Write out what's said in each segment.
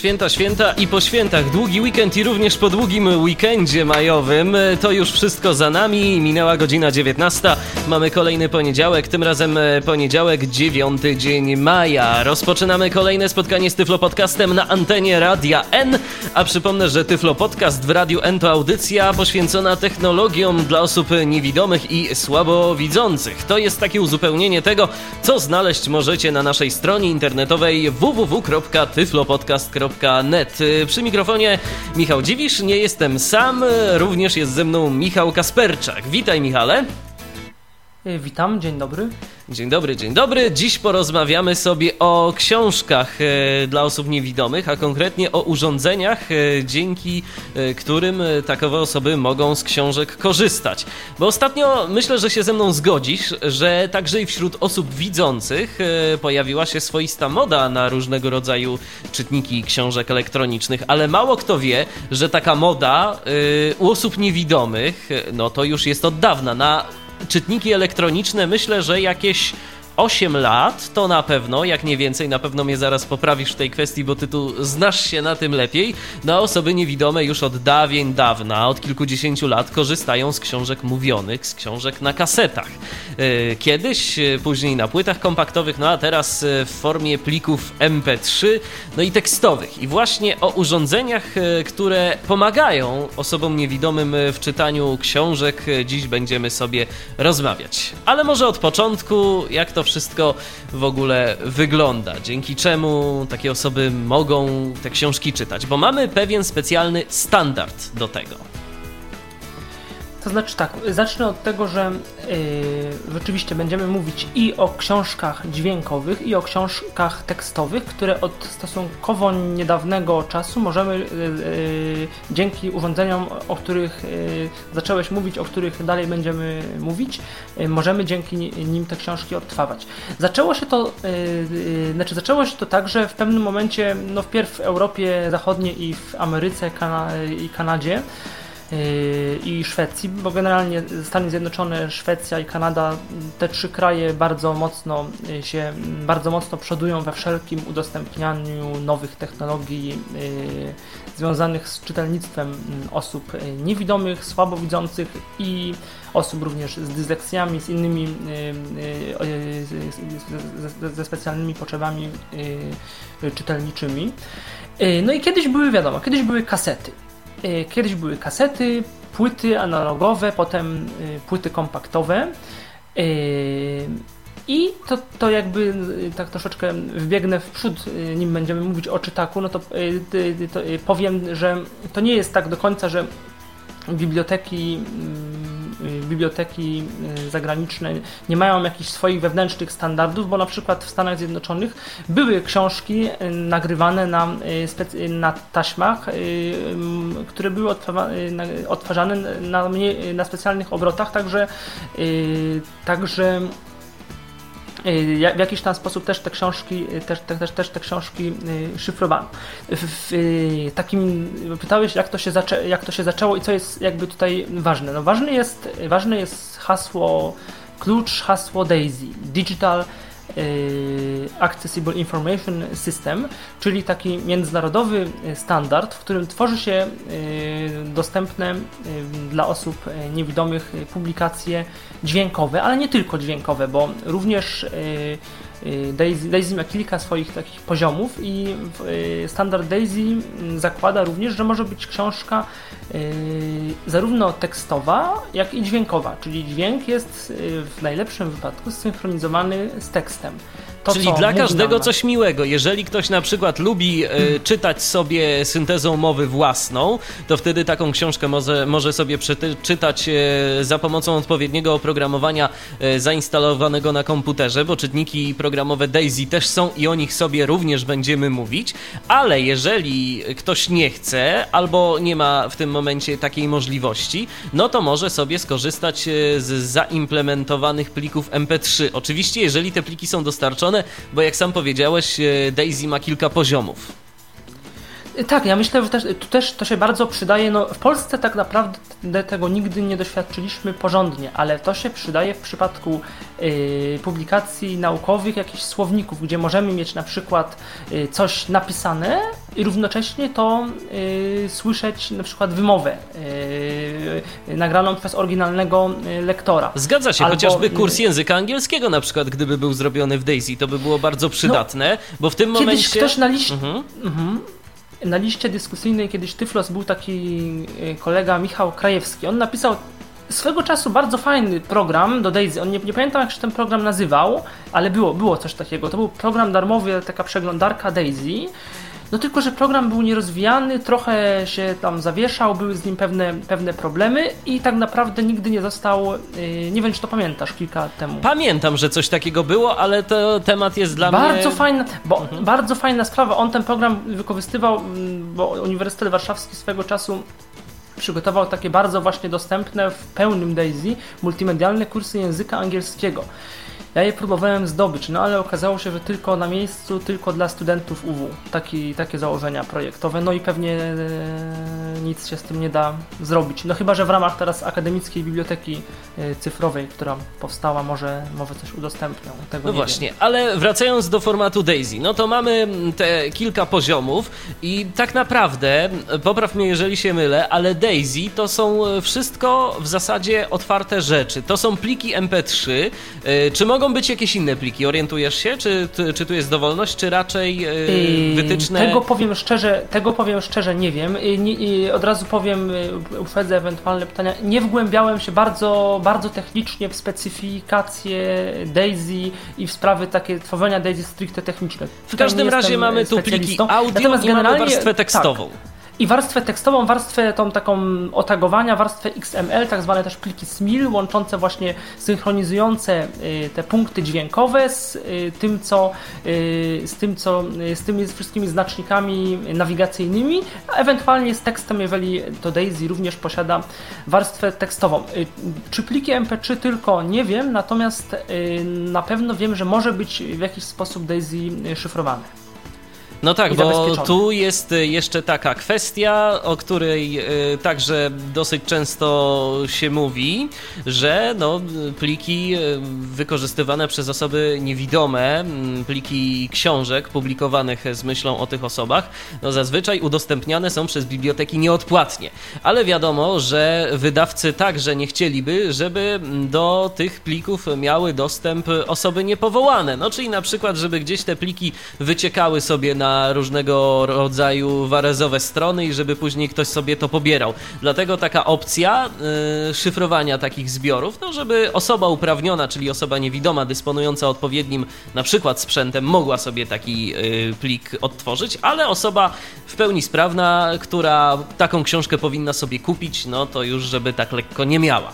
Święta, święta i po świętach. Długi weekend i również po długim weekendzie majowym. To już wszystko za nami. Minęła godzina 19. Mamy kolejny poniedziałek, tym razem poniedziałek, 9 dzień maja. Rozpoczynamy kolejne spotkanie z Tyflo Podcastem na antenie Radia N. A przypomnę, że Tyflo Podcast w Radiu N to audycja poświęcona technologiom dla osób niewidomych i słabowidzących. To jest takie uzupełnienie tego, co znaleźć możecie na naszej stronie internetowej www.tyflopodcast.com net. Przy mikrofonie Michał Dziwisz, nie jestem sam, również jest ze mną Michał Kasperczak. Witaj Michale. Witam, dzień dobry. Dzień dobry, dzień dobry. Dziś porozmawiamy sobie o książkach e, dla osób niewidomych, a konkretnie o urządzeniach, e, dzięki którym takowe osoby mogą z książek korzystać. Bo ostatnio myślę, że się ze mną zgodzisz, że także i wśród osób widzących pojawiła się swoista moda na różnego rodzaju czytniki książek elektronicznych, ale mało kto wie, że taka moda u osób niewidomych, no to już jest od dawna. Na czytniki elektroniczne myślę, że jakieś 8 lat, to na pewno, jak nie więcej, na pewno mnie zaraz poprawisz w tej kwestii, bo ty tu znasz się na tym lepiej. No, osoby niewidome już od dawien dawna, od kilkudziesięciu lat korzystają z książek mówionych, z książek na kasetach. E, kiedyś, e, później na płytach kompaktowych, no a teraz e, w formie plików MP3, no i tekstowych. I właśnie o urządzeniach, które pomagają osobom niewidomym w czytaniu książek, dziś będziemy sobie rozmawiać. Ale może od początku, jak to wszystko w ogóle wygląda, dzięki czemu takie osoby mogą te książki czytać, bo mamy pewien specjalny standard do tego. To znaczy tak, zacznę od tego, że yy, rzeczywiście będziemy mówić i o książkach dźwiękowych, i o książkach tekstowych, które od stosunkowo niedawnego czasu możemy yy, dzięki urządzeniom, o których yy, zacząłeś mówić, o których dalej będziemy mówić, yy, możemy dzięki nim te książki odtwarzać. Zaczęło się to, znaczy zaczęło się to tak, że w pewnym momencie, no wpierw w Europie Zachodniej i w Ameryce Kana i Kanadzie, i Szwecji, bo generalnie Stany Zjednoczone, Szwecja i Kanada, te trzy kraje bardzo mocno yy, się, bardzo mocno przodują we wszelkim udostępnianiu nowych technologii yy, związanych z czytelnictwem osób niewidomych, słabowidzących i osób również z dysleksjami, z innymi ze specjalnymi potrzebami czytelniczymi. No i kiedyś były, wiadomo, kiedyś były kasety. E, kiedyś były kasety, płyty analogowe, potem e, płyty kompaktowe. E, I to, to jakby tak troszeczkę wbiegnę w przód, nim będziemy mówić o czytaku, no to, to powiem, że to nie jest tak do końca, że biblioteki mm, Y, biblioteki y, zagraniczne nie mają jakichś swoich wewnętrznych standardów, bo na przykład w Stanach Zjednoczonych były książki y, nagrywane na, na taśmach, które były odtwarzane na, na specjalnych obrotach, także, także w jakiś tam sposób też te książki, też, też, też te książki szyfrowano. W, takim, pytałeś, jak to, się zaczę, jak to się zaczęło i co jest jakby tutaj ważne. No ważne jest, ważne jest hasło, klucz, hasło DAISY, Digital Y, Accessible Information System, czyli taki międzynarodowy standard, w którym tworzy się y, dostępne y, dla osób niewidomych publikacje dźwiękowe, ale nie tylko dźwiękowe, bo również Daisy, Daisy ma kilka swoich takich poziomów i standard Daisy zakłada również, że może być książka zarówno tekstowa, jak i dźwiękowa, czyli dźwięk jest w najlepszym wypadku zsynchronizowany z tekstem. To, Czyli dla każdego coś miłego. Jeżeli ktoś na przykład lubi e, czytać sobie syntezą mowy własną, to wtedy taką książkę może, może sobie przeczytać e, za pomocą odpowiedniego oprogramowania e, zainstalowanego na komputerze, bo czytniki programowe Daisy też są i o nich sobie również będziemy mówić, ale jeżeli ktoś nie chce albo nie ma w tym momencie takiej możliwości, no to może sobie skorzystać z zaimplementowanych plików MP3. Oczywiście, jeżeli te pliki są dostarczone bo jak sam powiedziałeś, e, Daisy ma kilka poziomów. Tak, ja myślę, że też, tu też to się bardzo przydaje. No, w Polsce tak naprawdę tego nigdy nie doświadczyliśmy porządnie, ale to się przydaje w przypadku y, publikacji naukowych, jakichś słowników, gdzie możemy mieć na przykład y, coś napisane i równocześnie to y, słyszeć na przykład wymowę nagraną przez oryginalnego lektora. Zgadza się, Albo, chociażby kurs języka angielskiego na przykład, gdyby był zrobiony w Daisy, to by było bardzo przydatne, no, bo w tym kiedyś momencie... ktoś na liście... Mhm. Mhm na liście dyskusyjnej kiedyś Tyflos był taki e, kolega Michał Krajewski. On napisał swego czasu bardzo fajny program do Daisy. On nie, nie, pamiętam jak się ten program nazywał, ale było, było coś takiego. To był program darmowy, taka przeglądarka Daisy. No tylko, że program był nierozwijany, trochę się tam zawieszał, były z nim pewne, pewne problemy i tak naprawdę nigdy nie został, yy, nie wiem czy to pamiętasz, kilka lat temu. Pamiętam, że coś takiego było, ale to temat jest dla bardzo mnie... Bardzo fajna, bo mhm. bardzo fajna sprawa, on ten program wykorzystywał, mm, bo Uniwersytet Warszawski swego czasu przygotował takie bardzo właśnie dostępne w pełnym Daisy multimedialne kursy języka angielskiego. Ja je próbowałem zdobyć, no ale okazało się, że tylko na miejscu, tylko dla studentów UW. Taki, takie założenia projektowe, no i pewnie e, nic się z tym nie da zrobić. No chyba, że w ramach teraz Akademickiej Biblioteki e, Cyfrowej, która powstała, może, może coś udostępnią. Tego no właśnie, wiem. ale wracając do formatu Daisy, no to mamy te kilka poziomów i tak naprawdę, popraw mnie jeżeli się mylę, ale Daisy to są wszystko w zasadzie otwarte rzeczy. To są pliki MP3. E, czy mogą mogą być jakieś inne pliki? Orientujesz się? Czy, czy tu jest dowolność, czy raczej yy, wytyczne? Tego powiem szczerze, tego powiem szczerze nie wiem. Od razu powiem, uprzedzę ewentualne pytania. Nie wgłębiałem się bardzo, bardzo technicznie w specyfikację Daisy i w sprawy takie tworzenia Daisy stricte techniczne. W każdym razie mamy tu pliki audio Natomiast i mamy warstwę tekstową. Tak i warstwę tekstową, warstwę tą taką otagowania, warstwę XML, tak zwane też pliki SMIL, łączące właśnie, synchronizujące y, te punkty dźwiękowe z y, tym, co, y, z tym, co, z tymi wszystkimi znacznikami nawigacyjnymi, a ewentualnie z tekstem, jeżeli to Daisy również posiada warstwę tekstową. Czy pliki MP3 tylko nie wiem, natomiast na pewno wiem, że może być w jakiś sposób Daisy szyfrowane. No tak, bo tu jest y, jeszcze taka kwestia, o której y, także dosyć często się mówi, że no, pliki y, wykorzystywane przez osoby niewidome, mm, pliki książek publikowanych z myślą o tych osobach, no zazwyczaj udostępniane są przez biblioteki nieodpłatnie. Ale wiadomo, że wydawcy także nie chcieliby, żeby do tych plików miały dostęp osoby niepowołane. No czyli na przykład, żeby gdzieś te pliki wyciekały sobie na różnego rodzaju warezowe strony i żeby później ktoś sobie to pobierał. Dlatego taka opcja yy, szyfrowania takich zbiorów, no żeby osoba uprawniona, czyli osoba niewidoma, dysponująca odpowiednim na przykład sprzętem, mogła sobie taki yy, plik odtworzyć, ale osoba w pełni sprawna, która taką książkę powinna sobie kupić, no to już żeby tak lekko nie miała.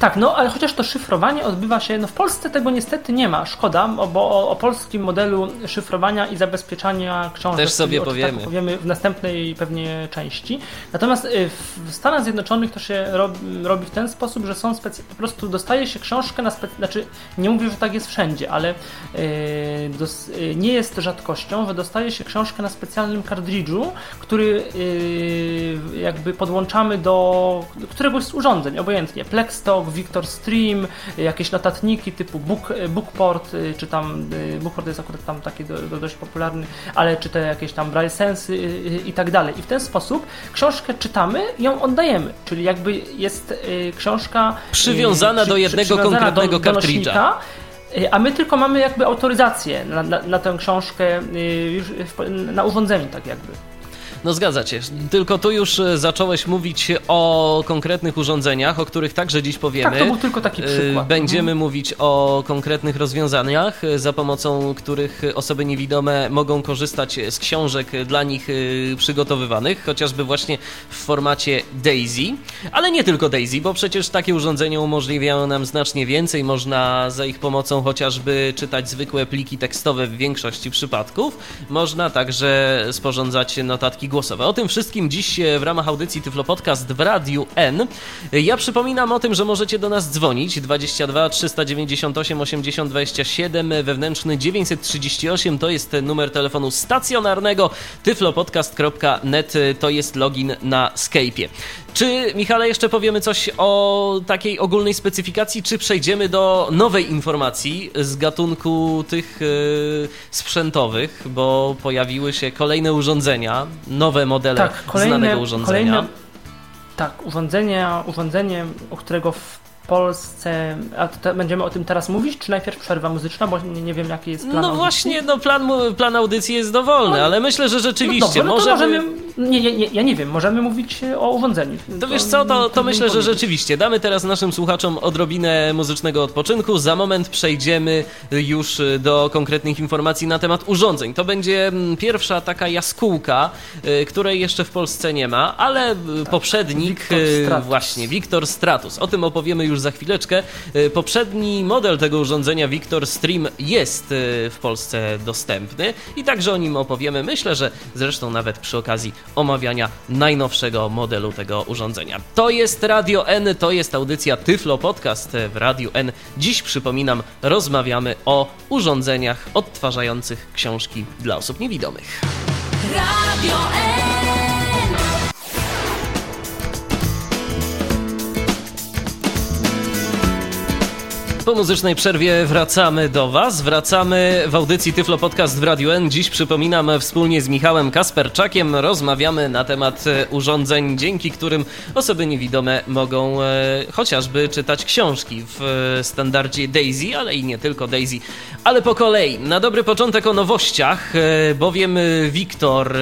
Tak, no ale chociaż to szyfrowanie odbywa się, no w Polsce tego niestety nie ma, szkoda, bo o, o polskim modelu szyfrowania i zabezpieczania książek też sobie powiemy. Tak powiemy w następnej pewnie części. Natomiast y, w Stanach Zjednoczonych to się robi, robi w ten sposób, że są specy... po prostu dostaje się książkę na specy... znaczy nie mówię, że tak jest wszędzie, ale yy, dos... yy, nie jest rzadkością, że dostaje się książkę na specjalnym kartridżu, który yy, jakby podłączamy do, do któregoś z urządzeń, obojętnie, Plextalk, Victor Stream, jakieś notatniki typu Book, Bookport, y, czy tam y, Bookport jest akurat tam taki do, do dość popularny, ale czy te jakieś tam Braille Sense y, i tak dalej. I w ten sposób książkę czytamy i ją oddajemy, czyli jakby jest książka przywiązana przy, do jednego przywiązana konkretnego do, kartridża. a my tylko mamy jakby autoryzację na, na, na tę książkę już na urządzeniu, tak jakby. No zgadza się. Tylko tu już e, zacząłeś mówić o konkretnych urządzeniach, o których także dziś powiemy. Tak, to był tylko taki e, przykład. Będziemy mhm. mówić o konkretnych rozwiązaniach, e, za pomocą których osoby niewidome mogą korzystać z książek dla nich przygotowywanych, chociażby właśnie w formacie Daisy. Ale nie tylko Daisy, bo przecież takie urządzenia umożliwiają nam znacznie więcej. Można za ich pomocą chociażby czytać zwykłe pliki tekstowe w większości przypadków. Można także sporządzać notatki głosowe. O tym wszystkim dziś w ramach audycji Tyflo Podcast w Radiu N. Ja przypominam o tym, że możecie do nas dzwonić 22 398 80 27 wewnętrzny 938 to jest numer telefonu stacjonarnego tyflopodcast.net to jest login na Skype'ie. Czy, Michale, jeszcze powiemy coś o takiej ogólnej specyfikacji, czy przejdziemy do nowej informacji z gatunku tych yy, sprzętowych, bo pojawiły się kolejne urządzenia, nowe modele tak, kolejne, znanego urządzenia. Kolejne, tak, urządzenie, urządzenie, o którego w Polsce. A te, będziemy o tym teraz mówić, czy najpierw przerwa muzyczna, bo nie, nie wiem, jaki jest plan. No audycji. właśnie, no plan, plan audycji jest dowolny, no, ale myślę, że rzeczywiście no dobrze, możemy... Nie, nie, nie, ja nie wiem, możemy mówić o urządzeniu. To, to wiesz co, to, to myślę, że rzeczywiście. Damy teraz naszym słuchaczom odrobinę muzycznego odpoczynku. Za moment przejdziemy już do konkretnych informacji na temat urządzeń. To będzie mm, pierwsza taka jaskółka, y, której jeszcze w Polsce nie ma, ale tak, poprzednik Victor właśnie, Victor Stratus. O tym opowiemy już za chwileczkę. E, poprzedni model tego urządzenia Victor Stream jest e, w Polsce dostępny i także o nim opowiemy. Myślę, że zresztą nawet przy okazji omawiania najnowszego modelu tego urządzenia. To jest Radio N, to jest audycja Tyflo Podcast w Radiu N. Dziś przypominam, rozmawiamy o urządzeniach odtwarzających książki dla osób niewidomych. Radio N. Po muzycznej przerwie wracamy do Was. Wracamy w audycji Tyflo Podcast w Radiu N. Dziś przypominam wspólnie z Michałem Kasperczakiem rozmawiamy na temat e, urządzeń, dzięki którym osoby niewidome mogą e, chociażby czytać książki w e, standardzie Daisy, ale i nie tylko Daisy, ale po kolei. Na dobry początek o nowościach, e, bowiem Wiktor e,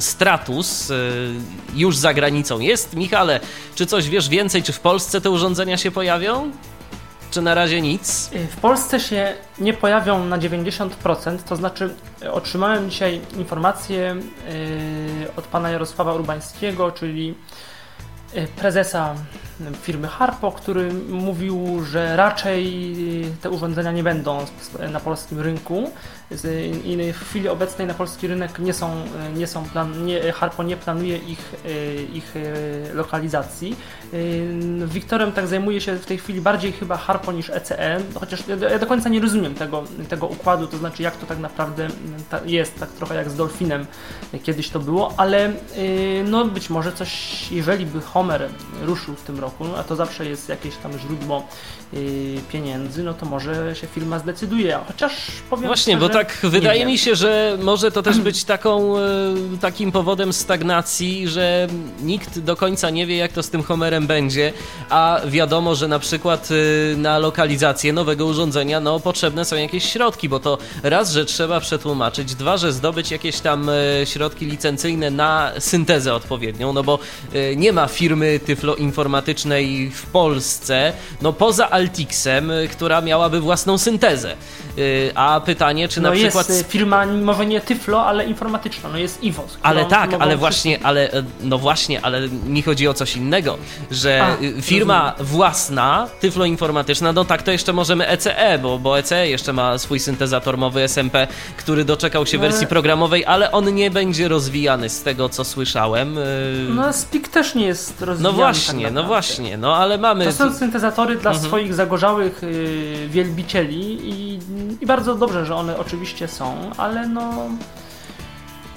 Stratus e, już za granicą jest. Michale, czy coś wiesz więcej, czy w Polsce te urządzenia się pojawią? Czy na razie nic? W Polsce się nie pojawią na 90%, to znaczy otrzymałem dzisiaj informację y, od pana Jarosława Urbańskiego, czyli y, prezesa firmy Harpo, który mówił, że raczej te urządzenia nie będą na polskim rynku i w chwili obecnej na polski rynek nie są, nie są plan, nie, Harpo nie planuje ich, ich lokalizacji. Wiktorem tak zajmuje się w tej chwili bardziej chyba Harpo niż ECE, chociaż ja do końca nie rozumiem tego, tego układu, to znaczy jak to tak naprawdę jest, tak trochę jak z Dolfinem kiedyś to było, ale no być może coś, jeżeli by Homer ruszył w tym roku, a to zawsze jest jakieś tam źródło pieniędzy, no to może się firma zdecyduje, chociaż powiem Właśnie, bo tak wydaje mi się, że może to też być taką, e, takim powodem stagnacji, że nikt do końca nie wie, jak to z tym Homerem będzie, a wiadomo, że na przykład e, na lokalizację nowego urządzenia no, potrzebne są jakieś środki, bo to raz, że trzeba przetłumaczyć, dwa, że zdobyć jakieś tam e, środki licencyjne na syntezę odpowiednią, no bo nie ma firmy tyfloinformatycznej w Polsce, no poza Altixem, która miałaby własną syntezę. A pytanie, czy no na przykład... jest firma, może nie Tyflo, ale informatyczna, no jest Iwo. Ale tak, ale właśnie, ale, e, no właśnie, ale mi chodzi o coś innego, że A, y, firma rozumiem. własna, Tyflo informatyczna, no tak to jeszcze możemy ECE, e, bo, bo ECE jeszcze ma swój syntezator mowy SMP, który doczekał się no, wersji programowej, ale on nie będzie rozwijany z tego, co słyszałem. Y, no Speak też nie jest rozwijany. No tak właśnie, tak no właśnie, no ale mamy... To są syntezatory dla mhm. swoich zagorzałych y, wielbicieli i, i bardzo dobrze, że one oczywiście są, ale no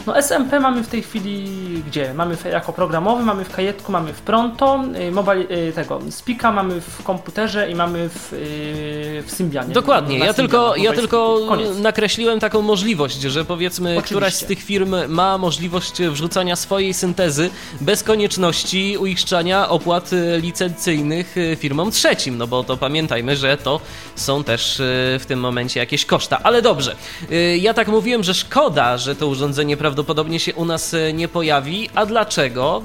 no SMP mamy w tej chwili gdzie? Mamy jako programowy, mamy w kajetku, mamy w Pronto, y, mobile, y, tego Spika mamy w komputerze i mamy w, y, w Symbianie. Dokładnie, ja tylko, ja tylko nakreśliłem taką możliwość, że powiedzmy Oczywiście. któraś z tych firm ma możliwość wrzucania swojej syntezy bez konieczności uiszczania opłat licencyjnych firmom trzecim, no bo to pamiętajmy, że to są też w tym momencie jakieś koszta. Ale dobrze, ja tak mówiłem, że szkoda, że to urządzenie prawdopodobnie prawdopodobnie się u nas e, nie pojawi. A dlaczego?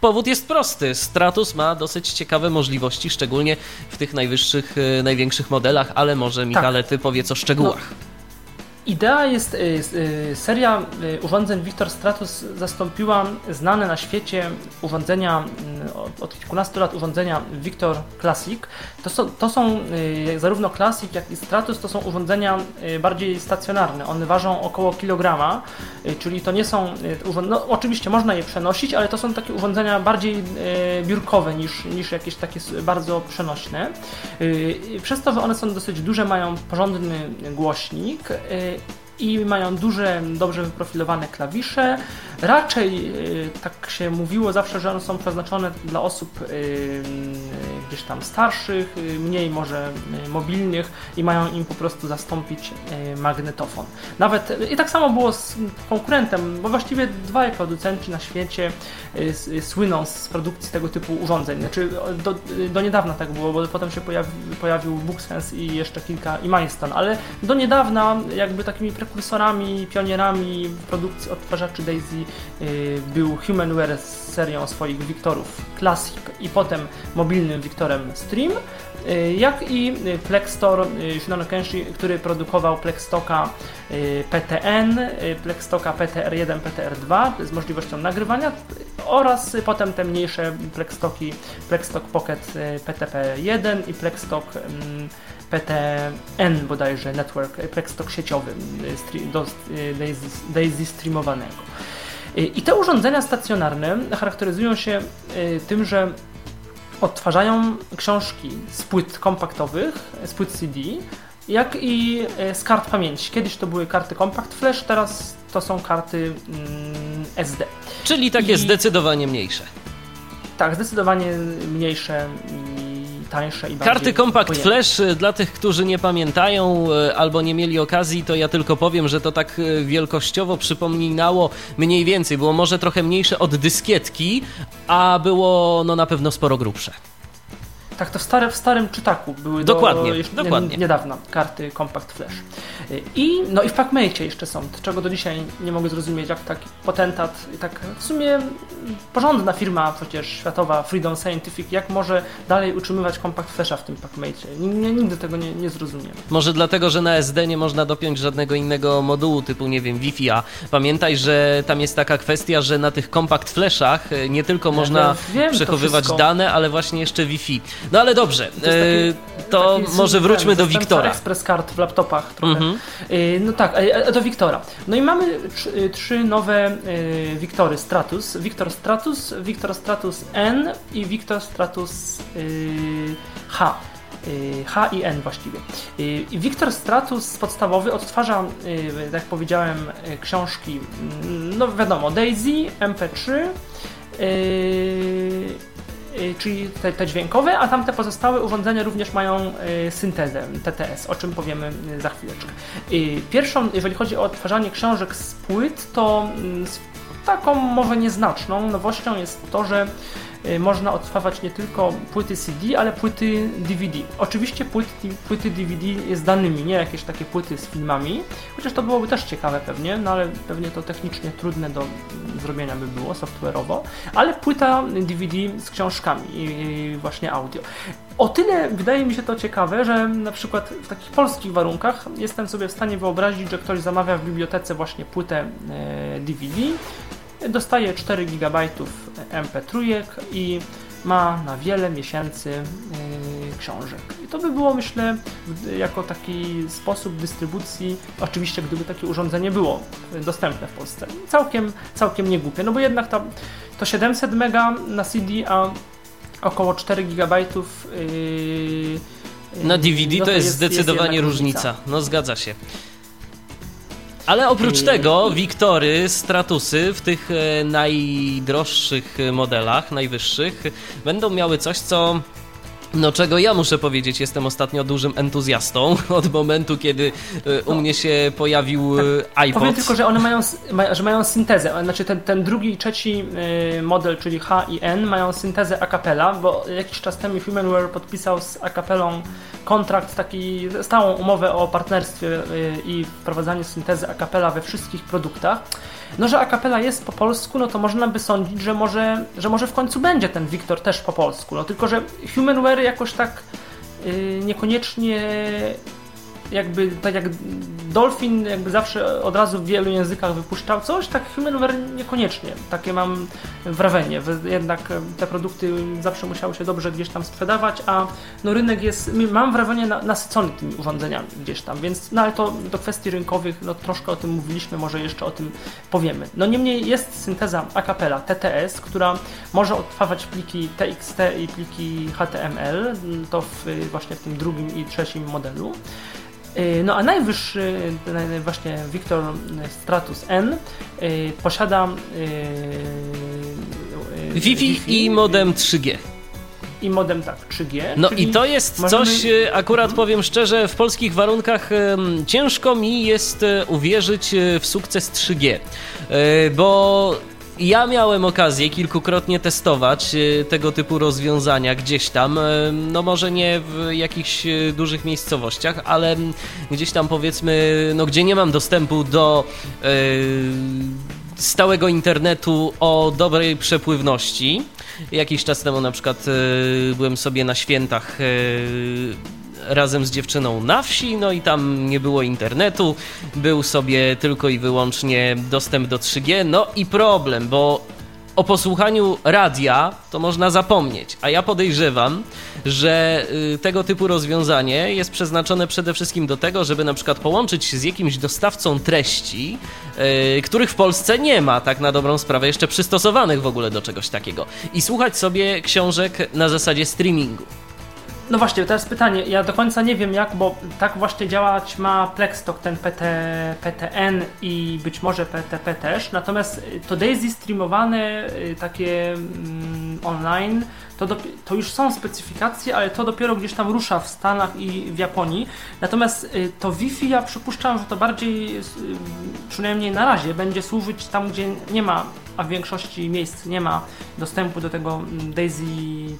Powód jest prosty. Stratus ma dosyć ciekawe możliwości, szczególnie w tych najwyższych, e, największych modelach, ale może Michale, tak. ty powiedz o szczegółach. Idea jest, seria urządzeń Victor Stratus zastąpiła znane na świecie urządzenia, od kilkunastu lat urządzenia Victor Classic. To są, to są zarówno Classic, jak i Stratus to są urządzenia bardziej stacjonarne. One ważą około kilograma, czyli to nie są, no, oczywiście można je przenosić, ale to są takie urządzenia bardziej biurkowe niż, niż jakieś takie bardzo przenośne. Przez to, że one są dosyć duże, mają porządny głośnik it. I mają duże, dobrze wyprofilowane klawisze. Raczej y, tak się mówiło zawsze, że one są przeznaczone dla osób y, gdzieś tam starszych, y, mniej może mobilnych i mają im po prostu zastąpić magnetofon. Nawet i tak samo było z konkurentem, bo właściwie dwaj producenci na świecie słyną z produkcji tego typu urządzeń. Znaczy do, do niedawna tak było, bo potem się pojawi, pojawił Buxens i jeszcze kilka i Milestone, ale do niedawna jakby takimi prekursorami, pionierami produkcji odtwarzaczy Daisy y, był Humanware z serią swoich Wiktorów Classic i potem mobilnym Wiktorem Stream, y, jak i Plextor Shunano Kenshi, który produkował Plextoka y, PTN, Plextoka PTR1, PTR2 z możliwością nagrywania oraz potem te mniejsze Plextoki Plextok Pocket PTP1 i Plextok mm, PTN bodajże Network, Plextalk sieciowy do Daisy streamowanego. I te urządzenia stacjonarne charakteryzują się tym, że odtwarzają książki z płyt kompaktowych, z płyt CD, jak i z kart pamięci. Kiedyś to były karty Compact Flash, teraz to są karty mm, SD. Czyli takie I... zdecydowanie mniejsze. Tak, zdecydowanie mniejsze tańsze i bardziej Karty Compact pojemne. Flash, y, dla tych, którzy nie pamiętają y, albo nie mieli okazji, to ja tylko powiem, że to tak y, wielkościowo przypominało mniej więcej, było może trochę mniejsze od dyskietki, a było no na pewno sporo grubsze. Tak, to w, stare, w starym czytaku były dokładnie, do, dokładnie. niedawno karty Compact Flash. I, no i w PacMate jeszcze są, czego do dzisiaj nie mogę zrozumieć, jak taki potentat, tak w sumie porządna firma przecież światowa, Freedom Scientific, jak może dalej utrzymywać Compact Flasha w tym PacMate? Nigdy tego nie, nie zrozumiem. Może dlatego, że na SD nie można dopiąć żadnego innego modułu typu, nie wiem, Wi-Fi, a pamiętaj, że tam jest taka kwestia, że na tych Compact Flashach e, nie tylko można ja wiem, przechowywać dane, ale właśnie jeszcze Wi-Fi. No ale dobrze, to, taki, to taki może wróćmy do Wiktora. Express card w laptopach trochę. Mm -hmm. No tak, do Wiktora. No i mamy trzy nowe Wiktory Stratus. Wiktor Stratus, Wiktor Stratus N i Wiktor Stratus H. H i N właściwie. Wiktor Stratus podstawowy odtwarza, jak powiedziałem, książki, mm, no wiadomo, Daisy, MP3, Y, czyli te, te, dźwiękowe, a tamte pozostałe urządzenia również mają y, syntezę TTS, o czym powiemy y, za chwileczkę. Pierwszą, jeżeli chodzi o odtwarzanie książek z płyt, to mm, taką może nieznaczną nowością jest to, że Y, można odtwarzać nie tylko płyty CD, ale płyty DVD. Oczywiście płyty, płyty DVD z danymi, nie jakieś takie płyty z filmami, chociaż to byłoby też ciekawe pewnie, no ale pewnie to technicznie trudne do zrobienia by było software'owo, ale płyta DVD z książkami i właśnie audio. O tyle wydaje mi się to ciekawe, że na przykład w takich polskich warunkach jestem sobie w stanie wyobrazić, że ktoś zamawia w bibliotece właśnie płytę DVD, e, dostaje 4 GB MP3 i ma na wiele miesięcy yy, książek. I to by było, myślę, jako taki sposób dystrybucji, oczywiście gdyby takie urządzenie było dostępne w Polsce, całkiem, całkiem nie głupie, no bo jednak to, to 700 mega na CD, a około 4 GB yy, na DVD no to, jest, jest zdecydowanie jest różnica. różnica. No zgadza się. Ale oprócz tego Wiktory, Stratusy w tych e, najdroższych modelach, najwyższych, będą miały coś, co no czego ja muszę powiedzieć, jestem ostatnio dużym entuzjastą od momentu, kiedy e, u mnie się pojawił e, tak. iPod. Powiem tylko, że one mają, że mają syntezę, znaczy ten, ten drugi i trzeci model, czyli H i N mają syntezę a cappella, bo jakiś czas temu Humanware podpisał z a cappellą kontrakt, taki stałą umowę o partnerstwie y, i wprowadzaniu syntezy a cappella we wszystkich produktach. No, że a cappella jest po polsku, no to można by sądzić, że może, że może w końcu będzie ten Wiktor też po polsku. No tylko, że Humanware jakoś tak yy, niekoniecznie jakby tak jak Dolphin jakby zawsze od razu w wielu językach wypuszczał coś, tak Humanware niekoniecznie. Takie mam wrażenie. Jednak te produkty zawsze musiały się dobrze gdzieś tam sprzedawać, a no rynek jest, mam wrażenie, nasycony tymi urządzeniami gdzieś tam, więc no ale to do kwestii rynkowych, no troszkę o tym mówiliśmy, może jeszcze o tym powiemy. No niemniej jest synteza a cappella TTS, która może odtwarzać pliki TXT i pliki HTML, to w, właśnie w tym drugim i trzecim modelu. Y, no a najwyższy, właśnie Victor Stratus N y, posiada y, Wi-Fi, Wi-Fi i modem 3G i modem tak 3G. No i to jest możemy... coś, akurat mhm. powiem szczerze, w polskich warunkach ciężko mi jest uwierzyć w sukces 3G, bo ja miałem okazję kilkukrotnie testować e, tego typu rozwiązania gdzieś tam. E, no może nie w jakichś e, dużych miejscowościach, ale gdzieś tam powiedzmy, no gdzie nie mam dostępu do yy, stałego internetu o dobrej przepływności. Jakiś czas temu na przykład yy, byłem sobie na świętach yy, razem z dziewczyną na wsi, no i tam nie było internetu, był sobie tylko i wyłącznie dostęp do 3G, no i problem, bo o posłuchaniu radia to można zapomnieć, a ja podejrzewam, że y, tego typu rozwiązanie jest przeznaczone przede wszystkim do tego, żeby na przykład połączyć się z jakimś dostawcą treści, yy, których w Polsce nie ma, tak na dobrą sprawę, jeszcze przystosowanych w ogóle do czegoś takiego, i słuchać sobie książek na zasadzie streamingu. No właśnie, teraz pytanie. Ja do końca nie wiem jak, bo tak właśnie działać ma Plexstock, ten PT, PTN i być może PTP też. Natomiast to Daisy streamowane y, takie mm, online, to, do, to już są specyfikacje, ale to dopiero gdzieś tam rusza w Stanach i w Japonii. Natomiast y, to Wi-Fi ja przypuszczam, że to bardziej, y, przynajmniej na razie, będzie służyć tam, gdzie nie ma a w większości miejsc nie ma dostępu do tego mm, Daisy,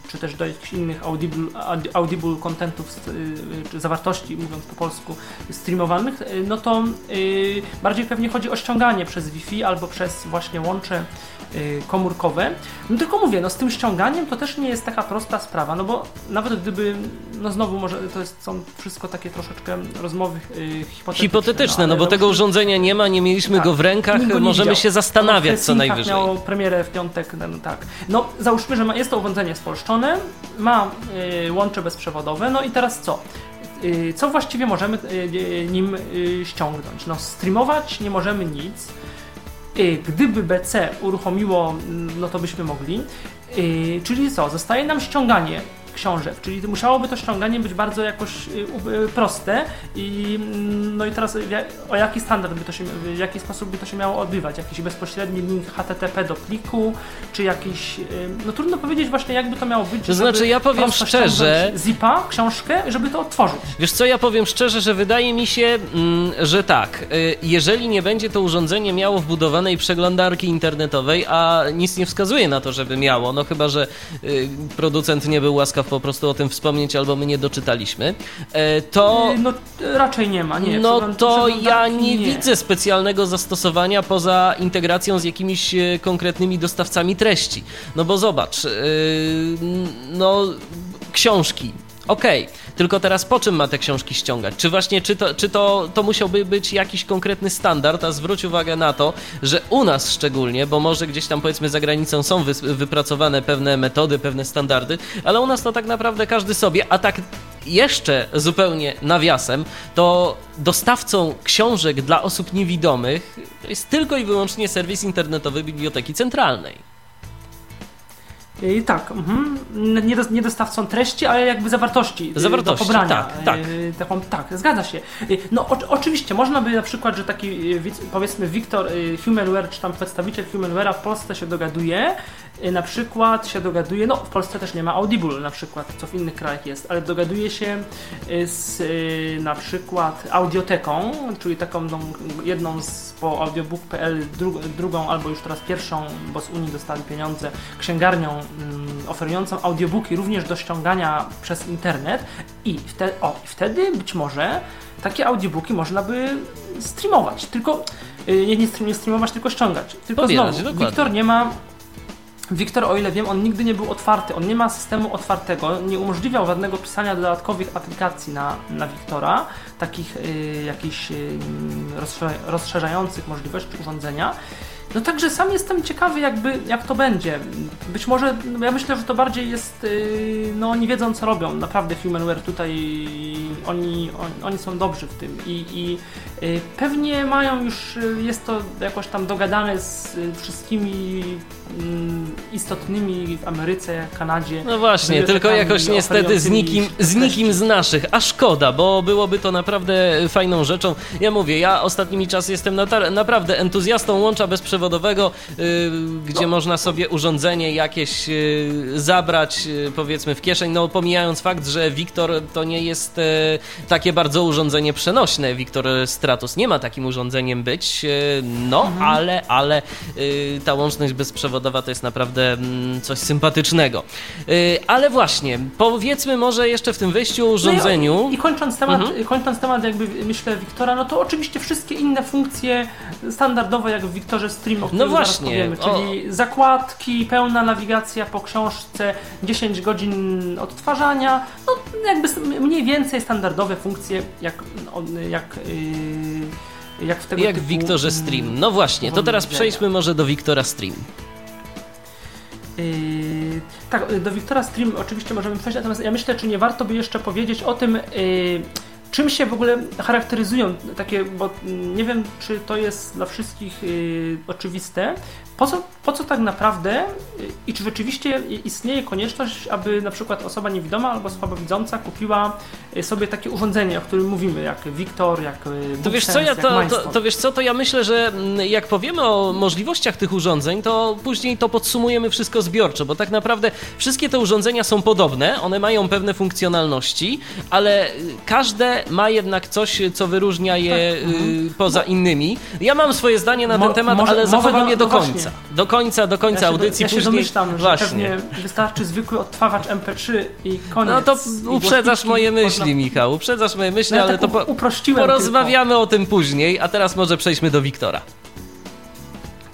czy też do jakichś innych audible, audible contentów, y, czy zawartości, mówiąc po polsku, streamowanych, no to bardziej pewnie chodzi o ściąganie przez Wi-Fi albo przez właśnie łącze komórkowe. No tylko mówię, no z tym ściąganiem to też nie jest taka prosta sprawa, no bo nawet gdyby, no znowu może to jest, są wszystko takie troszeczkę rozmowy hipotetyczne. Hipotetyczne, no, no bo tego urządzenia nie ma, nie mieliśmy tak, go w rękach, możemy się zastanawiać co najwyżej miało premierę w piątek, no, tak. No, załóżmy, że ma, jest to urządzenie spolszczone, ma y, łącze bezprzewodowe, no i teraz co? Y, co właściwie możemy y, nim y, ściągnąć? No, streamować nie możemy nic. Y, gdyby BC uruchomiło, no to byśmy mogli. Y, czyli co? Zostaje nam ściąganie książek, czyli musiałoby to ściąganie być bardzo jakoś y, y, proste i mm, no i teraz o jaki standard by to się, w jaki sposób by to się miało odbywać? Jakiś bezpośredni link HTTP do pliku, czy jakiś, y, no trudno powiedzieć właśnie jakby to miało być. To znaczy ja powiem szczerze, zipa, książkę, żeby to otworzyć. Wiesz co, ja powiem szczerze, że wydaje mi się, mm, że tak, jeżeli nie będzie to urządzenie miało wbudowanej przeglądarki internetowej, a nic nie wskazuje na to, żeby miało, no chyba, że producent nie był łaskaw po prostu o tym wspomnieć, albo my nie doczytaliśmy, e, to... No raczej nie ma, nie. No to ja nie, nie, widzę specjalnego zastosowania poza integracją z jakimiś e, konkretnymi dostawcami treści. No bo zobacz, e, no książki, okej, okay tylko teraz po czym ma te książki ściągać? Czy właśnie, czy to, czy to, to musiałby być jakiś konkretny standard, a zwróć uwagę na to, że u nas szczególnie, bo może gdzieś tam powiedzmy za granicą są wy, wypracowane pewne metody, pewne standardy, ale u nas to tak naprawdę każdy sobie, a tak jeszcze zupełnie nawiasem, to dostawcą książek dla osób niewidomych jest tylko i wyłącznie serwis internetowy Biblioteki Centralnej. I tak, mhm. nie, do, nie dostawcą treści, ale jakby zawartości, y, zawartości do pobrania. Tak, tak. Y, taką, tak, zgadza się. Y, no o, oczywiście można by na przykład, że taki powiedzmy Wiktor Humanware, czy tam przedstawiciel Humanware'a w Polsce się dogaduje, na przykład się dogaduje, no w Polsce też nie ma Audible na przykład, co w innych krajach jest, ale dogaduje się z na przykład audioteką, czyli taką no, jedną z po audiobook.pl, drugą albo już teraz pierwszą, bo z Unii dostali pieniądze, księgarnią Mm, oferującą audiobooki również do ściągania przez internet i wtedy, o, wtedy być może takie audiobooki można by streamować, tylko y, nie, nie, streamować, tylko ściągać. Tylko Pobierać, znowu, Wiktor nie ma Wiktor, o ile wiem, on nigdy nie był otwarty, on nie ma systemu otwartego, nie umożliwiał żadnego pisania dodatkowych aplikacji na, na Wiktora, takich y, jakichś y, rozszerzających możliwości urządzenia. No także sam jestem ciekawy, jakby, jak to będzie. Być może, no ja myślę, że to bardziej jest, yy, no oni wiedzą co robią. Naprawdę Humanware tutaj, oni, on, oni są dobrzy w tym i, i pewnie mają już, yy, jest to jakoś tam dogadane z wszystkimi mm, istotnymi w Ameryce, Kanadzie. No właśnie, tylko jakoś niestety z nikim, z nikim z naszych, a szkoda, bo byłoby to naprawdę fajną rzeczą. Ja mówię, ja ostatnimi czasy jestem naprawdę entuzjastą łącza bezprzewodowego przewodowego, y, gdzie no. można sobie urządzenie jakieś y, zabrać, y, powiedzmy, w kieszeń. No, pomijając fakt, że Wiktor to nie jest takie bardzo urządzenie przenośne. Wiktor Stratus nie ma takim urządzeniem być, no, mhm. ale, ale ta łączność bezprzewodowa to jest naprawdę mm, coś sympatycznego. Ale właśnie, powiedzmy może jeszcze w tym wejściu urządzeniu. No i, i, kończąc temat, mhm. kończąc temat jakby myślę Wiktora, no to oczywiście wszystkie inne funkcje standardowe jak w Wiktorze Stream o którym no właśnie, powiemy, czyli o... zakładki, pełna nawigacja po książce, 10 godzin odtwarzania, no jakby mniej więcej standardowe funkcje, jak, jak yy, jak w tego Jak w Wiktorze Stream. No właśnie, to teraz przejdźmy może do Wiktora Stream. Yy, tak, do Wiktora Stream oczywiście możemy przejść, natomiast ja myślę, czy nie warto by jeszcze powiedzieć o tym, yy, czym się w ogóle charakteryzują takie, bo nie wiem, czy to jest dla wszystkich yy, oczywiste, po co, po co tak naprawdę i czy rzeczywiście istnieje konieczność, aby na przykład osoba niewidoma albo słabowidząca kupiła y, sobie takie urządzenie, o którym mówimy, jak Wiktor, jak y, to wiesz co, ja to, to, to, wiesz co, to ja myślę, że mm, jak powiemy o możliwościach tych urządzeń, to później to podsumujemy wszystko zbiorczo, bo tak naprawdę wszystkie te urządzenia są podobne, one mają pewne funkcjonalności, ale każde ma jednak coś, co wyróżnia je tak. Mhm. poza innymi. Ja mam swoje zdanie na Mo, ten temat, może, ale zachowam je do końca końca. Do końca, do końca ja audycji. Ja się później... domyślam, że Właśnie. pewnie wystarczy zwykły odtwarzacz MP3 i koniec. No to uprzedzasz moje myśli, można... Michał. Uprzedzasz moje myśli, no, ale tak to po... uprościłem porozmawiamy tylko. o tym później, a teraz może przejdźmy do Wiktora.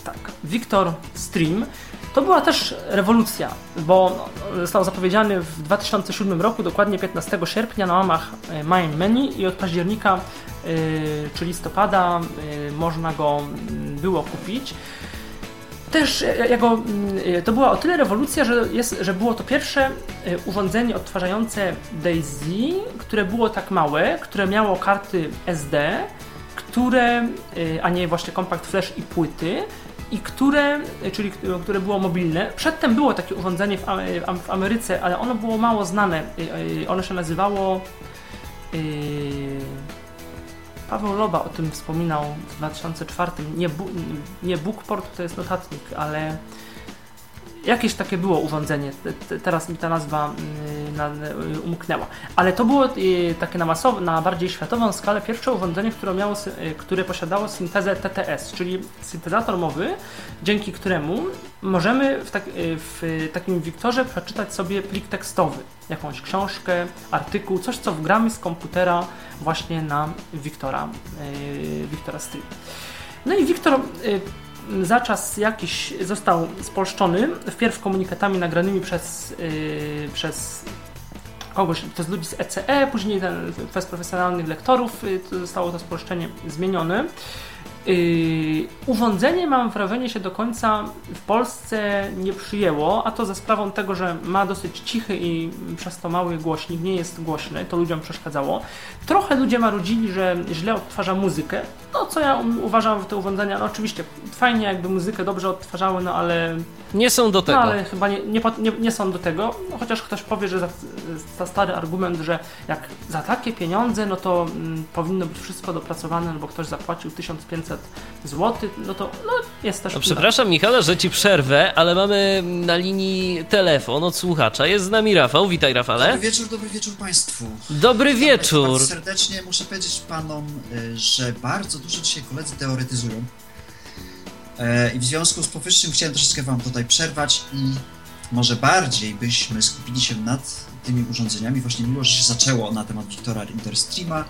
Tak, Wiktor Stream to była też rewolucja, bo został zapowiedziany w 2007 roku, dokładnie 15 sierpnia na łamach e, Mine Menu i od października e, czy listopada e, można go było kupić też jako, mm, to była o tyle rewolucja, że, jest, że było to pierwsze urządzenie odtwarzające DAISY, które było tak małe, które miało karty SD, które, a nie właśnie kompakt flash i płyty, i które, czyli które było mobilne. Przedtem było takie urządzenie w, Ameryce, ale ono było mało znane. Ono się nazywało. Paweł Loba o tym wspominał w 2004. Nie, bu, nie Bookport to jest notatnik, ale Jakieś takie było urządzenie, teraz mi ta nazwa mm, y, umknęła. Ale to było y, takie na, masow, na bardziej światową skalę pierwsze urządzenie, które, miało, y, które posiadało syntezę TTS, czyli syntezator mowy, dzięki któremu możemy w, tak, w takim Wiktorze przeczytać sobie plik tekstowy, jakąś książkę, artykuł, coś co wgramy z komputera właśnie na Wiktora, Wiktora Stream. No i Wiktor za czas jakiś został spolszczony, wpierw komunikatami nagranymi przez, yy, przez kogoś, przez ludzi z ECE, później ten, przez profesjonalnych lektorów yy, zostało to spolszczenie zmienione. Yy, urządzenie, mam wrażenie, się do końca w Polsce nie przyjęło, a to za sprawą tego, że ma dosyć cichy i przez to mały głośnik, nie jest głośny, to ludziom przeszkadzało. Trochę ludzie marudzili, że źle odtwarza muzykę, no co ja uważam w te urządzenia, no oczywiście fajnie jakby muzykę dobrze odtwarzały, no ale... Nie są do tego. No ale chyba nie, nie, nie, nie są do tego, no, chociaż ktoś powie, że za, za, stary argument, że jak za takie pieniądze, no to mm, powinno być wszystko dopracowane, no bo ktoś zapłacił 1500 zł, no to no, jest też... No, przepraszam Michale, że Ci przerwę, ale mamy na linii telefon od słuchacza. Jest z nami Rafał, witaj Rafale. Dobry wieczór, dobry wieczór Państwu. Dobry wieczór. Bardzo serdecznie muszę powiedzieć Panom, y, że bardzo dużo dzisiaj koledzy teoretyzują. E, I w związku z powyższym chciałem troszeczkę Wam tutaj przerwać i może bardziej byśmy skupili się nad tymi urządzeniami. Właśnie miło, że się zaczęło na temat Wiktora Interstreama.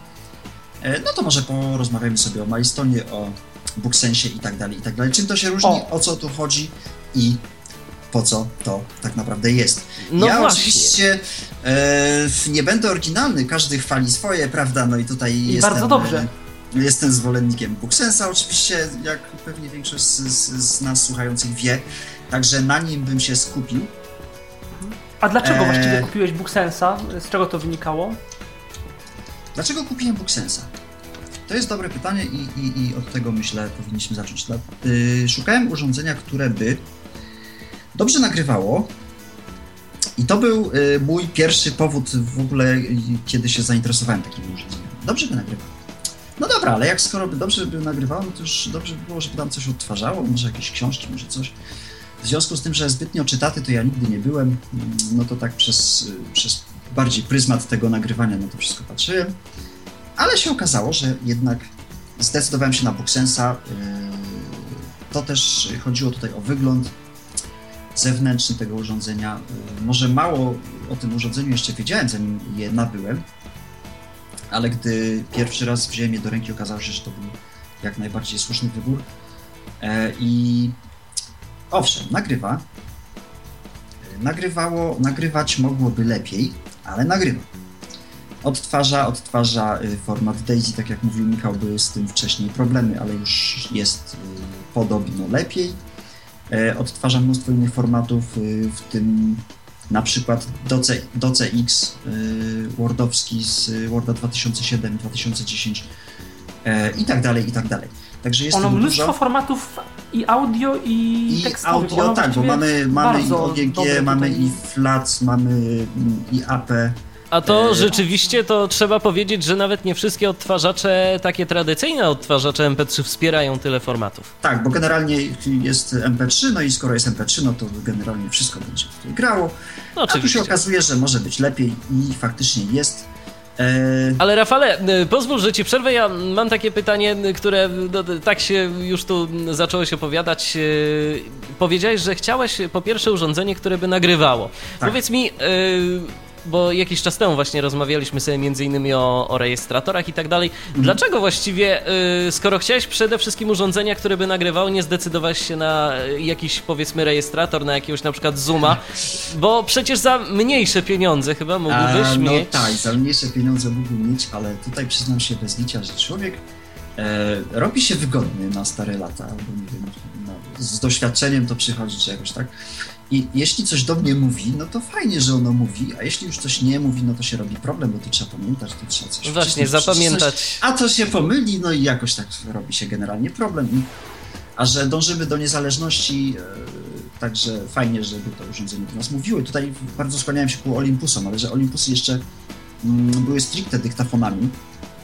E, no to może porozmawiamy sobie o Milestone'ie, o Booksensie i tak dalej, i tak dalej. Czym to się różni, o, o co tu chodzi i po co to tak naprawdę jest. No ja właśnie. oczywiście e, nie będę oryginalny, każdy chwali swoje, prawda? No i tutaj I jestem, bardzo dobrze. e, Jestem zwolennikiem Booksensa, oczywiście, jak pewnie większość z, z, nas słuchających wie, także na nim bym się skupił. A dlaczego Eee. właściwie kupiłeś Booksensa? Z czego to wynikało? Dlaczego kupiłem Booksensa? To jest dobre pytanie i, i, i od tego myślę powinniśmy zacząć. Yy, szukałem urządzenia, które by dobrze nagrywało. I to był yy, mój pierwszy powód w ogóle, yy, kiedy się zainteresowałem takim urządzeniem. Dobrze by nagrywało. No dobra, ale jak skoro by dobrze by nagrywało, no to już dobrze by było, żeby tam coś odtwarzało, może jakieś książki, może coś. W związku z tym, że zbytnio czytaty to ja nigdy nie byłem, no to tak przez, yy, przez bardziej pryzmat tego nagrywania na to wszystko patrzyłem. Ale się okazało, że jednak zdecydowałem się na Booksensa. Yy, To też chodziło tutaj o wygląd zewnętrzny tego urządzenia. Yy, Może mało o tym urządzeniu jeszcze wiedziałem, zanim je nabyłem, ale gdy pierwszy raz wziąłem je do ręki, okazało się, że to był jak najbardziej słuszny wybór. E, I owszem, nagrywa. Nagrywało, nagrywać mogłoby lepiej, ale nagrywa. Odtwarza, odtwarza y, format DAISY, tak jak mówił Michał, były z tym wcześniej problemy, ale już jest y, podobno lepiej. E, Odtwarza mnóstwo innych formatów, y, w tym na przykład DOCX y, Wordowski z Worda 2007, 2010 e, i tak dalej, i tak dalej. Także jest Ono mnóstwo dużo. formatów i audio, i, I tekstowych. audio, tak, bo mamy, mamy i OGG, mamy tutaj- i FLAC, mamy mm, i AP. A to E, rzeczywiście to trzeba powiedzieć, że nawet nie wszystkie odtwarzacze, takie tradycyjne odtwarzacze MP3 wspierają tyle formatów. Tak, bo generalnie jest MP3, no i skoro jest MP3, no to generalnie wszystko będzie tutaj grało. No A tu się okazuje, że może być lepiej i faktycznie jest. E, Ale Rafale, y, pozwól, że ci przerwę. Ja mam takie pytanie, które no, tak się już tu zaczęło się opowiadać. Powiedziałeś, że chciałeś po pierwsze urządzenie, które by nagrywało. Tak. Powiedz mi, bo jakiś czas temu właśnie rozmawialiśmy sobie między innymi o, o rejestratorach i tak dalej. Mhm. Dlaczego właściwie, y, skoro chciałeś przede wszystkim urządzenia, które by nagrywało, nie zdecydowałeś się na y, jakiś powiedzmy rejestrator, na jakiegoś na przykład Zooma? Bo przecież za mniejsze pieniądze chyba mógłbyś a, no mieć... tak, za mniejsze pieniądze mógłbym mieć, ale tutaj przyznam się bez licia, że człowiek e, robi się wygodny na stare lata, albo nie wiem, na, z doświadczeniem to przychodzi, czy jakoś tak. I jeśli coś do mnie mówi, no to fajnie, że ono mówi, a jeśli już coś nie mówi, no to się robi problem, bo to trzeba pamiętać, to trzeba coś Właśnie, wcisnąć, coś- zapamiętać. A to się pomyli, no i jakoś tak robi się generalnie problem. I, a że dążymy do niezależności, e, także fajnie, żeby to urządzenie do nas mówiły. Tutaj bardzo skłaniałem się ku Olympusom, ale że Olympusy jeszcze mm, były stricte dyktafonami.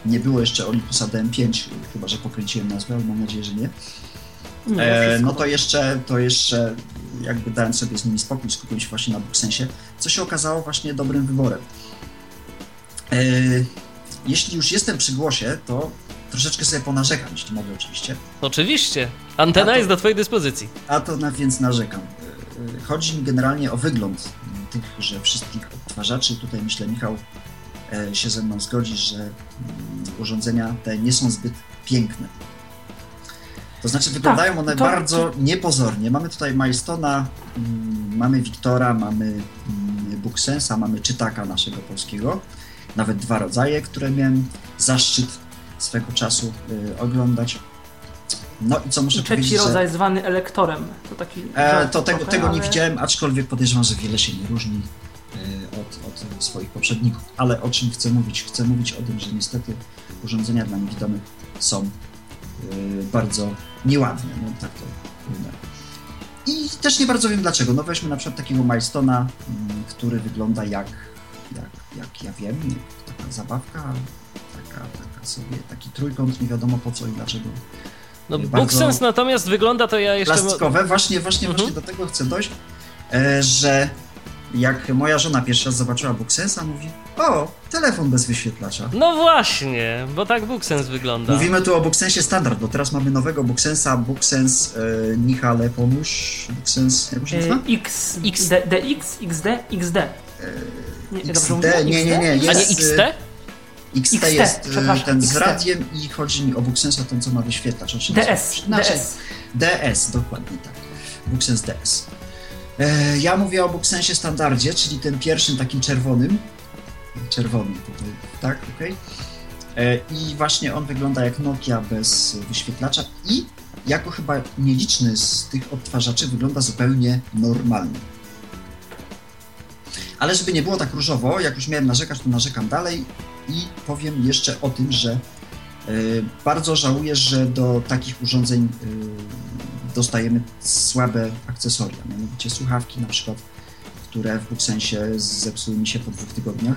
Nie było jeszcze Olympusa DM5, chyba że pokręciłem nazwę, ale mam nadzieję, że nie. Nie, E, no to jeszcze, to jeszcze jakby dałem sobie z nimi spokój, skupiłem się właśnie na Booksensie, co się okazało właśnie dobrym wyborem. E, jeśli już jestem przy głosie, to troszeczkę sobie ponarzekam, jeśli mogę oczywiście. Oczywiście. Antena to- jest do twojej dyspozycji. A to na, więc narzekam. E, Chodzi mi generalnie o wygląd tychże wszystkich odtwarzaczy. Tutaj myślę, Michał e, się ze mną zgodzi, że mm, urządzenia te nie są zbyt piękne. To znaczy wyglądają one to- bardzo niepozornie. Mamy tutaj Milestona, mm, mamy Wiktora, mamy mm, Booksensa, mamy czytaka naszego polskiego. Nawet dwa rodzaje, które miałem zaszczyt swego czasu y, oglądać. No i co muszę I trzeci powiedzieć, że... rodzaj zwany elektorem. To taki. E, to tego, trochę, tego nie ale- widziałem, aczkolwiek podejrzewam, że wiele się nie różni e, od, od swoich poprzedników. Ale o czym chcę mówić? Chcę mówić o tym, że niestety urządzenia dla niewidomych są bardzo nieładne. No tak to ujmę. I też nie bardzo wiem dlaczego. No weźmy na przykład takiego Milestona, mm, który wygląda jak, jak, jak ja wiem, jak taka zabawka, taka, taka sobie, taki trójkąt, nie wiadomo po co i dlaczego. No, Bardzo- BookSense natomiast wygląda to ja jeszcze... plastikowe. Właśnie, właśnie, Mhm. właśnie do tego chcę dojść, że jak moja żona pierwszy raz zobaczyła Booksensa, mówi o, telefon bez wyświetlacza. No właśnie, bo tak BookSense wygląda. Mówimy tu o Booksensie standard, bo teraz mamy nowego Booksensa, Booksense e, Michale, pomóż, Booksense, jak się E, nazywa? X, X. D, DX, XD, XD. Nie, dobrze XD, nie, nie, nie, XD? A nie jest, XT? XT, XT, jest e, przepraszam, ten z radiem i chodzi mi o Booksensa, ten co ma wyświetlacz. DS. DS. DS, dokładnie tak. Booksense DS. E, ja mówię o BookSensie standardzie, czyli tym pierwszym takim czerwonym. Czerwony tutaj, tak, ok. I właśnie on wygląda jak Nokia bez wyświetlacza i jako chyba nieliczny z tych odtwarzaczy wygląda zupełnie normalnie. Ale żeby nie było tak różowo, jak już miałem narzekać, to narzekam dalej i powiem jeszcze o tym, że y, bardzo żałuję, że do takich urządzeń dostajemy słabe akcesoria, mianowicie słuchawki na przykład, które w BookSensie zepsuły mi się po dwóch tygodniach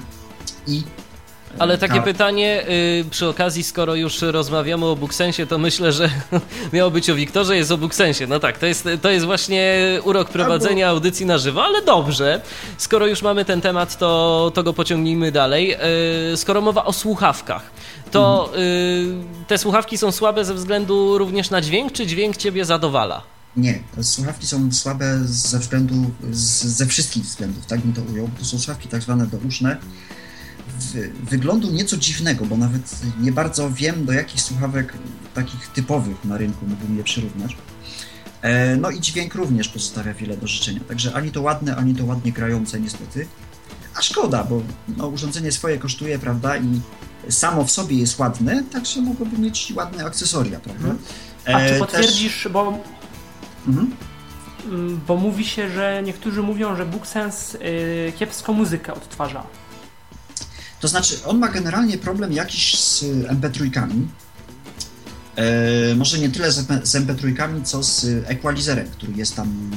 i ale takie pytanie y, przy okazji, skoro już rozmawiamy o Booksensie, to myślę, że miało być o Wiktorze, jest o Booksensie. No tak, to jest, to jest właśnie urok prowadzenia audycji na żywo, ale dobrze. Skoro już mamy ten temat, to, to go pociągnijmy dalej. Y, skoro mowa o słuchawkach, to y, te słuchawki są słabe ze względu również na dźwięk, czy dźwięk ciebie zadowala? Nie, słuchawki są słabe ze względu, ze wszystkich względów, tak bym to ujął. To są słuchawki tak zwane douszne, wyglądu nieco dziwnego, bo nawet nie bardzo wiem, do jakich słuchawek takich typowych na rynku mógłbym je przyrównać. E, no i dźwięk również pozostawia wiele do życzenia. Także ani to ładne, ani to ładnie grające niestety. A szkoda, bo no, urządzenie swoje kosztuje, prawda, i samo w sobie jest ładne, także mogłoby mieć ładne akcesoria, prawda. Mhm. A czy e, potwierdzisz, Też... bo... Mhm. Mm, bo mówi się, że niektórzy mówią, że BookSense yy, kiepsko muzykę odtwarza. To znaczy, on ma generalnie problem jakiś z MP3. E, może nie tyle z, MP3, co z equalizerem, który jest tam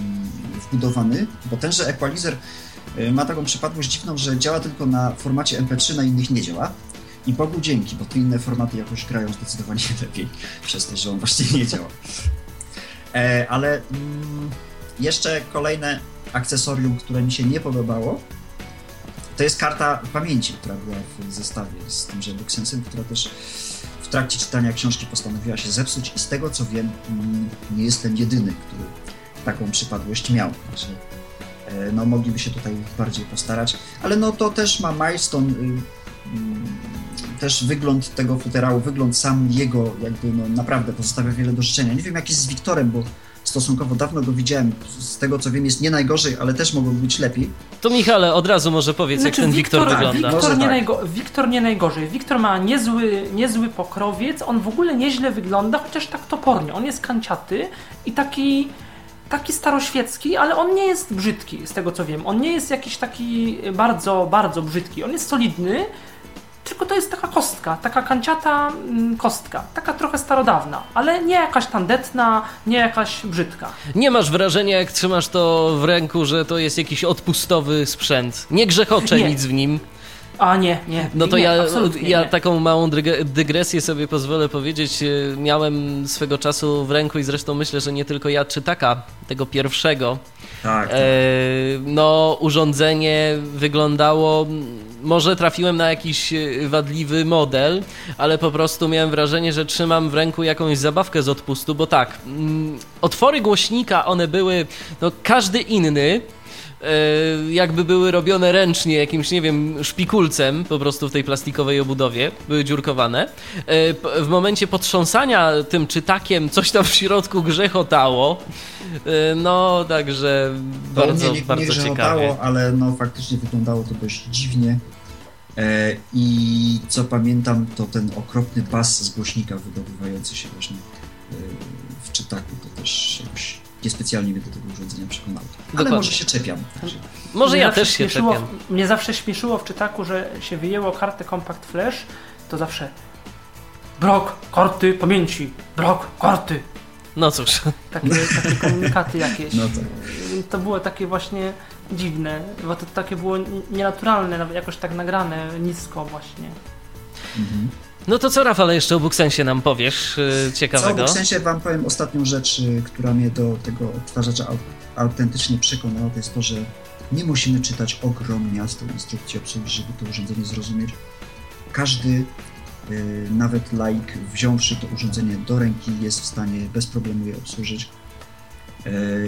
wbudowany, bo tenże equalizer e, ma taką przypadłość dziwną, że działa tylko na formacie MP3, na innych nie działa. I Bogu dzięki, bo te inne formaty jakoś grają zdecydowanie lepiej, przez to, że on właśnie nie działa. E, ale mm, jeszcze kolejne akcesorium, które mi się nie podobało, to jest karta pamięci, która była w zestawie z tymże Luxensem, która też w trakcie czytania książki postanowiła się zepsuć i z tego co wiem, mm, nie jestem jedyny, który taką przypadłość miał. Także e, no, mogliby się tutaj bardziej postarać, ale no to też ma milestone, y, mm, też wygląd tego futerału, wygląd sam jego jakby no, naprawdę pozostawia wiele do życzenia. Nie wiem jak jest z Wiktorem, bo stosunkowo dawno go widziałem. Z tego co wiem, jest nie najgorzej, ale też mogłoby być lepiej. To Michale, od razu może powiedz, znaczy, jak ten Wiktor, Wiktor wygląda. Wiktor nie, tak. najgo Wiktor nie najgorzej. Wiktor ma niezły, niezły pokrowiec, on w ogóle nieźle wygląda, chociaż tak topornie. On jest kanciaty i taki taki staroświecki, ale on nie jest brzydki, z tego co wiem. On nie jest jakiś taki bardzo, bardzo brzydki. On jest solidny, tylko to jest taka kostka, taka kanciata mm, kostka, taka trochę starodawna, ale nie jakaś tandetna, nie jakaś brzydka. Nie masz wrażenia, jak trzymasz to w ręku, że to jest jakiś odpustowy sprzęt. Nie grzechocze nie. nic w nim. A nie, nie. No to nie, ja, ja nie. taką małą dygresję sobie pozwolę powiedzieć. E, miałem swego czasu w ręku i zresztą myślę, że nie tylko ja czytaka tego pierwszego. Tak, tak. E, no, urządzenie wyglądało. Może trafiłem na jakiś e, wadliwy model, ale po prostu miałem wrażenie, że trzymam w ręku jakąś zabawkę z odpustu, bo tak, mm, otwory głośnika one były, no każdy inny E, jakby były robione ręcznie jakimś, nie wiem, szpikulcem po prostu w tej plastikowej obudowie, były dziurkowane. E, w momencie potrząsania tym czytakiem coś tam w środku grzechotało. E, no, także bardzo, nie, nie, bardzo nie ciekawie. ale no faktycznie wyglądało to dość dziwnie. I co pamiętam, to ten okropny bas z głośnika wydobywający się właśnie w czytaku, to też jakoś niespecjalnie mnie do tego urządzenia przekonało. Ale Dokładnie. może się czepiam. Może mnie ja też się czepiam. Mnie zawsze śmieszyło w czytaku, że się wyjęło kartę Compact Flash, to zawsze brok, karty pamięci, brok, karty. No cóż. Takie, takie komunikaty jakieś. No to. to było takie właśnie dziwne, bo to takie było nienaturalne, nawet jakoś tak nagrane nisko właśnie. Mhm. No to co, Rafale, jeszcze o Booksensie nam powiesz yy, ciekawego? Co o Booksensie wam powiem ostatnią rzecz, yy, która mnie do tego odtwarzacza autentycznie przekonała, to jest to, że nie musimy czytać ogromniastą instrukcji obsługi, żeby to urządzenie zrozumieć. Każdy, yy, nawet laik, wziąwszy to urządzenie do ręki, jest w stanie bez problemu je obsłużyć.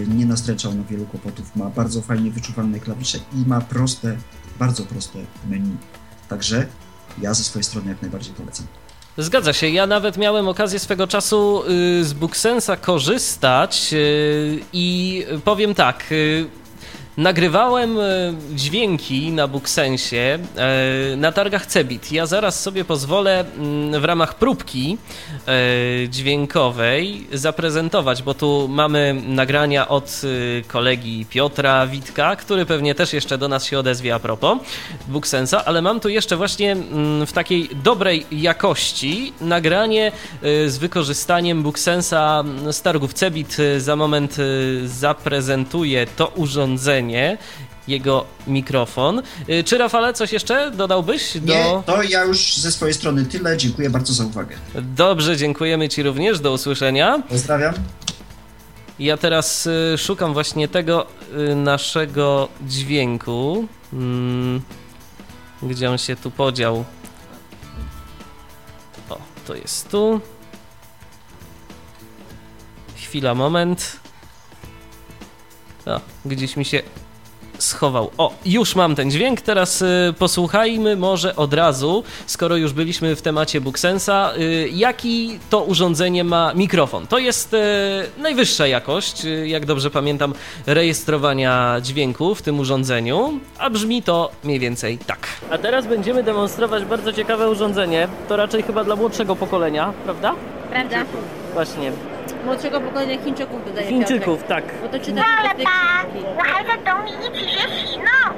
Nie nastręczał na wielu kłopotów, ma bardzo fajnie wyczuwalne klawisze i ma proste, bardzo proste menu. Także ja ze swojej strony jak najbardziej polecam. Zgadza się. Ja nawet miałem okazję swego czasu y, z BookSensa korzystać y, i powiem tak. Nagrywałem e, dźwięki na Booksensie e, na targach Cebit. Ja zaraz sobie pozwolę mm, w ramach próbki e, dźwiękowej zaprezentować, bo tu mamy nagrania od kolegi Piotra Witka, który pewnie też jeszcze do nas się odezwie a propos Booksensa, ale mam tu jeszcze właśnie mm, w takiej dobrej jakości nagranie z wykorzystaniem Booksensa z targów Cebit. Za moment zaprezentuję to urządzenie jego mikrofon. Y, czy Rafale coś jeszcze dodałbyś? Do... Nie, to ja już ze swojej strony tyle. Dziękuję bardzo za uwagę. Dobrze, dziękujemy Ci również. Do usłyszenia. Pozdrawiam. Ja teraz y, szukam właśnie tego y, naszego dźwięku. Hmm, gdzie on się tu podział? O, to jest tu. Chwila, moment. O, gdzieś mi się schował. O, już mam ten dźwięk, teraz y, posłuchajmy może od razu, skoro już byliśmy w temacie Booksensa, y, jaki to urządzenie ma mikrofon. To jest y, najwyższa jakość, y, jak dobrze pamiętam, rejestrowania dźwięku w tym urządzeniu, a brzmi to mniej więcej tak. A teraz będziemy demonstrować bardzo ciekawe urządzenie, to raczej chyba dla młodszego pokolenia, prawda? Prawda? Właśnie młodszego pokolenia Chińczyków dodaje Chińczyków, Piotrek. tak. Bo to czyta 忘了吧，我还在等你一起学习呢。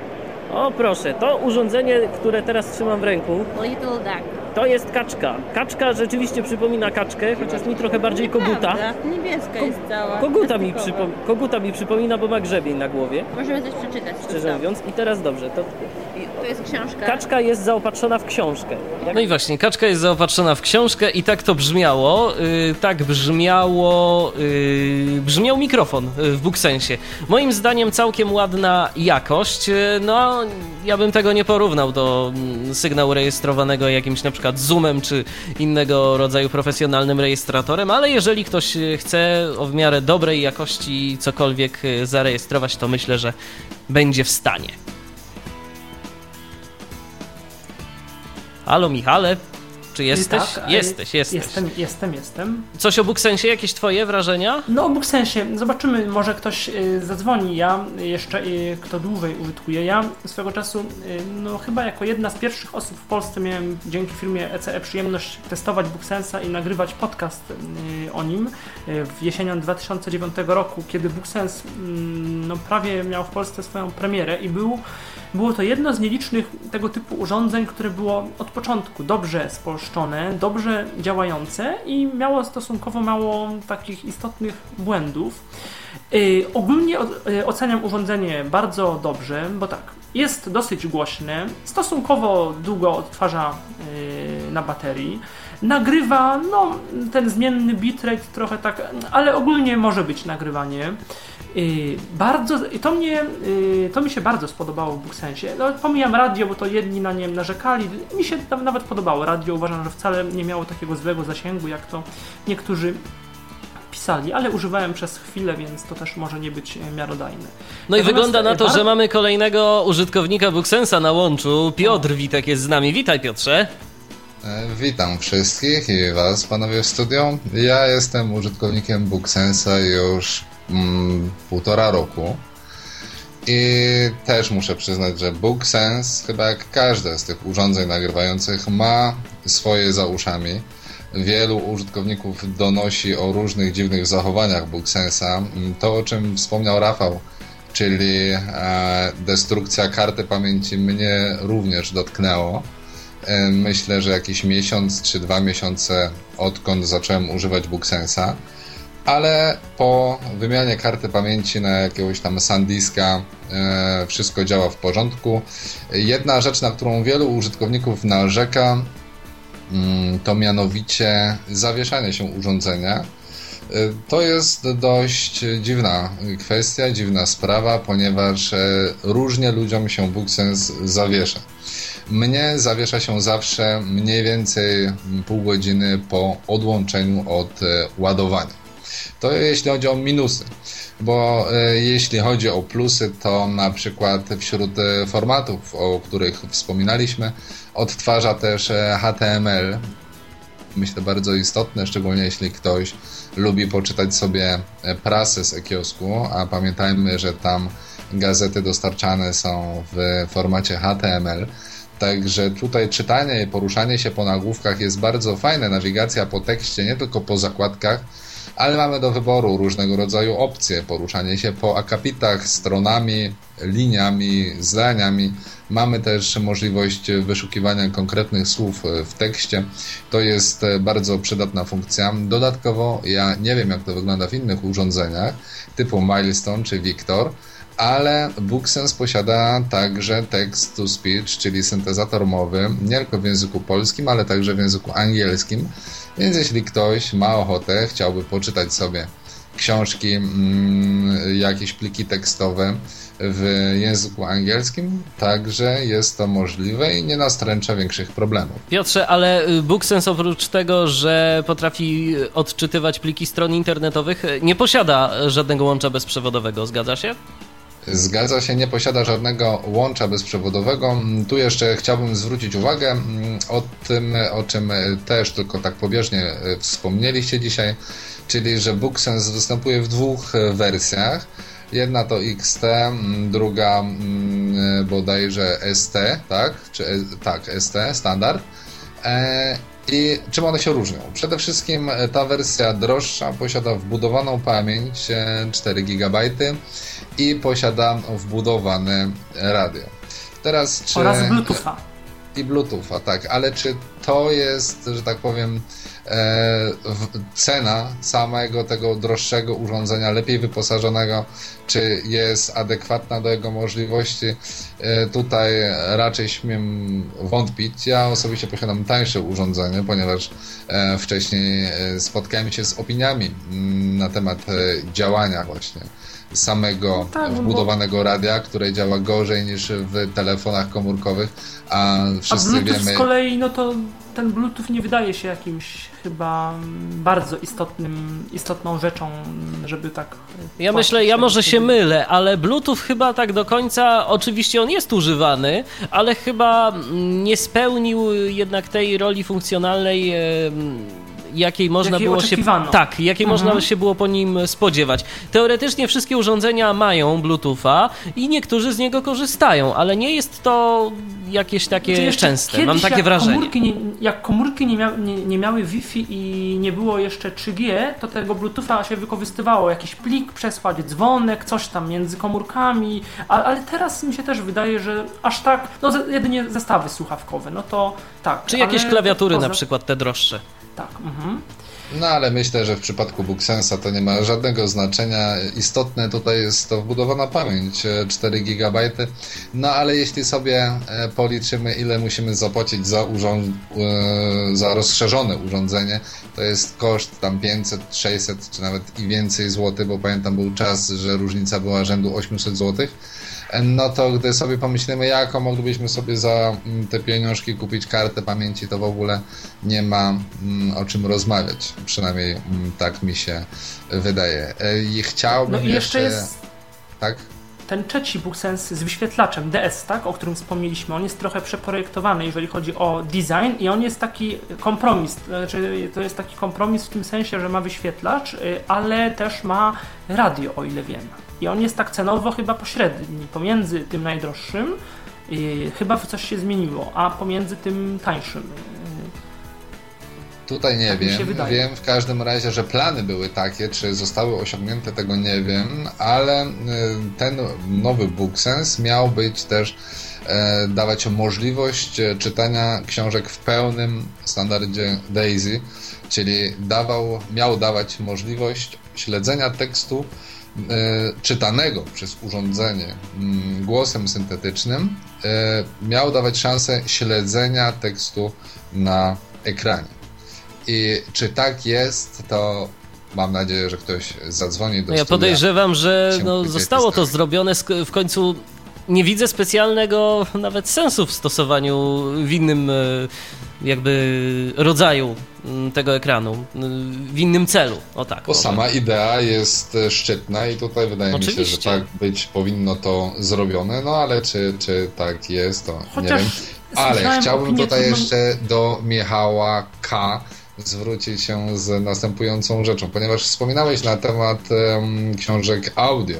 O proszę, to urządzenie, które teraz trzymam w ręku, Little Duck. to jest kaczka. Kaczka rzeczywiście przypomina kaczkę, chociaż mi trochę bardziej koguta. Prawda? Niebieska jest cała. Koguta mi, Plastikowa. przypo- koguta mi przypomina, bo ma grzebień na głowie, Możemy coś przeczytać. szczerze mówiąc. I teraz dobrze, to to jest książka. kaczka jest zaopatrzona w książkę. No i właśnie, kaczka jest zaopatrzona w książkę i tak to brzmiało. Yy, tak brzmiało, yy, brzmiał mikrofon yy, w Booksensie. Moim zdaniem całkiem ładna jakość. Yy, no, ja bym tego nie porównał do mm, sygnału rejestrowanego jakimś na przykład Zoomem czy innego rodzaju profesjonalnym rejestratorem, ale jeżeli ktoś yy, chce o w miarę dobrej jakości cokolwiek zarejestrować, to myślę, że będzie w stanie. Halo Michale, czy jesteś? Tak, e, jesteś, jesteś. Jestem, jestem, jestem. Coś o Booksensie, jakieś twoje wrażenia? No o Booksensie, zobaczymy, może ktoś y, zadzwoni. Ja jeszcze, y, kto dłużej użytkuje. Ja swego czasu, y, no chyba jako jedna z pierwszych osób w Polsce miałem dzięki firmie ECE przyjemność testować Booksensa i nagrywać podcast o nim w jesienią 2009 roku, kiedy Booksense mm, no, prawie miał w Polsce swoją premierę i był było to jedno z nielicznych tego typu urządzeń, które było od początku dobrze spolszczone, dobrze działające i miało stosunkowo mało takich istotnych błędów. Yy, ogólnie yy, oceniam urządzenie bardzo dobrze, bo tak, jest dosyć głośne, stosunkowo długo odtwarza yy, na baterii, nagrywa, no, ten zmienny bitrate trochę tak, ale ogólnie może być nagrywanie. Yy, bardzo, i to mnie, yy, to mi się bardzo spodobało w Booksensie. No, pomijam radio, bo to jedni na nie narzekali. Mi się tam nawet podobało radio. Uważam, że wcale nie miało takiego złego zasięgu, jak to niektórzy pisali, ale używałem przez chwilę, więc to też może nie być e, miarodajne. No i Natomiast, wygląda na to, e, że bar- mamy kolejnego użytkownika Booksensa na łączu. Piotr Witek jest z nami. Witaj Piotrze. E, Witam wszystkich i Was, panowie w studio. Ja jestem użytkownikiem Booksensa już mm, półtora roku. I też muszę przyznać, że BookSense, chyba jak każde z tych urządzeń nagrywających, ma swoje za uszami. Wielu użytkowników donosi o różnych dziwnych zachowaniach BookSensa. Mm, To, o czym wspomniał Rafał, czyli e, destrukcja karty pamięci, mnie również dotknęło. E, Myślę, że jakiś miesiąc czy dwa miesiące odkąd zacząłem używać BookSensa, ale po wymianie karty pamięci na jakiegoś tam SanDiska e, wszystko działa w porządku. Jedna rzecz, na którą wielu użytkowników narzeka, mm, to mianowicie zawieszanie się urządzenia. E, To jest dość dziwna kwestia, dziwna sprawa, ponieważ e, różnie ludziom się BookSense zawiesza. Mnie zawiesza się zawsze mniej więcej pół godziny po odłączeniu od ładowania. To jeśli chodzi o minusy, bo e, jeśli chodzi o plusy, to na przykład wśród e, formatów, o których wspominaliśmy, odtwarza też e, HTML. Myślę bardzo istotne, szczególnie jeśli ktoś lubi poczytać sobie prasę z e-kiosku, a pamiętajmy, że tam gazety dostarczane są w formacie HTML. Także tutaj czytanie i poruszanie się po nagłówkach jest bardzo fajne. Nawigacja po tekście, nie tylko po zakładkach, ale mamy do wyboru różnego rodzaju opcje. Poruszanie się po akapitach, stronami, liniami, zdaniami. Mamy też możliwość wyszukiwania konkretnych słów w tekście. To jest bardzo przydatna funkcja. Dodatkowo, ja nie wiem jak to wygląda w innych urządzeniach typu Milestone czy Victor, ale BookSense posiada także text to speech, czyli syntezator mowy, nie tylko w języku polskim, ale także w języku angielskim. Więc jeśli ktoś ma ochotę, chciałby poczytać sobie książki, mm, jakieś pliki tekstowe w języku angielskim, także jest to możliwe i nie nastręcza większych problemów. Piotrze, ale y, BookSense oprócz tego, że potrafi odczytywać pliki stron internetowych, nie posiada żadnego łącza bezprzewodowego, zgadza się? Zgadza się, nie posiada żadnego łącza bezprzewodowego. Tu jeszcze chciałbym zwrócić uwagę mm, o tym, o czym też tylko tak pobieżnie e, wspomnieliście dzisiaj, czyli że BookSense występuje w dwóch e, wersjach. Jedna to XT, mm, druga mm, bodajże ST, tak? Czy, e, tak, ST, standard. I czym one się różnią? Przede wszystkim ta wersja droższa posiada wbudowaną pamięć 4 GB i posiada wbudowane radio. Teraz czy... Oraz Bluetootha. I Bluetootha, tak, ale czy to jest, że tak powiem, e, cena samego tego droższego urządzenia, lepiej wyposażonego, czy jest adekwatna do jego możliwości? E, tutaj raczej śmiem wątpić. Ja osobiście posiadam tańsze urządzenie, ponieważ e, wcześniej e, spotkałem się z opiniami m, na temat e, działania właśnie samego no tak, wbudowanego bo... radia, które działa gorzej niż w telefonach komórkowych, a wszyscy a Bluetooth wiemy... z kolei, no to ten Bluetooth nie wydaje się jakimś chyba bardzo istotnym, istotną rzeczą, żeby tak... Ja myślę, ja może się mylę, ale Bluetooth chyba tak do końca, oczywiście on jest używany, ale chyba nie spełnił jednak tej roli funkcjonalnej jakiej można jakiej było się tak, jakiej mhm. można się było po nim spodziewać. Teoretycznie wszystkie urządzenia mają Bluetootha i niektórzy z niego korzystają, ale nie jest to jakieś takie znaczy częste. Mam takie jak wrażenie. Komórki nie, jak komórki nie, mia, nie, nie, miały Wi-Fi i nie było jeszcze 3G, to tego Bluetootha się wykorzystywało. Jakiś plik przesłać, dzwonek, coś tam między komórkami, ale, ale teraz mi się też wydaje, że aż tak, no jedynie zestawy słuchawkowe, no to tak. Czy jakieś klawiatury poza... na przykład te droższe. Tak. Mhm. No ale myślę, że w przypadku BookSensa to nie ma żadnego znaczenia. Istotne tutaj jest to wbudowana pamięć 4 e, GB. No ale jeśli sobie e, policzymy, ile musimy zapłacić za, urząd... E, za rozszerzone urządzenie, to jest koszt tam 500, 600 czy nawet i więcej złotych, bo pamiętam był czas, że różnica była rzędu 800 złotych no to gdy sobie pomyślimy, jaką moglibyśmy sobie za mm, te pieniążki kupić kartę pamięci, to w ogóle nie ma mm, o czym rozmawiać. Przynajmniej mm, tak mi się wydaje. E, I chciałbym no i jeszcze... jeszcze... jest... Tak? Ten trzeci BookSense z wyświetlaczem DS, tak, o którym wspomnieliśmy, on jest trochę przeprojektowany, jeżeli chodzi o design i on jest taki kompromis, znaczy to jest taki kompromis w tym sensie, że ma wyświetlacz, y, ale też ma radio, o ile wiem. I on jest tak cenowo chyba pośredni pomiędzy tym najdroższym, yy, chyba coś się zmieniło, a pomiędzy tym tańszym. Tutaj nie tak wiem. Wiem w każdym razie, że plany były takie, czy zostały osiągnięte, tego nie wiem, ale y, ten nowy BookSense miał być też e, dawać możliwość e, czytania książek w pełnym standardzie DAISY, czyli dawał, miał dawać możliwość śledzenia tekstu E, czytanego przez urządzenie mm, głosem syntetycznym e, miał dawać szansę śledzenia tekstu na ekranie. I czy tak jest, to mam nadzieję, że ktoś zadzwoni do no Ja podejrzewam, że no, zostało to zrobione w końcu nie widzę specjalnego nawet sensu w stosowaniu w innym e, jakby rodzaju tego ekranu, w innym celu, o tak. Bo sama idea jest e, szczytna i tutaj wydaje Oczywiście. mi się, że tak być powinno to zrobione, no ale czy, czy tak jest, to Chociaż nie wiem. Ale chciałbym tutaj jeszcze do Michała K zwrócić się z następującą rzeczą, ponieważ wspominałeś na temat um, książek audio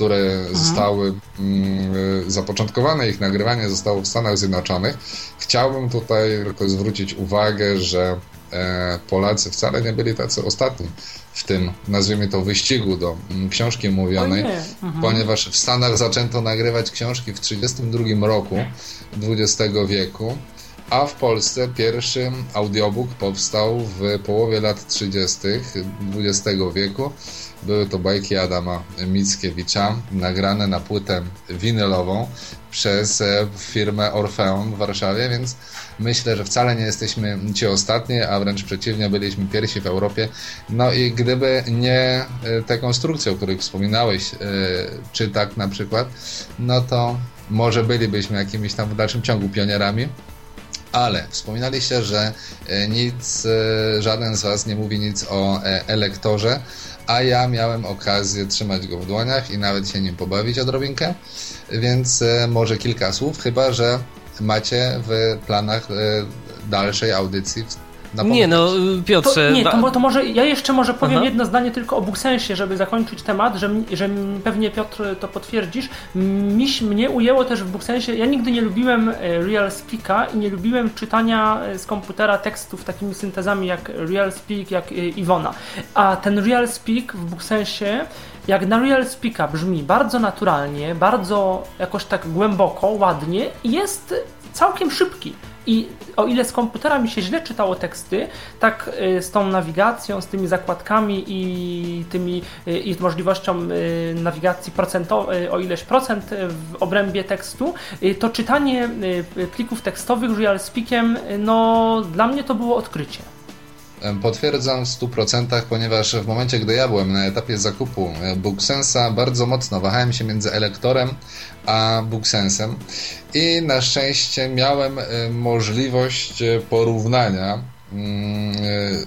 które zostały mm, zapoczątkowane, ich nagrywanie zostało w Stanach Zjednoczonych. Chciałbym tutaj tylko zwrócić uwagę, że e, Polacy wcale nie byli tacy ostatni w tym, nazwijmy to, wyścigu do mm, książki mówionej. Mhm. ponieważ w Stanach zaczęto nagrywać książki w 1932 roku XX wieku, a w Polsce pierwszy audiobook powstał w połowie lat 30. XX wieku. Były to bajki Adama Mickiewicza, nagrane na płytę winylową przez e, firmę Orfeon w Warszawie, więc myślę, że wcale nie jesteśmy ci ostatni, a wręcz przeciwnie, byliśmy pierwsi w Europie. No i gdyby nie e, te konstrukcje, o których wspominałeś, e, czy tak na przykład, no to może bylibyśmy jakimiś tam w dalszym ciągu pionierami. Ale wspominaliście, że e, nic, e, żaden z Was nie mówi nic o e, elektorze, a ja miałem okazję trzymać go w dłoniach i nawet się nim pobawić odrobinkę, więc może kilka słów, chyba że macie w planach dalszej audycji Nie no, To, Piotrze, nie, ba- to, to może ja jeszcze może powiem Aha. jedno zdanie tylko o Booksensie, żeby zakończyć temat, że, że pewnie Piotr to potwierdzisz. Miś, mnie ujęło też w Booksensie, ja nigdy nie lubiłem e, Real Speaka i nie lubiłem czytania e, z komputera tekstów takimi syntezami jak Real Speak, jak e, Iwona. A ten Real Speak w Booksensie jak na Real Speaka brzmi bardzo naturalnie, bardzo jakoś tak głęboko, ładnie i jest całkiem szybki. I o ile z komputera mi się źle czytało teksty, tak y, z tą nawigacją, z tymi zakładkami i tymi y, i możliwością y, nawigacji procentowej o ileś procent w obrębie tekstu, to czytanie plików tekstowych RealSpeakiem, y, no dla mnie to było odkrycie. Potwierdzam w 100%, ponieważ w momencie, gdy ja byłem na etapie zakupu e, Booksensa, bardzo mocno wahałem się między elektorem a Booksensem i na szczęście miałem e, możliwość e, porównania mm,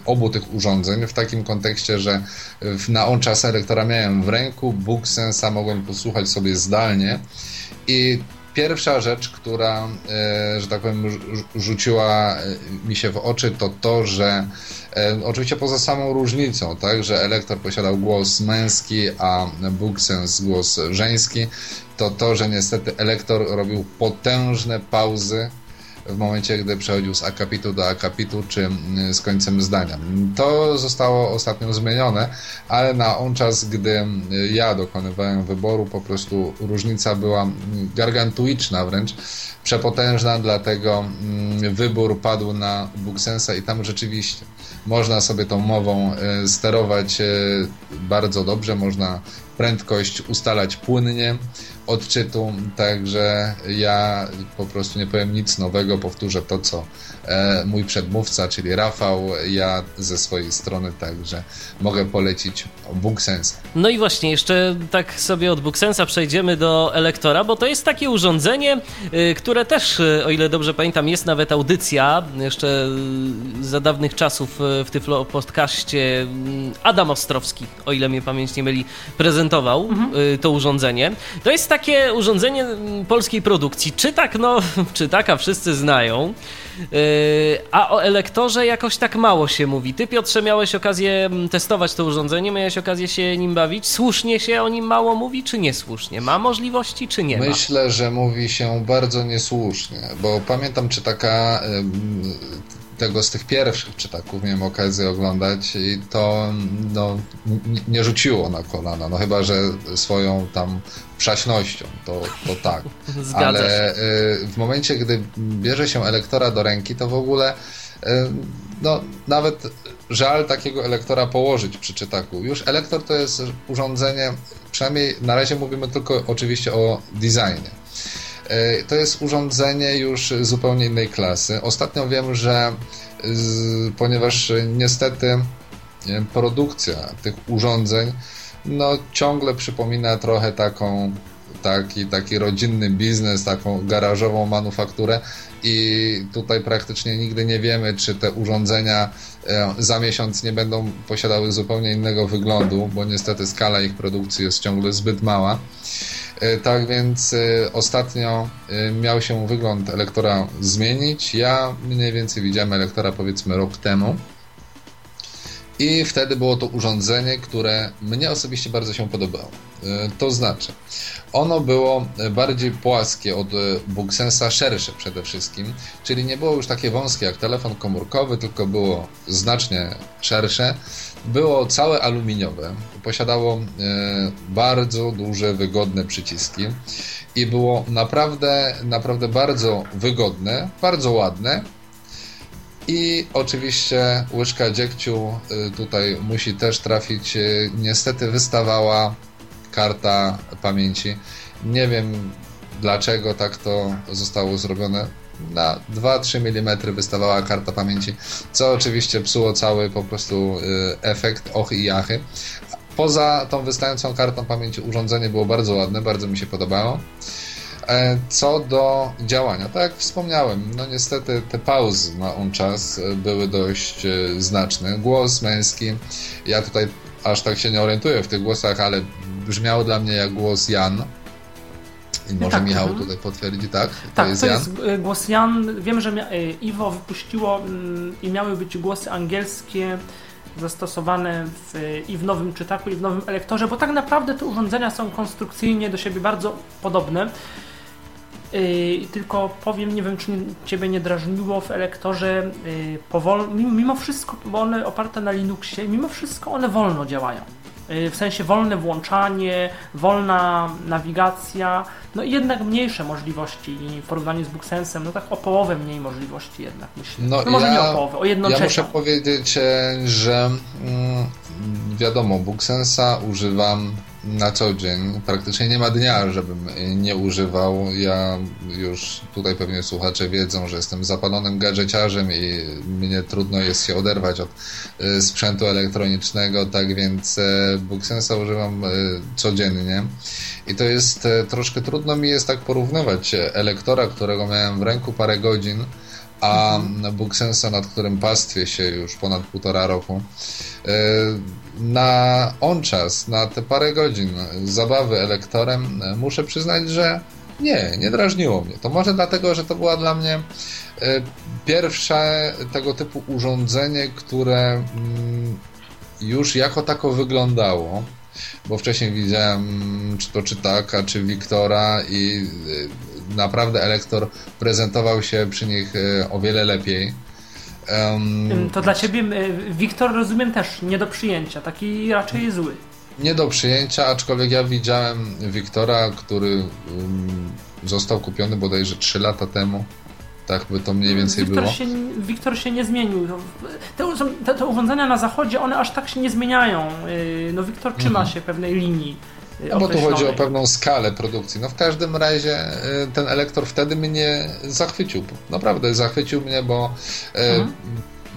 obu tych urządzeń w takim kontekście, że na on czas elektora miałem w ręku, Booksensa mogłem posłuchać sobie zdalnie i Pierwsza rzecz, która, że tak powiem, rzu- rzuciła mi się w oczy, to to, że oczywiście poza samą różnicą, tak, że elektor posiadał głos męski, a Booksense głos żeński, to to, że niestety elektor robił potężne pauzy w momencie, gdy przechodził z akapitu do akapitu, czy mm, z końcem zdania. To zostało ostatnio zmienione, ale na on czas, gdy mm, ja dokonywałem wyboru, po prostu różnica była mm, gargantuiczna wręcz, przepotężna, dlatego wybór padł na Booksensa i tam rzeczywiście można sobie tą mową e, sterować e, bardzo dobrze, można prędkość ustalać płynnie odczytu, także ja po prostu nie powiem nic nowego, powtórzę to, co mój przedmówca, czyli Rafał, ja ze swojej strony także mogę polecić Booksensa. No i właśnie, jeszcze tak sobie od Booksensa przejdziemy do Elektora, bo to jest takie urządzenie, y, które też, y, o ile dobrze pamiętam, jest nawet audycja, jeszcze y, za dawnych czasów w Tyflo Podcaście Adam Ostrowski, o ile mnie pamięć nie myli, prezentował y, to urządzenie. To jest takie urządzenie mm, polskiej produkcji. Czy tak, no, czy taka wszyscy znają, a o Elektorze jakoś tak mało się mówi. Ty, Piotrze, miałeś okazję mm, testować to urządzenie, miałeś okazję się nim bawić. Słusznie się o nim mało mówi, czy niesłusznie? Ma możliwości, czy nie ma? Myślę, że mówi się bardzo niesłusznie, bo pamiętam, czy taka tego z tych pierwszych czytaków miałem okazję oglądać i to no, nie rzuciło na kolana, no chyba, że swoją tam przaśnością, to, to tak. Zgadza. Ale y, w momencie, gdy bierze się elektora do ręki, to w ogóle y, no, nawet żal takiego elektora położyć przy czytaku. Już elektor to jest urządzenie, przynajmniej na razie mówimy tylko oczywiście o designie. Y, To jest urządzenie już zupełnie innej klasy. Ostatnio wiem, że z, ponieważ niestety y, produkcja tych urządzeń no, ciągle przypomina trochę taką taki, taki rodzinny biznes, taką garażową manufakturę i tutaj praktycznie nigdy nie wiemy, czy te urządzenia e, za miesiąc nie będą posiadały zupełnie innego wyglądu, bo niestety skala ich produkcji jest ciągle zbyt mała. E, Tak więc e, ostatnio e, miał się wygląd elektora zmienić. Ja mniej więcej widziałem elektora powiedzmy rok temu. I wtedy było to urządzenie, które mnie osobiście bardzo się podobało. E, to znaczy, ono było bardziej płaskie od e, Booksensa, szersze przede wszystkim, czyli nie było już takie wąskie jak telefon komórkowy, tylko było znacznie szersze. Było całe aluminiowe, posiadało e, bardzo duże, wygodne przyciski i było naprawdę, naprawdę bardzo wygodne, bardzo ładne i oczywiście łyżka dziegciu y, tutaj musi też trafić. Y, niestety wystawała karta pamięci. Nie wiem dlaczego tak to zostało zrobione. Na 2-3 mm wystawała karta pamięci, co oczywiście psuło cały po prostu y, efekt ochy i jachy. Poza tą wystającą kartą pamięci urządzenie było bardzo ładne, bardzo mi się podobało. E, co do działania, tak jak wspomniałem, no niestety te pauzy na on czas e, były dość e, znaczne. Głos męski, ja tutaj aż tak się nie orientuję w tych głosach, ale brzmiało dla mnie jak głos Jan. I może tak, Michał mhm. tutaj potwierdzi, tak? To tak, jest to Jan? jest głos Jan. Wiem, że Iwo wypuściło mm, i miały być głosy angielskie zastosowane w, i w nowym czytaku, i w nowym elektorze, bo tak naprawdę te urządzenia są konstrukcyjnie do siebie bardzo podobne. Yy, tylko powiem, nie wiem, czy Ciebie nie drażniło w elektorze yy, powolno, mimo wszystko, bo one oparte na Linuxie, mimo wszystko one wolno działają. Yy, w sensie wolne włączanie, wolna nawigacja, no i jednak mniejsze możliwości w porównaniu z BookSensem, no tak o połowę mniej możliwości jednak myślę. No, no może ja, nie o połowę, o jedną Ja muszę powiedzieć, że mm, wiadomo, BookSensa używam na co dzień. Praktycznie nie ma dnia, żebym nie używał. Ja już tutaj pewnie słuchacze wiedzą, że jestem zapalonym gadżeciarzem i mnie trudno jest się oderwać od e, sprzętu elektronicznego, tak więc e, BookSensa używam e, codziennie. I to jest troszkę trudno mi jest tak porównywać elektora, którego miałem w ręku parę godzin, a mhm. BookSensa, nad którym pastwię się już ponad półtora roku na on czas, na te parę godzin zabawy elektorem, muszę przyznać, że nie, nie drażniło mnie. To może dlatego, że to była dla mnie e, pierwsze tego typu urządzenie, które mm, już jako tako wyglądało, bo wcześniej widziałem czy to czytaka, czy Wiktora i naprawdę elektor prezentował się przy nich e, o wiele lepiej. Um, to dla ciebie, Wiktor, rozumiem też nie do przyjęcia, taki raczej zły. Nie do przyjęcia, aczkolwiek ja widziałem Wiktora, który um, został kupiony bodajże 3 lata temu. Tak by to mniej więcej Wiktor było. Się, Wiktor się nie zmienił. Te, te, te, urządzenia na zachodzie, one aż tak się nie zmieniają. Y, no Wiktor trzyma mhm. się pewnej linii. No bo tu chodzi o pewną skalę produkcji. No w każdym razie y, ten elektor wtedy mnie zachwycił. Naprawdę zachwycił mnie, bo y, mhm.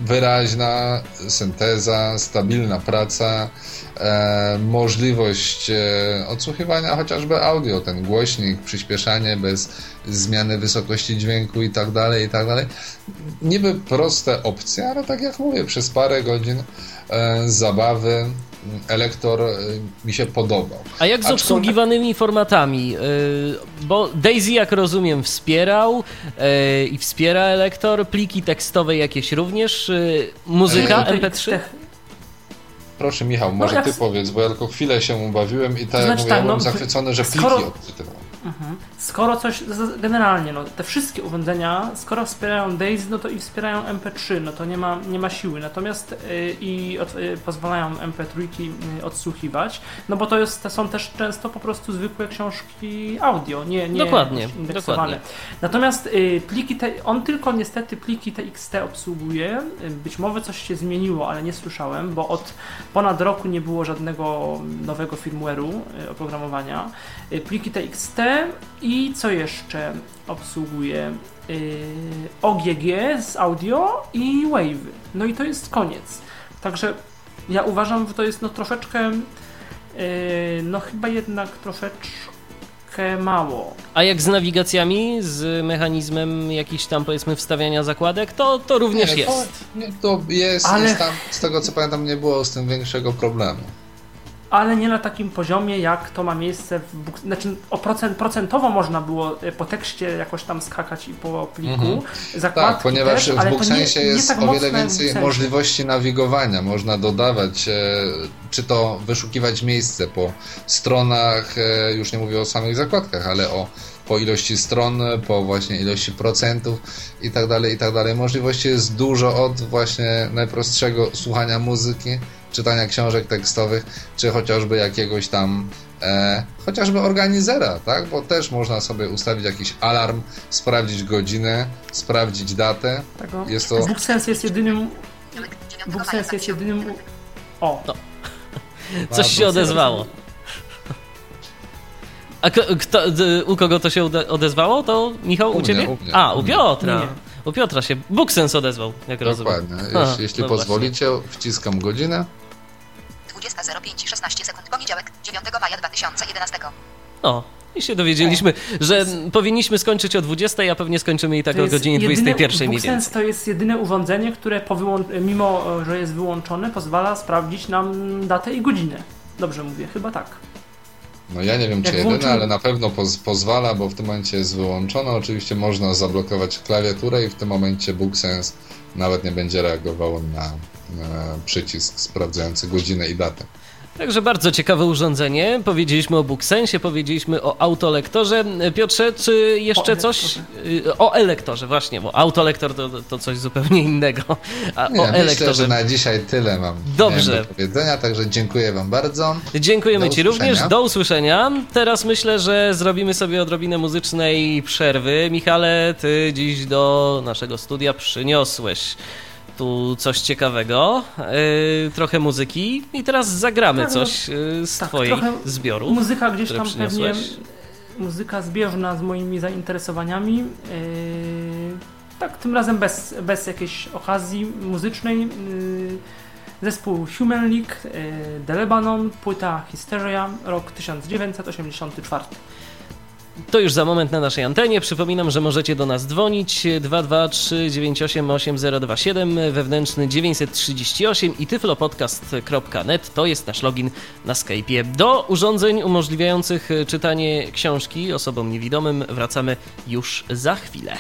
wyraźna synteza, stabilna praca, e, możliwość e, odsłuchiwania chociażby audio, ten głośnik, przyspieszanie bez zmiany wysokości dźwięku i tak dalej, i tak dalej. Niby proste opcje, ale tak jak mówię, przez parę godzin e, zabawy Elektor y, mi się podobał. A jak z obsługiwanymi formatami? Y, bo Daisy, jak rozumiem, wspierał y, i wspiera Elektor, pliki tekstowe jakieś również, muzyka MP3? Proszę Michał, może no, ty powiedz, bo ja tylko chwilę się ubawiłem i tak znaczy, mówię, tak, ja byłem no, zachwycony, że pliki skoro... odczytywał. Mhm. Skoro coś, generalnie, no, te wszystkie urządzenia, skoro wspierają DAISY, no to i wspierają MP3, no to nie ma, nie ma siły. Natomiast yy, i od, yy, pozwalają MP3 yy, odsłuchiwać, no bo to, jest, to są też często po prostu zwykłe książki audio, nie, nie dokładnie, dokładnie. Natomiast y, pliki te, on tylko niestety pliki TXT obsługuje. Y, być może coś się zmieniło, ale nie słyszałem, bo od ponad roku nie było żadnego nowego firmware'u y, oprogramowania. pliki TXT i co jeszcze obsługuje? Yy, OGG z audio i Wave. No i to jest koniec. Także ja uważam, że to jest no troszeczkę, yy, no chyba jednak troszeczkę mało. A jak z nawigacjami, z mechanizmem jakiś tam powiedzmy wstawiania zakładek, to, to również nie, jest. To, nie, to jest, Ale... jest tam, z tego co pamiętam nie było z tym większego problemu. Ale nie na takim poziomie, jak to ma miejsce w. Znaczy, o procent, procentowo można było e, po tekście jakoś tam skakać i po pliku. Mhm. Zakładki Tak, ponieważ też, w BookSensie nie, nie jest tak o wiele więcej możliwości nawigowania. Można dodawać, e, czy to wyszukiwać miejsce po stronach, e, już nie mówię o samych zakładkach, ale o po ilości stron, po właśnie ilości procentów i tak dalej, i tak dalej. Możliwości jest dużo od właśnie najprostszego słuchania muzyki, czytania książek tekstowych, czy chociażby jakiegoś tam e, chociażby organizera, tak? Bo też można sobie ustawić jakiś alarm, sprawdzić godzinę, sprawdzić datę. Tego. Jest to BookSense jest jedynym... BookSense jest jedynym... O, Coś się odezwało. A kto, u kogo to się odezwało? To Michał, u, U mnie, ciebie? u mnie. A, u Piotra. Nie. U Piotra się Booksens odezwał, jak rozumiem. Dokładnie. Jeśli, jeśli no pozwolicie, wciskam godzinę. 20.05 16 sekund. Poniedziałek, 9 maja 2011. O, i się dowiedzieliśmy, że powinniśmy skończyć o 20, a pewnie skończymy i tak o godzinie jedyne- 21 mniej więcej. to jest jedyne urządzenie, które po wyłą- mimo, e, że jest wyłączone, pozwala sprawdzić nam datę i godzinę. Dobrze mówię, chyba tak. No ja nie wiem, czy jedyne, ale na pewno poz pozwala, bo w tym momencie jest wyłączone. Oczywiście można zablokować klawiaturę i w tym momencie BookSense nawet nie będzie reagował na przycisk sprawdzający godzinę i datę. Także bardzo ciekawe urządzenie. Powiedzieliśmy o Booksensie, powiedzieliśmy o autolektorze. Piotrze, czy jeszcze O coś? Y, O elektorze, właśnie, bo autolektor to, to coś zupełnie innego. A Nie, o myślę, elektorze. że na dzisiaj tyle mam Dobrze. do powiedzenia, także dziękuję Wam bardzo. Dziękujemy Do Ci usłyszenia. również. Do usłyszenia. Teraz myślę, że zrobimy sobie odrobinę muzycznej przerwy. Michale, Ty dziś do naszego studia przyniosłeś tu coś ciekawego, yy, trochę muzyki i teraz zagramy Tak, no, coś yy, z tak, Twojej trochę zbioru. Muzyka gdzieś tam pewnie. Muzyka zbieżna z moimi zainteresowaniami. Yy, tak, tym razem bez, bez jakiejś okazji muzycznej. Yy, zespół Human League, yy, The Lebanon, płyta Hysteria, rok 1984. To już za moment na naszej antenie. Przypominam, że możecie do nas dzwonić 223 98 8027 wewnętrzny 938 i tyflopodcast.net to jest nasz login na Skype'ie. Do urządzeń umożliwiających czytanie książki osobom niewidomym wracamy już za chwilę.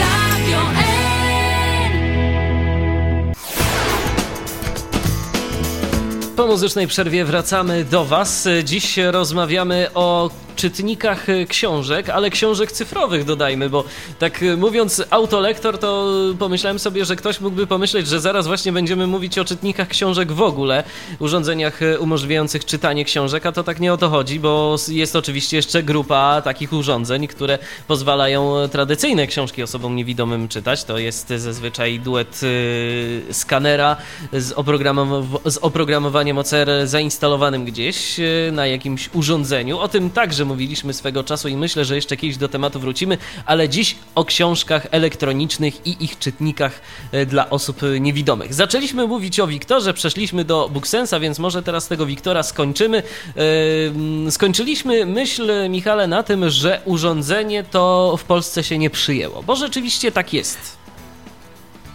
Radio Po muzycznej przerwie wracamy do Was. Dziś rozmawiamy o czytnikach książek, ale książek cyfrowych dodajmy, bo tak mówiąc autolektor, to pomyślałem sobie, że ktoś mógłby pomyśleć, że zaraz właśnie będziemy mówić o czytnikach książek w ogóle, urządzeniach umożliwiających czytanie książek, a to tak nie o to chodzi, bo jest oczywiście jeszcze grupa takich urządzeń, które pozwalają tradycyjne książki osobom niewidomym czytać. To jest zazwyczaj duet skanera z, oprogramow- z oprogramowaniem OCR zainstalowanym gdzieś na jakimś urządzeniu. O tym także mówiliśmy swego czasu i myślę, że jeszcze kiedyś do tematu wrócimy, ale dziś o książkach elektronicznych i ich czytnikach y, dla osób y, niewidomych. Zaczęliśmy mówić o Wiktorze, przeszliśmy do Booksensa, więc może teraz tego Wiktora skończymy. Ym, Skończyliśmy myśl, Michale, na tym, że urządzenie to w Polsce się nie przyjęło, bo rzeczywiście tak jest.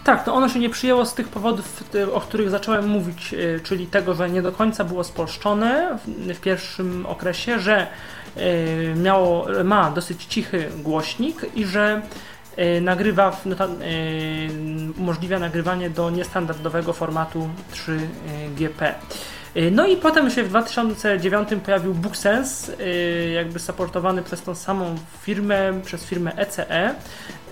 Tak, no ono się nie przyjęło z tych powodów, o których zacząłem mówić, czyli tego, że nie do końca było spolszczone w, pierwszym okresie, że miało, ma dosyć cichy głośnik i że y, nagrywa, no, ta, y, umożliwia nagrywanie do niestandardowego formatu 3GP. Y, No i potem się w 2009 pojawił BookSense, y, jakby supportowany przez tą samą firmę, przez firmę ECE.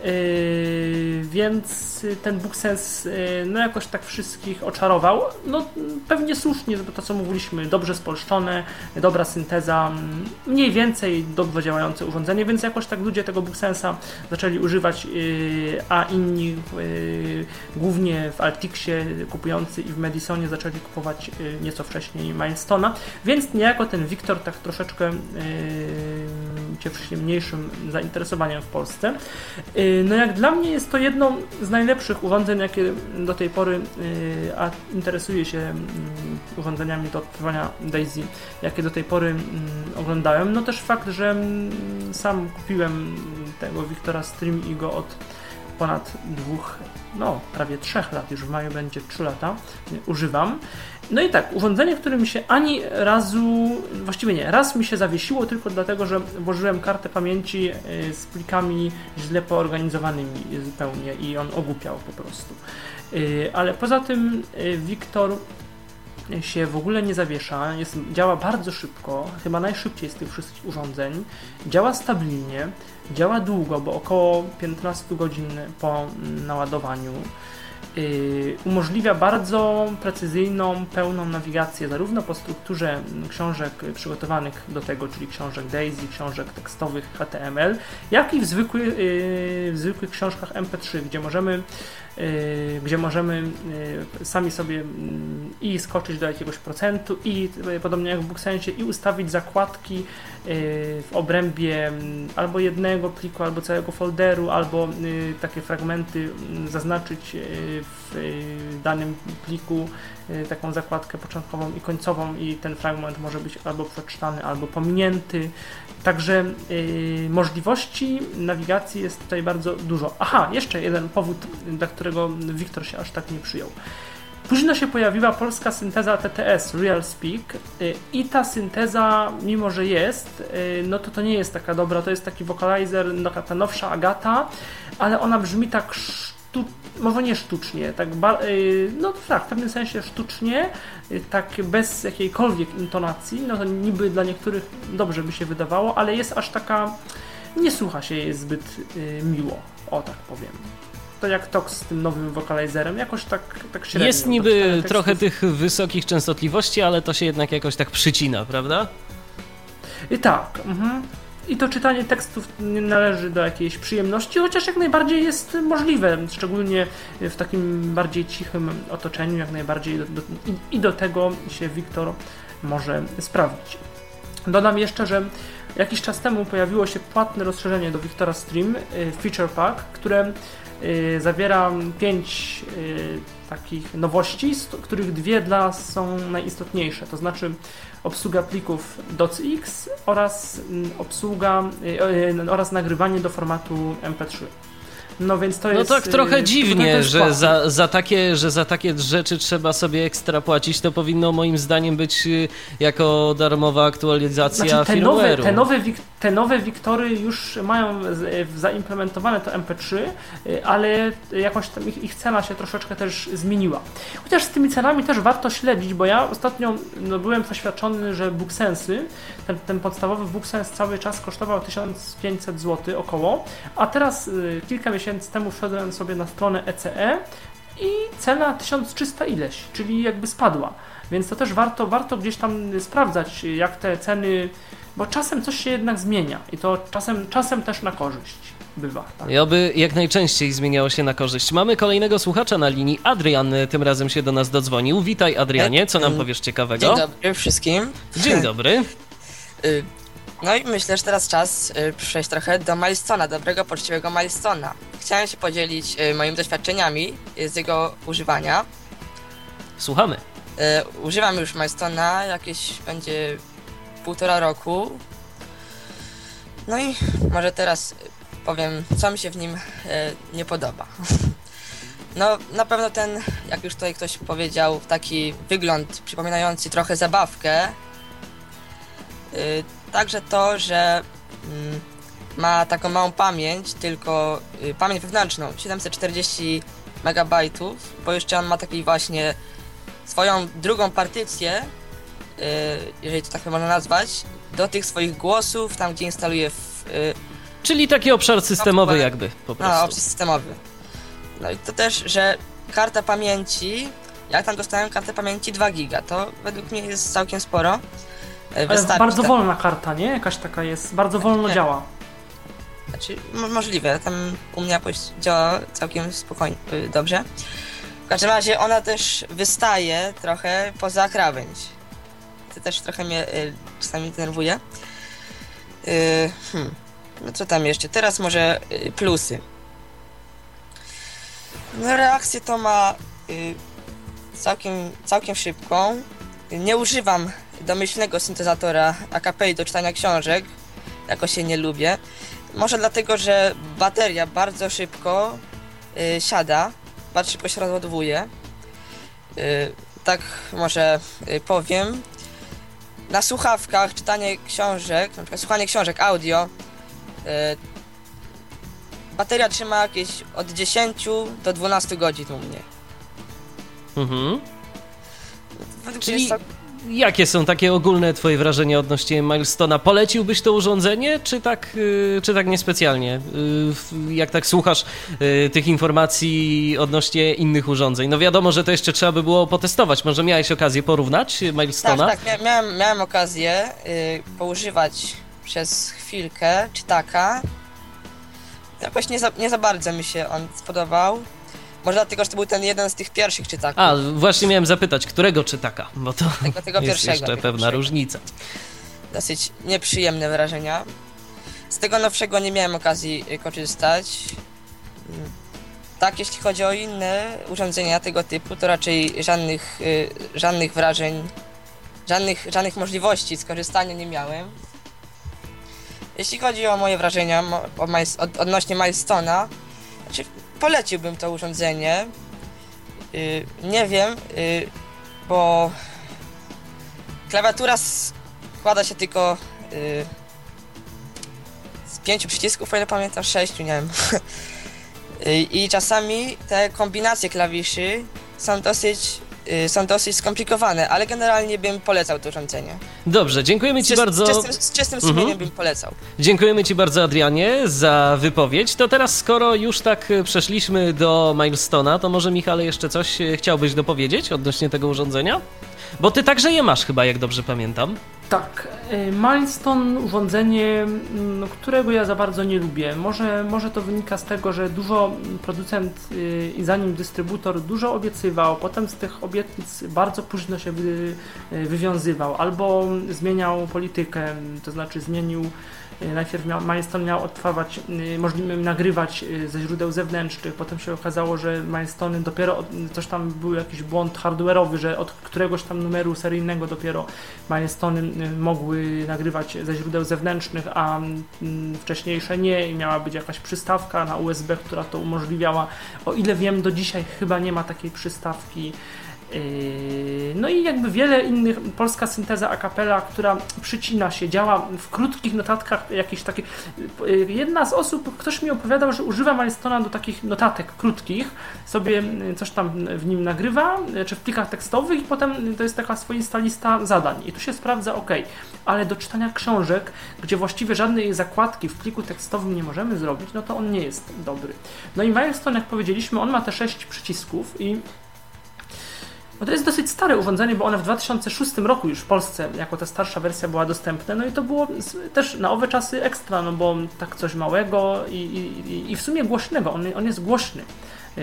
Yy, więc ten BookSense yy, no jakoś tak wszystkich oczarował. No pewnie słusznie, bo to co mówiliśmy, dobrze spolszczone, dobra synteza, mm, mniej więcej dobrze działające urządzenie, więc jakoś tak ludzie tego BookSense'a zaczęli używać, yy, a inni głównie w Altixie kupujący i w Medisonie zaczęli kupować nieco wcześniej Milestone'a, więc niejako ten Wiktor tak troszeczkę cieszy się mniejszym zainteresowaniem w Polsce. Yy, No jak dla mnie jest to jedno z najlepszych urządzeń, jakie do tej pory, yy, a interesuję się mm, urządzeniami do odkrywania Daisy, jakie do tej pory mm, oglądałem. No też fakt, że mm, sam kupiłem tego Wiktora Stream i go od ponad dwóch, no prawie trzech lat, już w maju będzie trzy lata, używam. No i tak, urządzenie, które mi się ani razu, właściwie nie, raz mi się zawiesiło tylko dlatego, że włożyłem kartę pamięci y, z plikami źle poorganizowanymi zupełnie i on ogłupiał po prostu. Y, Ale poza tym y, Wiktor się w ogóle nie zawiesza, jest, działa bardzo szybko, chyba najszybciej z tych wszystkich urządzeń, działa stabilnie, działa długo, bo około 15 godzin po naładowaniu. Yy, umożliwia bardzo precyzyjną, pełną nawigację zarówno po strukturze książek przygotowanych do tego, czyli książek DAISY, książek tekstowych HTML, jak i w, zwykły, yy, w zwykłych książkach MP3, gdzie możemy gdzie możemy yy, sami sobie yy, i skoczyć do jakiegoś procentu i podobnie jak w BookSensie i ustawić zakładki yy, w obrębie mm, albo jednego pliku, albo całego folderu, albo takie fragmenty yy, zaznaczyć w danym pliku taką zakładkę początkową i końcową i ten fragment może być albo przeczytany, albo pominięty. Także yy, możliwości nawigacji jest tutaj bardzo dużo. Aha, jeszcze jeden powód, dla którego Wiktor się aż tak nie przyjął. Późno się pojawiła polska synteza TTS, Real Speak, yy, i ta synteza, mimo że jest, yy, no to to nie jest taka dobra. To jest taki vocalizer, no, ta nowsza Agata, ale ona brzmi tak sztu, może nie sztucznie, tak yy, no tak, w pewnym sensie sztucznie, yy, tak bez jakiejkolwiek intonacji, no to niby dla niektórych dobrze by się wydawało, ale jest aż taka, nie słucha się jej zbyt yy, miło, o tak powiem. To jak Tox z tym nowym wokalizerem, jakoś tak, tak średnio. Jest niby trochę tych wysokich częstotliwości, ale to się jednak jakoś tak przycina, prawda? I tak. Mhm. I to czytanie tekstów nie należy do jakiejś przyjemności, chociaż jak najbardziej jest możliwe, szczególnie w takim bardziej cichym otoczeniu, jak najbardziej do, do, i, i do tego się Wiktor może sprawdzić. Dodam jeszcze, że jakiś czas temu pojawiło się płatne rozszerzenie do Wiktora Stream, y, Feature Pack, które y, zawiera pięć y, takich nowości, z których dwie dla są najistotniejsze, to znaczy obsługa plików docx oraz mm, obsługa y, y, oraz nagrywanie do formatu MP3. No więc to No jest. tak trochę y, to dziwnie, że za, za, takie, że za takie rzeczy trzeba sobie ekstra płacić. To powinno moim zdaniem być y, jako darmowa aktualizacja Znaczy, te, nowe, te, nowe, te nowe Wiktory już mają z- zaimplementowane to MP3, y, ale jakoś tam ich, ich cena się troszeczkę też zmieniła. Chociaż z tymi cenami też warto śledzić, bo ja ostatnio no, byłem przeświadczony, że BookSensy, ten, ten podstawowy BookSense cały czas kosztował 1500 zł około, a teraz y, kilka miesięcy temu wszedłem sobie na stronę ECE i cena 1300 ileś, czyli jakby spadła. Więc to też warto, warto gdzieś tam sprawdzać, jak te ceny, bo czasem coś się jednak zmienia i to czasem, czasem też na korzyść bywa. Tak? I oby jak najczęściej zmieniało się na korzyść. Mamy kolejnego słuchacza na linii. Adrian tym razem się do nas dodzwonił. Witaj Adrianie, co nam powiesz ciekawego? Dzień dobry wszystkim. Dzień dobry. Y, No i myślę, że teraz czas y, przejść trochę do Milestona, dobrego, poczciwego Milestona. Chciałem się podzielić y, moimi doświadczeniami y, z jego używania. Słuchamy. Y, Używam już Milestona jakieś będzie półtora roku. No i może teraz powiem, co mi się w nim nie podoba. No, na pewno ten, jak już tutaj ktoś powiedział, taki wygląd przypominający trochę zabawkę. Także to, że mm, ma taką małą pamięć, tylko y, pamięć wewnętrzną, 740 MB, bo jeszcze on ma taki właśnie swoją drugą partycję, y, jeżeli to tak można nazwać, do tych swoich głosów, tam gdzie instaluje w, y, Czyli taki obszar systemowy No, jakby po no, prostu. opcji systemowy. No i to też, że karta pamięci, jak tam dostałem kartę pamięci 2 giga, to według mnie jest całkiem sporo. E, Ale bardzo ta- wolna karta, nie? Jakaś taka jest, bardzo wolno Nie. działa. Znaczy, mo- możliwe, tam u mnie jakoś działa całkiem spokojnie, y, dobrze. W każdym razie ona też wystaje trochę poza krawędź. To też trochę mnie y, czasami denerwuje. Y, hmm. No co tam jeszcze? Teraz może y, plusy. No reakcję to ma y, całkiem, całkiem szybką. Nie używam domyślnego syntezatora AKP do czytania książek. Jakoś się nie lubię. Może dlatego, że bateria bardzo szybko y, siada, bardzo szybko się rozładowuje. Y, tak może y, powiem. Na słuchawkach czytanie książek, na przykład słuchanie książek audio, y, bateria trzyma jakieś od 10 do 12 godzin u mnie. Mhm. Według Czyli- jest Jakie są takie ogólne twoje wrażenia odnośnie Milestona? Poleciłbyś to urządzenie, czy tak, y, czy tak niespecjalnie? Y, Jak tak słuchasz y, tych informacji odnośnie innych urządzeń? No wiadomo, że to jeszcze trzeba by było potestować. Może miałeś okazję porównać Tak, Milestona? tak, mia- miałem, miałem okazję poużywać przez chwilkę czytaka. Jakoś nie za, nie za bardzo mi się on spodobał. Może dlatego, że to był ten jeden z tych pierwszych czytaków. A, właśnie miałem zapytać, którego czytaka? Bo to Tego, tego jest jeszcze tego pewna pierwszego. różnica. Dosyć nieprzyjemne wrażenia. Z tego nowszego nie miałem okazji korzystać. Tak, jeśli chodzi o inne urządzenia tego typu, to raczej żadnych, y, żadnych wrażeń, żadnych, żadnych możliwości skorzystania nie miałem. Jeśli chodzi o moje wrażenia odnośnie Milestona, znaczy poleciłbym to urządzenie. Y, nie wiem, y, bo klawiatura składa się tylko y, z pięciu przycisków, o ile pamiętam, sześciu, nie wiem. I czasami te kombinacje klawiszy są dosyć, y, są dosyć skomplikowane, ale generalnie bym polecał to urządzenie. Dobrze, dziękujemy Z, Ci czyst- bardzo. z, czystym, z czystym Mhm. sumieniem bym polecał. Dziękujemy Ci bardzo, Adrianie, za wypowiedź. To teraz, skoro już tak e, przeszliśmy do Milestona, to może Michale jeszcze coś e, chciałbyś dopowiedzieć odnośnie tego urządzenia? Bo Ty także je masz chyba, jak dobrze pamiętam. Tak, y, Milestone urządzenie, mm, którego ja za bardzo nie lubię. Może, może to wynika z tego, że dużo producent y, i zanim dystrybutor dużo obiecywał, potem z tych obietnic bardzo późno się y, wywiązywał, albo zmieniał politykę, to znaczy zmienił Najpierw miał, Milestone miał odtwarzać, y, możliwe nagrywać y, ze źródeł zewnętrznych, potem się okazało, że Milestone dopiero, coś tam był jakiś błąd hardware'owy, że od któregoś tam numeru seryjnego dopiero Milestone y, mogły nagrywać ze źródeł zewnętrznych, a mm, wcześniejsze nie i miała być jakaś przystawka na USB, która to umożliwiała. O ile wiem, do dzisiaj chyba nie ma takiej przystawki. Yy, No i jakby wiele innych, polska synteza a cappella, która przycina się, działa w krótkich notatkach, jakieś takie. yy, Jedna z osób, ktoś mi opowiadał, że używa Milestona do takich notatek krótkich, sobie yy, coś tam w nim nagrywa, czy w plikach tekstowych, i potem to jest taka swoista lista zadań. I tu się sprawdza ok, ale do czytania książek, gdzie właściwie żadnej zakładki w pliku tekstowym nie możemy zrobić, no to on nie jest dobry. No i Milestone, jak powiedzieliśmy, on ma te sześć przycisków i no to jest dosyć stare urządzenie, bo one w 2006 roku już w Polsce, jako ta starsza wersja była dostępna, no i to było też na owe czasy ekstra, no bo tak coś małego i, i, i w sumie głośnego, on, on jest głośny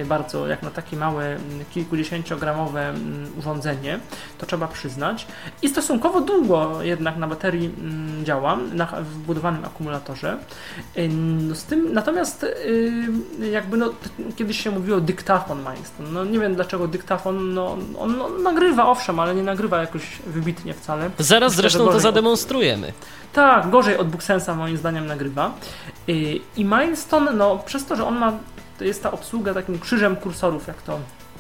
bardzo, jak na takie małe, mm, kilkudziesięciogramowe mm, urządzenie, to trzeba przyznać. I stosunkowo długo jednak na baterii mm, działa, na wbudowanym akumulatorze. Y, No z tym, natomiast y, jakby no, kiedyś się mówiło dyktafon Milestone. No nie wiem dlaczego dyktafon, no, on no, nagrywa owszem, ale nie nagrywa jakoś wybitnie wcale. Zaraz Myślę, zresztą to od- zademonstrujemy. tak, gorzej od Booksensa moim zdaniem nagrywa. I Milestone, no przez to, że on ma, to jest ta obsługa takim krzyżem kursorów, jak to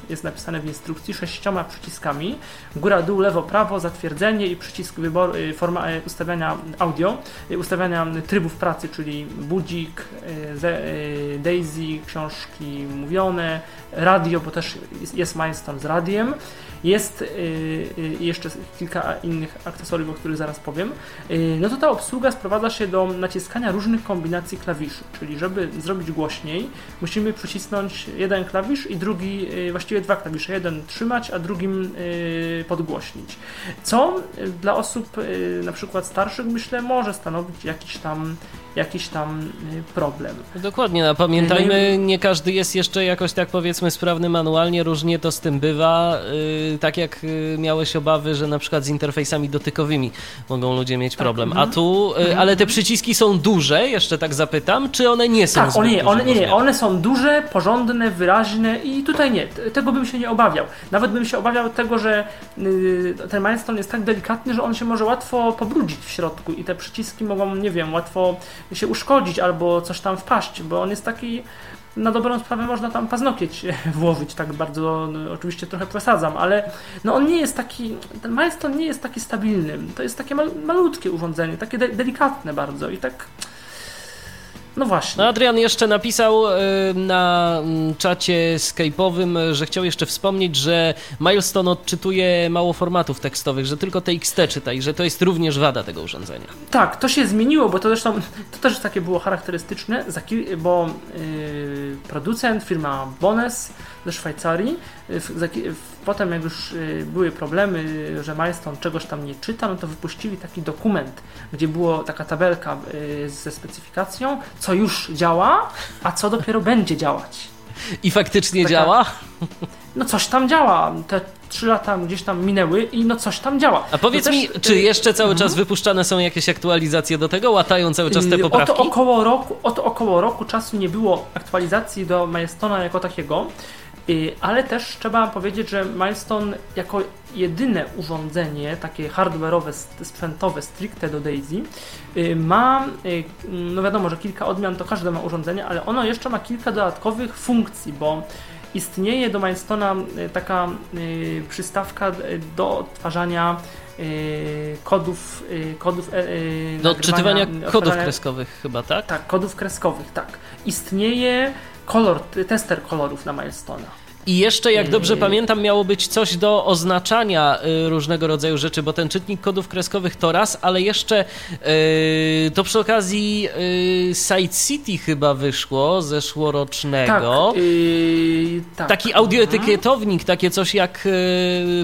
jest napisane w instrukcji, sześcioma przyciskami, góra, dół, lewo, prawo, zatwierdzenie i przycisk wyboru, yy, forma yy, ustawiania audio, yy, ustawiania trybów pracy, czyli budzik, Daisy, książki mówione, radio, bo też jest, Milestone z radiem, jest yy, yy, jeszcze kilka innych akcesoriów, o których zaraz powiem. Yy, No to ta obsługa sprowadza się do naciskania różnych kombinacji klawiszy, czyli żeby zrobić głośniej, musimy przycisnąć jeden klawisz i drugi, właściwie dwa klawisze, jeden trzymać, a drugim podgłośnić. Co dla osób na przykład starszych, myślę, może stanowić jakiś tam, jakiś tam yy, problem. Dokładnie, no, pamiętajmy, nie każdy jest jeszcze jakoś tak powiedzmy sprawny manualnie, różnie to z tym bywa. Yy, tak jak miałeś obawy, że na przykład z interfejsami dotykowymi mogą ludzie mieć problem. A mhm. tu, yy, ale te przyciski są duże, jeszcze tak zapytam, czy one nie są Tak, one, nie, one, nie, nie, one są duże, porządne, wyraźne i tutaj nie, tego bym się nie obawiał. Nawet bym się obawiał tego, że ten milestone jest tak delikatny, że on się może łatwo pobrudzić w środku i te przyciski mogą, nie wiem, łatwo się uszkodzić albo coś tam wpaść, bo on jest taki na dobrą sprawę można tam paznokieć włożyć, tak bardzo, no, oczywiście trochę przesadzam, ale no on nie jest taki, ten Milestone nie jest taki stabilny. To jest takie mal, malutkie urządzenie, takie de delikatne bardzo i tak no właśnie. No Adrian jeszcze napisał y, na mm, czacie Skype'owym, że chciał jeszcze wspomnieć, że Milestone odczytuje mało formatów tekstowych, że tylko TXT czyta i że to jest również wada tego urządzenia. Tak, to się zmieniło, bo to zresztą to też takie było charakterystyczne, bo yy, producent, firma Bones ze Szwajcarii, potem jak już y, były problemy, że Milestone czegoś tam nie czyta, no to wypuścili taki dokument, gdzie było taka tabelka y, ze specyfikacją, co już działa, a co dopiero będzie działać. I faktycznie taka, działa? No coś tam działa. Te trzy lata gdzieś tam minęły i no coś tam działa. A powiedz no mi, czy y, jeszcze cały czas mhm. wypuszczane są jakieś aktualizacje do tego? Łatają cały czas te poprawki? Oto około roku, oto około roku czasu nie było aktualizacji do Milestona jako takiego. Y, ale też trzeba powiedzieć, że Milestone jako jedyne urządzenie, takie hardware'owe, sprzętowe, stricte do Daisy, y, ma, y, no wiadomo, że kilka odmian to każde ma urządzenie, ale ono jeszcze ma kilka dodatkowych funkcji, bo istnieje do Milestona taka przystawka do odtwarzania kodów, kodów e, do odczytywania kodów kreskowych chyba, tak? Tak, kodów kreskowych, tak. Istnieje kolor, tester kolorów na Milestona. I jeszcze, jak dobrze yy. pamiętam, miało być coś do oznaczania y, różnego rodzaju rzeczy, bo ten czytnik kodów kreskowych to raz, ale jeszcze y, to przy okazji y, Side City chyba wyszło zeszłorocznego. Tak, yy, tak. Taki audioetykietownik, takie coś jak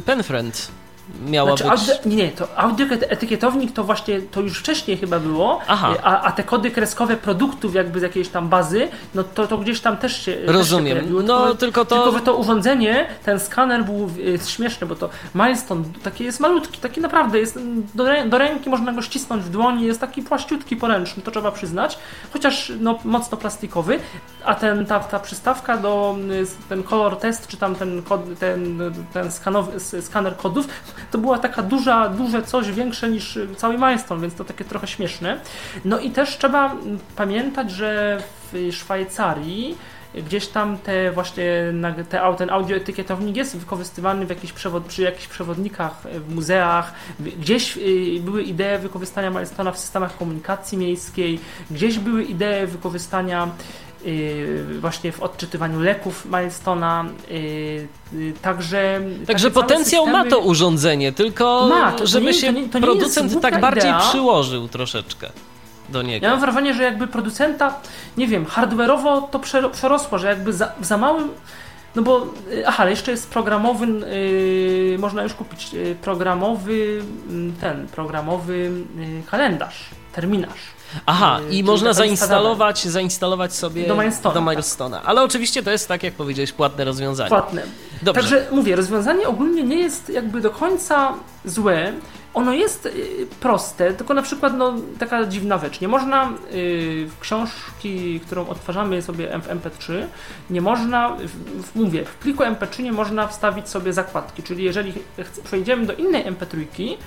Penfriend miała znaczy, być... Nie, to audioetykietownik to właśnie, to już wcześniej chyba było, Aha. A, a te kody kreskowe produktów jakby z jakiejś tam bazy, no to, to gdzieś tam też się Rozumiem, też się no tylko, tylko to... Tylko, że to urządzenie, ten skaner był jest śmieszny, bo to milestone taki jest malutki, taki naprawdę jest, do, do ręki można go ścisnąć w dłoni, jest taki płaściutki, poręczny, to trzeba przyznać, chociaż no, mocno plastikowy, a ten, ta, ta przystawka do, ten color test, czy tam ten, kod, ten, ten skanowy, skaner kodów, to była taka duża, duże coś większe niż cały Milestone, więc to takie trochę śmieszne. No i też trzeba pamiętać, że w Szwajcarii gdzieś tam te właśnie te, ten audioetykietownik jest wykorzystywany w jakichś przewod, przy jakichś przewodnikach w muzeach, gdzieś y, były idee wykorzystania Milestona w systemach komunikacji miejskiej, gdzieś były idee wykorzystania Y, właśnie w odczytywaniu leków Milestona. Y, y, także. Także potencjał ma to urządzenie, tylko ma, to, żeby to nie, się to nie, to producent tak bardziej idea. przyłożył troszeczkę. Do niego. Ja mam wrażenie, że jakby producenta, nie wiem, hardware'owo to przerosło, że jakby za, za małym no bo, aha, jeszcze jest programowy, yy, można już kupić programowy, mm, ten, programowy kalendarz, terminarz. Aha, i Czyli można zainstalować, zainstalować sobie do Milestone'a. Do Milestone'a. Tak. Ale oczywiście to jest, tak jak powiedziałeś, płatne rozwiązanie. Płatne. Dobrze. Także mówię, rozwiązanie ogólnie nie jest jakby do końca złe. Ono jest y, proste, tylko na przykład no, taka dziwna rzecz. Nie można y, w książki, którą odtwarzamy sobie w MP3, nie można, w, mówię, w pliku MP3 nie można wstawić sobie zakładki. Czyli jeżeli przejdziemy do innej MP3,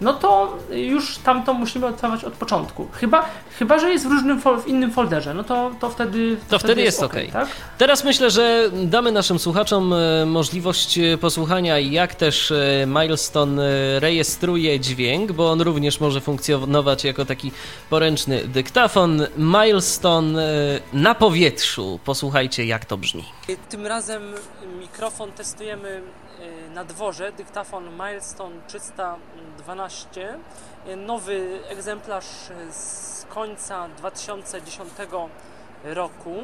no to już tamto musimy odtwarzać od początku. Chyba, chyba że jest w różnym w innym folderze, no to, to wtedy. To, to wtedy, jest, jest ok. Tak? Teraz myślę, że damy naszym słuchaczom e, możliwość e, posłuchania, jak też e, Milestone rejestruje dźwięk, bo on również może funkcjonować jako taki poręczny dyktafon. Milestone na powietrzu. Posłuchajcie, jak to brzmi. Tym razem mikrofon testujemy na dworze, dyktafon Milestone 312, nowy egzemplarz z końca 2010 roku.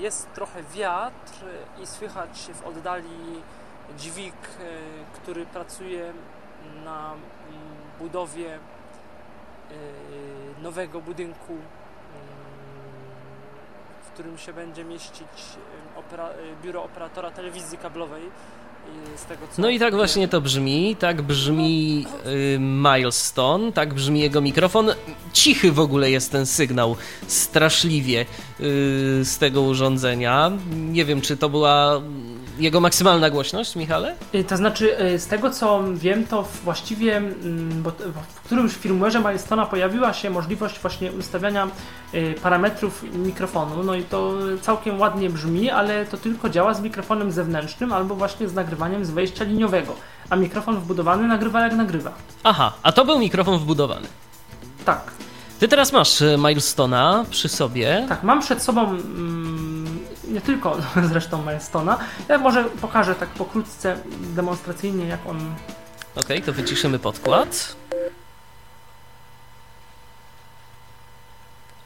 Jest trochę wiatr i słychać w oddali dźwig, który pracuje na budowie nowego budynku, w którym się będzie mieścić biuro operatora telewizji kablowej tego, no i tak właśnie to brzmi, tak brzmi y, Milestone, tak brzmi jego mikrofon. Cichy w ogóle jest ten sygnał, straszliwie y, z tego urządzenia. Nie wiem, czy to była jego maksymalna głośność, Michale? Y, To znaczy, y, z tego co wiem, to właściwie mm, bo w którymś firmware'ze Milestona pojawiła się możliwość właśnie ustawiania y, parametrów mikrofonu. No i to całkiem ładnie brzmi, ale to tylko działa z mikrofonem zewnętrznym albo właśnie z nagrywaniem z wejścia liniowego. A mikrofon wbudowany nagrywa jak nagrywa. Aha, a to był mikrofon wbudowany. Tak. Ty teraz masz Milestona przy sobie. Tak, mam przed sobą mm, nie tylko zresztą Milestona. Ja może pokażę tak pokrótce, demonstracyjnie, jak on Okej, to wyciszymy podkład.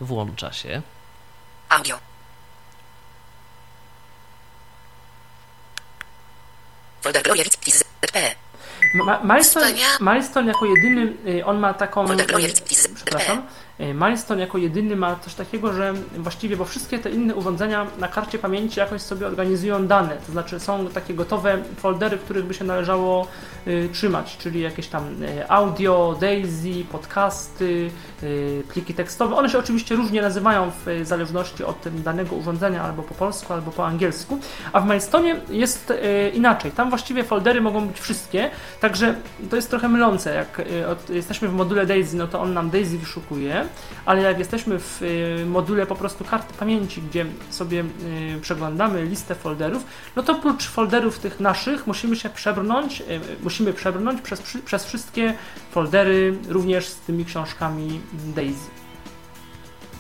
Włącza się. Audio. Folder. Ma- Milestone, Milestone jako jedyny, y, on ma taką. Przepraszam. Y, Milestone jako jedyny ma coś takiego, że właściwie, bo wszystkie te inne urządzenia na karcie pamięci jakoś sobie organizują dane, to znaczy są takie gotowe foldery, w których by się należało trzymać, czyli jakieś tam y, audio, Daisy, podcasty, y, pliki tekstowe. One się oczywiście różnie nazywają w y, zależności od danego urządzenia, albo po polsku, albo po angielsku, a w Milestone'ie jest y, inaczej. Tam właściwie foldery mogą być wszystkie, także to jest trochę mylące. Jak y, jesteśmy w module Daisy, no to on nam Daisy wyszukuje, ale jak jesteśmy w y, module po prostu karty pamięci, gdzie sobie y, przeglądamy listę folderów, no to oprócz folderów tych naszych musimy się przebrnąć, y, musimy przebrnąć przez, przez wszystkie foldery, również z tymi książkami Daisy.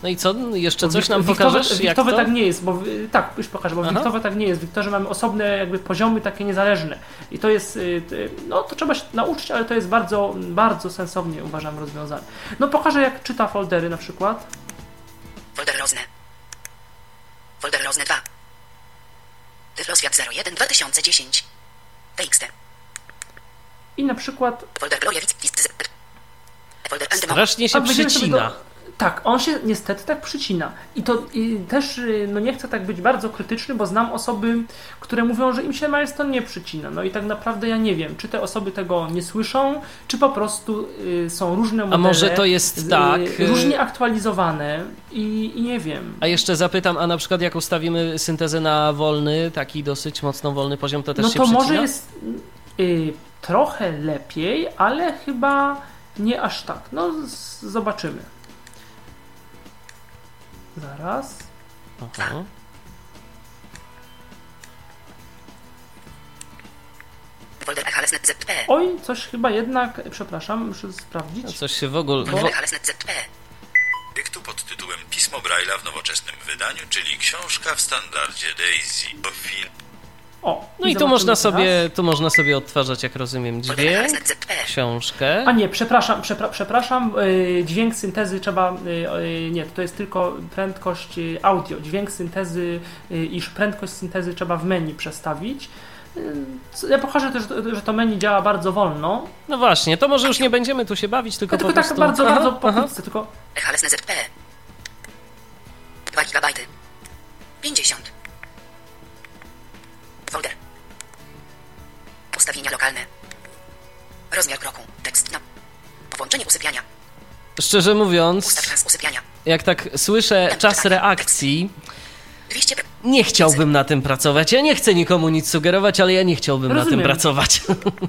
No i co? Jeszcze coś nam Wiktowe- pokażesz? Jak Wiktowe to? tak nie jest, bo tak, już pokażę, bo w Aha. Wiktowe tak nie jest. W Wiktorze mamy osobne jakby poziomy takie niezależne. I to jest, y, no to trzeba się nauczyć, ale to jest bardzo, bardzo sensownie uważam rozwiązane. No pokażę jak czyta foldery na przykład. Folder Rozne. Folder Rozne 2. Tyfloswiat 01 2010. TXT. I na przykład. Strasznie się A przycina. Tak, on się niestety tak przycina. I to i też, y, no nie chcę tak być bardzo krytyczny, bo znam osoby, które mówią, że im się Milestone nie przycina. No i tak naprawdę ja nie wiem, czy te osoby tego nie słyszą, czy po prostu y, są różne modele. może to jest y, tak, y- Różnie aktualizowane i, i nie wiem. A jeszcze zapytam, a na przykład jak ustawimy syntezę na wolny, taki dosyć mocno wolny poziom, to też No się to przycina? może jest y, trochę lepiej, ale chyba nie aż tak. No zobaczymy. Zaraz. Aha. Oj, coś chyba jednak, przepraszam, muszę sprawdzić. Coś się w ogóle... Wo... Projektu pod tytułem Pismo Braille'a w nowoczesnym wydaniu, czyli książka w standardzie Daisy. O, No i tu można teraz. sobie, tu można sobie odtwarzać, jak rozumiem, dźwięk, ZP. książkę. A nie, przepraszam, przepra przepraszam, yy, dźwięk syntezy trzeba, yy, yy, nie, to jest tylko prędkość audio. Dźwięk syntezy, iż prędkość syntezy trzeba w menu przestawić. Ja pokażę też, że to menu działa bardzo wolno. No właśnie, to może już nie będziemy tu się bawić, tylko Ja tylko po tak prostu... bardzo, Aha, bardzo aha. pokrótce, tylko Echalesnet ZP. 2 GB. 50. Folder. Ustawienia lokalne. Rozmiar kroku. Tekst na. Włączenie usypiania. Szczerze mówiąc, Ustaw czas usypiania. jak tak słyszę czas reakcji, 200. nie chciałbym na tym pracować. Ja nie chcę nikomu nic sugerować, ale ja nie chciałbym na tym Rozumiem. pracować.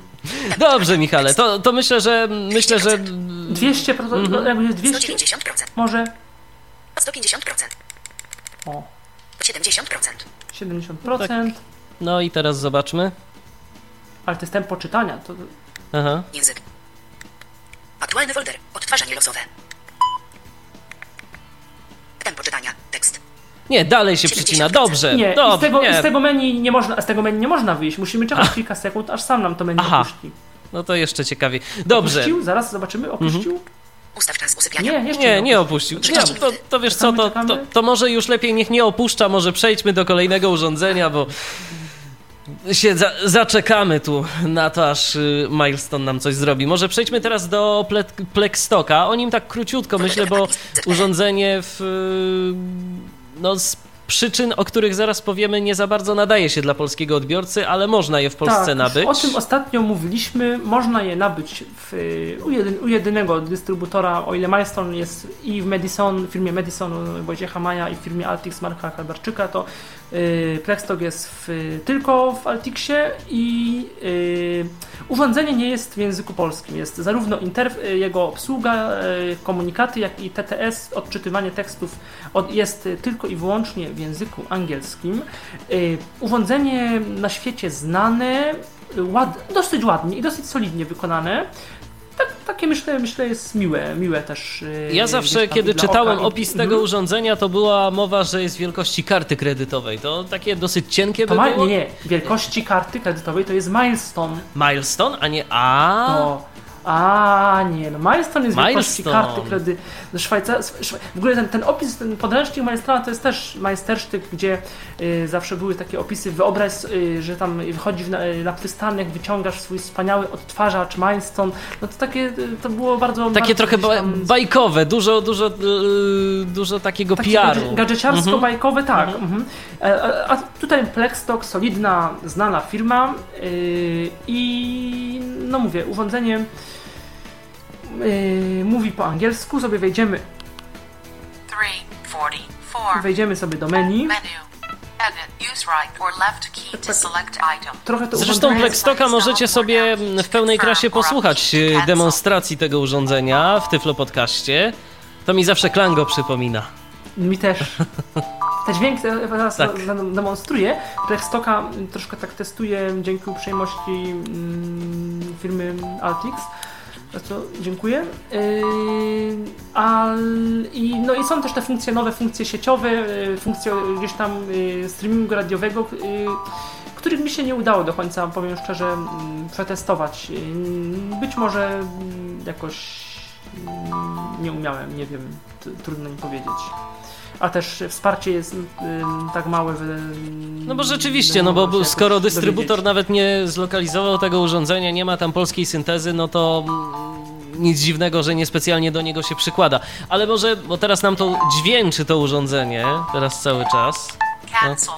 Dobrze, Michale, to, to myślę, że myślę, że 200, Mhm. no, jakby jest 200, 190%. może 150%. o, 70%. 70%, no i teraz zobaczmy. ale to jest tempo czytania, to Aha. Język. Aktualny folder. Odtwarzanie losowe. Tempo czytania. Tekst. Nie, dalej się przycina. Dobrze, nie, i z dobrze. tego, nie. z tego menu nie można, z tego menu nie można wyjść, musimy czekać kilka sekund, aż sam nam to menu Aha. opuści. No to jeszcze ciekawiej. Dobrze. Opuścił? Zaraz zobaczymy, opuścił? Ustaw czas usypiania. Nie, jeszcze Nie, nie opuścił. Nie, to, to wiesz co, to, to, to może już lepiej niech nie opuszcza, może przejdźmy do kolejnego urządzenia, bo się za, zaczekamy tu na to, aż y, Milestone nam coś zrobi. Może przejdźmy teraz do Ple Plexstoka. O nim tak króciutko myślę, bo urządzenie w, y, no, przyczyn, o których zaraz powiemy, nie za bardzo nadaje się dla polskiego odbiorcy, ale można je w Polsce tak, nabyć. O tym ostatnio mówiliśmy. Można je nabyć w, u, jedyn, u jedynego dystrybutora, o ile Milestone jest i w Madison, w firmie Madison Wojciecha Maja i w firmie Altix Marka Kalbarczyka, to y, Plexstock jest w, tylko w Altixie i y, urządzenie nie jest w języku polskim. Jest zarówno interf- jego obsługa, y, komunikaty, jak i TTS, odczytywanie tekstów jest tylko i wyłącznie w języku angielskim. Y, urządzenie na świecie znane, ład, dosyć ładnie i dosyć solidnie wykonane. Tak, takie myślę, myślę jest miłe, miłe też. y, Ja zawsze, tam kiedy czytałem i- opis tego Mhm. urządzenia, to była mowa, że jest wielkości karty kredytowej. To takie dosyć cienkie To by ma, było? nie, nie, wielkości karty kredytowej to jest milestone. Milestone, a nie A. No. A nie, no Milestone jest wielkości karty kredy. no, Szwajcar... Szwe... W ogóle ten, ten opis, ten podręcznik Milestone to jest też majstersztyk, gdzie y, zawsze były takie opisy. Wyobraź, y, że tam wchodzisz na, y, na przystanek, wyciągasz swój wspaniały odtwarzacz Milestone. No to takie, y, to było bardzo... Takie trochę tam bajkowe, dużo, dużo, yy, dużo takiego takie PR-u. gadże- gadżeciarsko-bajkowe, tak. Mhm. E, A, a tutaj Plexstock, solidna, znana firma yy, i no mówię, urządzenie yy, mówi po angielsku, sobie wejdziemy, 344. wejdziemy sobie do menu. Menu. Edit. Use right or left key to select item. Trochę to Zresztą Plexstocka możecie sobie w pełnej krasie posłuchać demonstracji tego urządzenia w Tyflo Podcaście. To mi zawsze Klango przypomina. Mi też. Te dźwięki zaraz Tak. tak. demonstruję. Plexstocka troszkę tak testuję dzięki uprzejmości mm, firmy Altix. Za co dziękuję. Yy, al, i, no i są też te funkcje, nowe funkcje sieciowe, yy, funkcje gdzieś tam yy, streamingu radiowego, których mi się nie udało do końca, powiem szczerze, mm, przetestować. Być może mm, jakoś mm, nie umiałem, nie wiem, trudno mi powiedzieć. A też wsparcie jest ym, tak małe, że. No bo rzeczywiście, no bo skoro dystrybutor dowiedzieć. nawet nie zlokalizował tego urządzenia, nie ma tam polskiej syntezy, no to mm, nic dziwnego, że niespecjalnie do niego się przykłada. Ale może, bo teraz nam to dźwięczy to urządzenie, teraz cały czas. Cancel.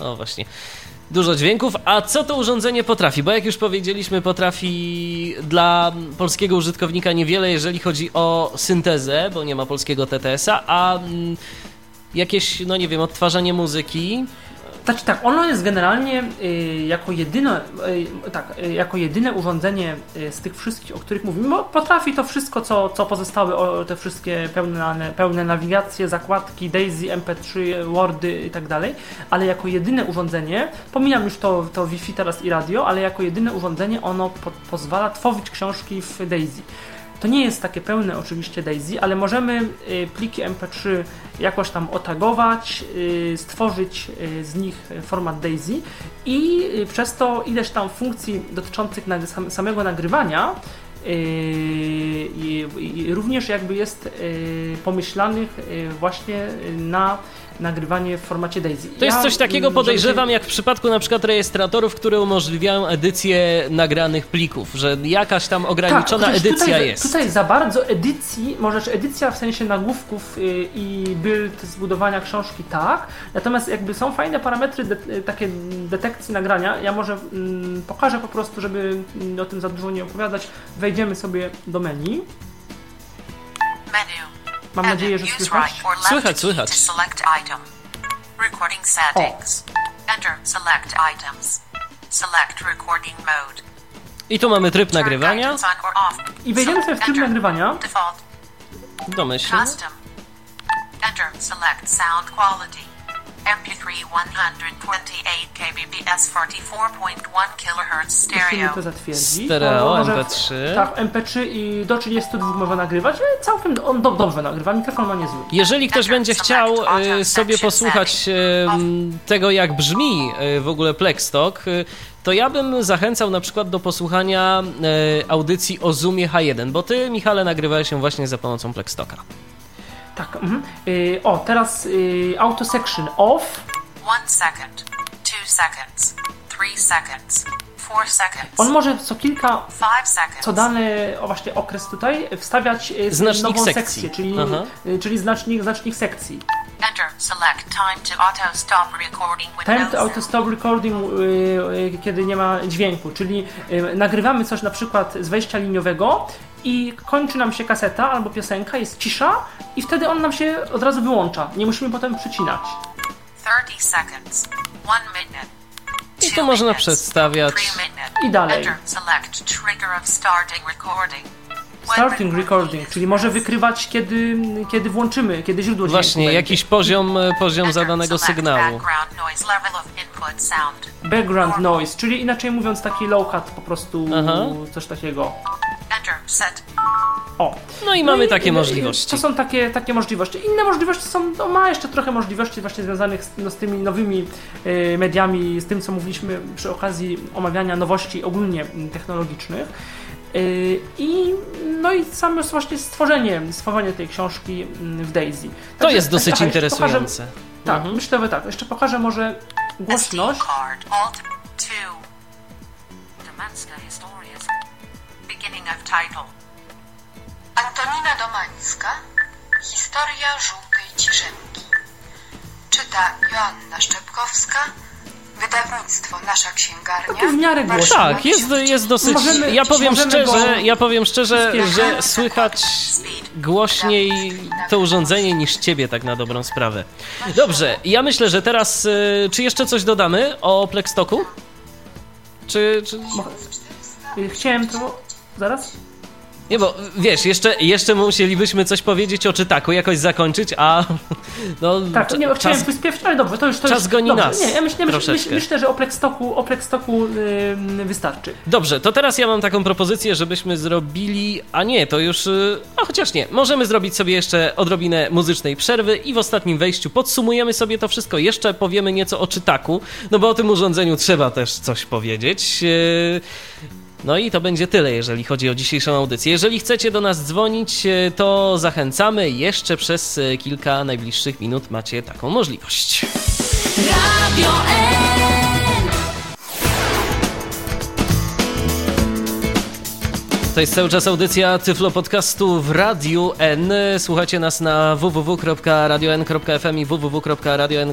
O właśnie. Dużo dźwięków. A co to urządzenie potrafi? Bo jak już powiedzieliśmy, potrafi dla polskiego użytkownika niewiele, jeżeli chodzi o syntezę, bo nie ma polskiego TTS-a, a mm, jakieś, no nie wiem, odtwarzanie muzyki. Znaczy tak, ono jest generalnie y, jako jedyne, y, tak, y, jako jedyne urządzenie z tych wszystkich, o których mówimy, bo potrafi to wszystko, co, co pozostałe, te wszystkie pełne, pełne nawigacje, zakładki, Daisy, MP3, Wordy i tak dalej, ale jako jedyne urządzenie, pomijam już to, to Wi-Fi teraz i radio, ale jako jedyne urządzenie ono po, pozwala tworzyć książki w Daisy. To nie jest takie pełne oczywiście Daisy, ale możemy pliki MP3 jakoś tam otagować, y, stworzyć y, z nich format Daisy i y, przez to ileś tam funkcji dotyczących samego nagrywania również jakby jest pomyślanych właśnie na nagrywanie w formacie Daisy. To jest Ja, coś takiego, podejrzewam, się- jak w przypadku na przykład rejestratorów, które umożliwiają edycję nagranych plików, że jakaś tam ograniczona chociaż edycja Tak, tutaj, jest. Tutaj za bardzo edycji, może czy edycja w sensie nagłówków y, i build zbudowania książki tak, natomiast jakby są fajne parametry de, y, takie detekcji nagrania. Ja może mm, pokażę po prostu, żeby mm, o tym za dużo nie opowiadać. Wejdziemy sobie do menu. Menu. Mam nadzieję, że Use słychać. right or left Słychać, słychać. to select item. Recording settings. Enter select items. Select recording mode. I tu mamy tryb nagrywania. items on or off. I wejdziemy sobie w tryb nagrywania. Domyślnie. Custom. Enter select sound quality. MP3 128 kbps 44.1 kHz stereo. to zatwierdzić. Stereo, On może- MP3. Tak, MP3 i do 32 może nagrywać. ale Całkiem on do, dobrze nagrywa, mikrofon ma niezły. Jeżeli ktoś będzie chciał e, sobie posłuchać m, tego, jak brzmi e, w ogóle Plexstock, e, to ja bym zachęcał na przykład do posłuchania audycji o Zoomie H1, bo ty, Michale, nagrywałeś się właśnie za pomocą Plexstocka. Tak, mhm. Y, o, teraz y, auto section off. One second. Two seconds. Three seconds. Four seconds. On może co kilka, Five seconds. co dany o właśnie okres tutaj wstawiać y, Znacznik nową sekcji. sekcję, czyli, Aha. y, czyli znacznik, znacznik sekcji. Enter select time to auto stop recording Time window. to auto stop recording, y, y, kiedy nie ma dźwięku, czyli nagrywamy coś na przykład z wejścia liniowego i kończy nam się kaseta albo piosenka, jest cisza i wtedy on nam się od razu wyłącza. Nie musimy potem przycinać. 30 seconds. 1 minute. I to można przedstawiać. I dalej. Enter select trigger of starting recording. Starting recording, czyli może wykrywać kiedy, kiedy włączymy, kiedy źródło dźwięku Właśnie, będzie. jakiś poziom, e, poziom zadanego sygnału. Background noise czyli inaczej mówiąc taki low cut po prostu Aha. coś takiego. O. No i mamy i- takie i- możliwości. To są takie, takie możliwości. Inne możliwości są, no, ma jeszcze trochę możliwości właśnie związanych z, no, z tymi nowymi e, mediami, z tym co mówiliśmy przy okazji omawiania nowości ogólnie technologicznych. E, I no i samo właśnie stworzenie, stworzenie tej książki m, w Daisy. To Także- jest dosyć aha, jeszcze interesujące. Pokażę, tak, myślę, że tak. Jeszcze pokażę może głośność. SD card. Alt 2. Damanska Historias. Beginning of title. Antonina Domańska Historia żółtej ciżemki Czyta Joanna Szczepkowska Wydawnictwo Nasza Księgarnia Taki w miarę. Warszawa, Tak, jest, jest dosyć. Możemy- ja powiem szczerze, go ja powiem szczerze, że słychać głośniej to urządzenie niż ciebie, tak na dobrą sprawę. Dobrze, ja myślę, że teraz. y, Czy jeszcze coś dodamy o Plextoku? Czy, czy. Chciałem to... Zaraz? Nie, bo wiesz, jeszcze, jeszcze musielibyśmy coś powiedzieć o czytaku, jakoś zakończyć, a. No, Tak, nie, no, chciałem czas- wyspiewczyć, ale dobrze, to już to czas już, goni dobrze, nas Nie, ja myślę, myślę, że o Plextoku, o Plextoku yy, wystarczy. Dobrze, to teraz ja mam taką propozycję, żebyśmy zrobili. A nie, to już. y, A chociaż nie, możemy zrobić sobie jeszcze odrobinę muzycznej przerwy i w ostatnim wejściu podsumujemy sobie to wszystko. Jeszcze powiemy nieco o czytaku, no bo o tym urządzeniu trzeba też coś powiedzieć. Y, No i to będzie tyle, jeżeli chodzi o dzisiejszą audycję. Jeżeli chcecie do nas dzwonić, y, to zachęcamy. Jeszcze przez y, kilka najbliższych minut macie taką możliwość. Radio N. To jest cały czas audycja Tyflo Podcastu w Radiu N. Słuchacie nas na www.radion.fm i www.radion.pl.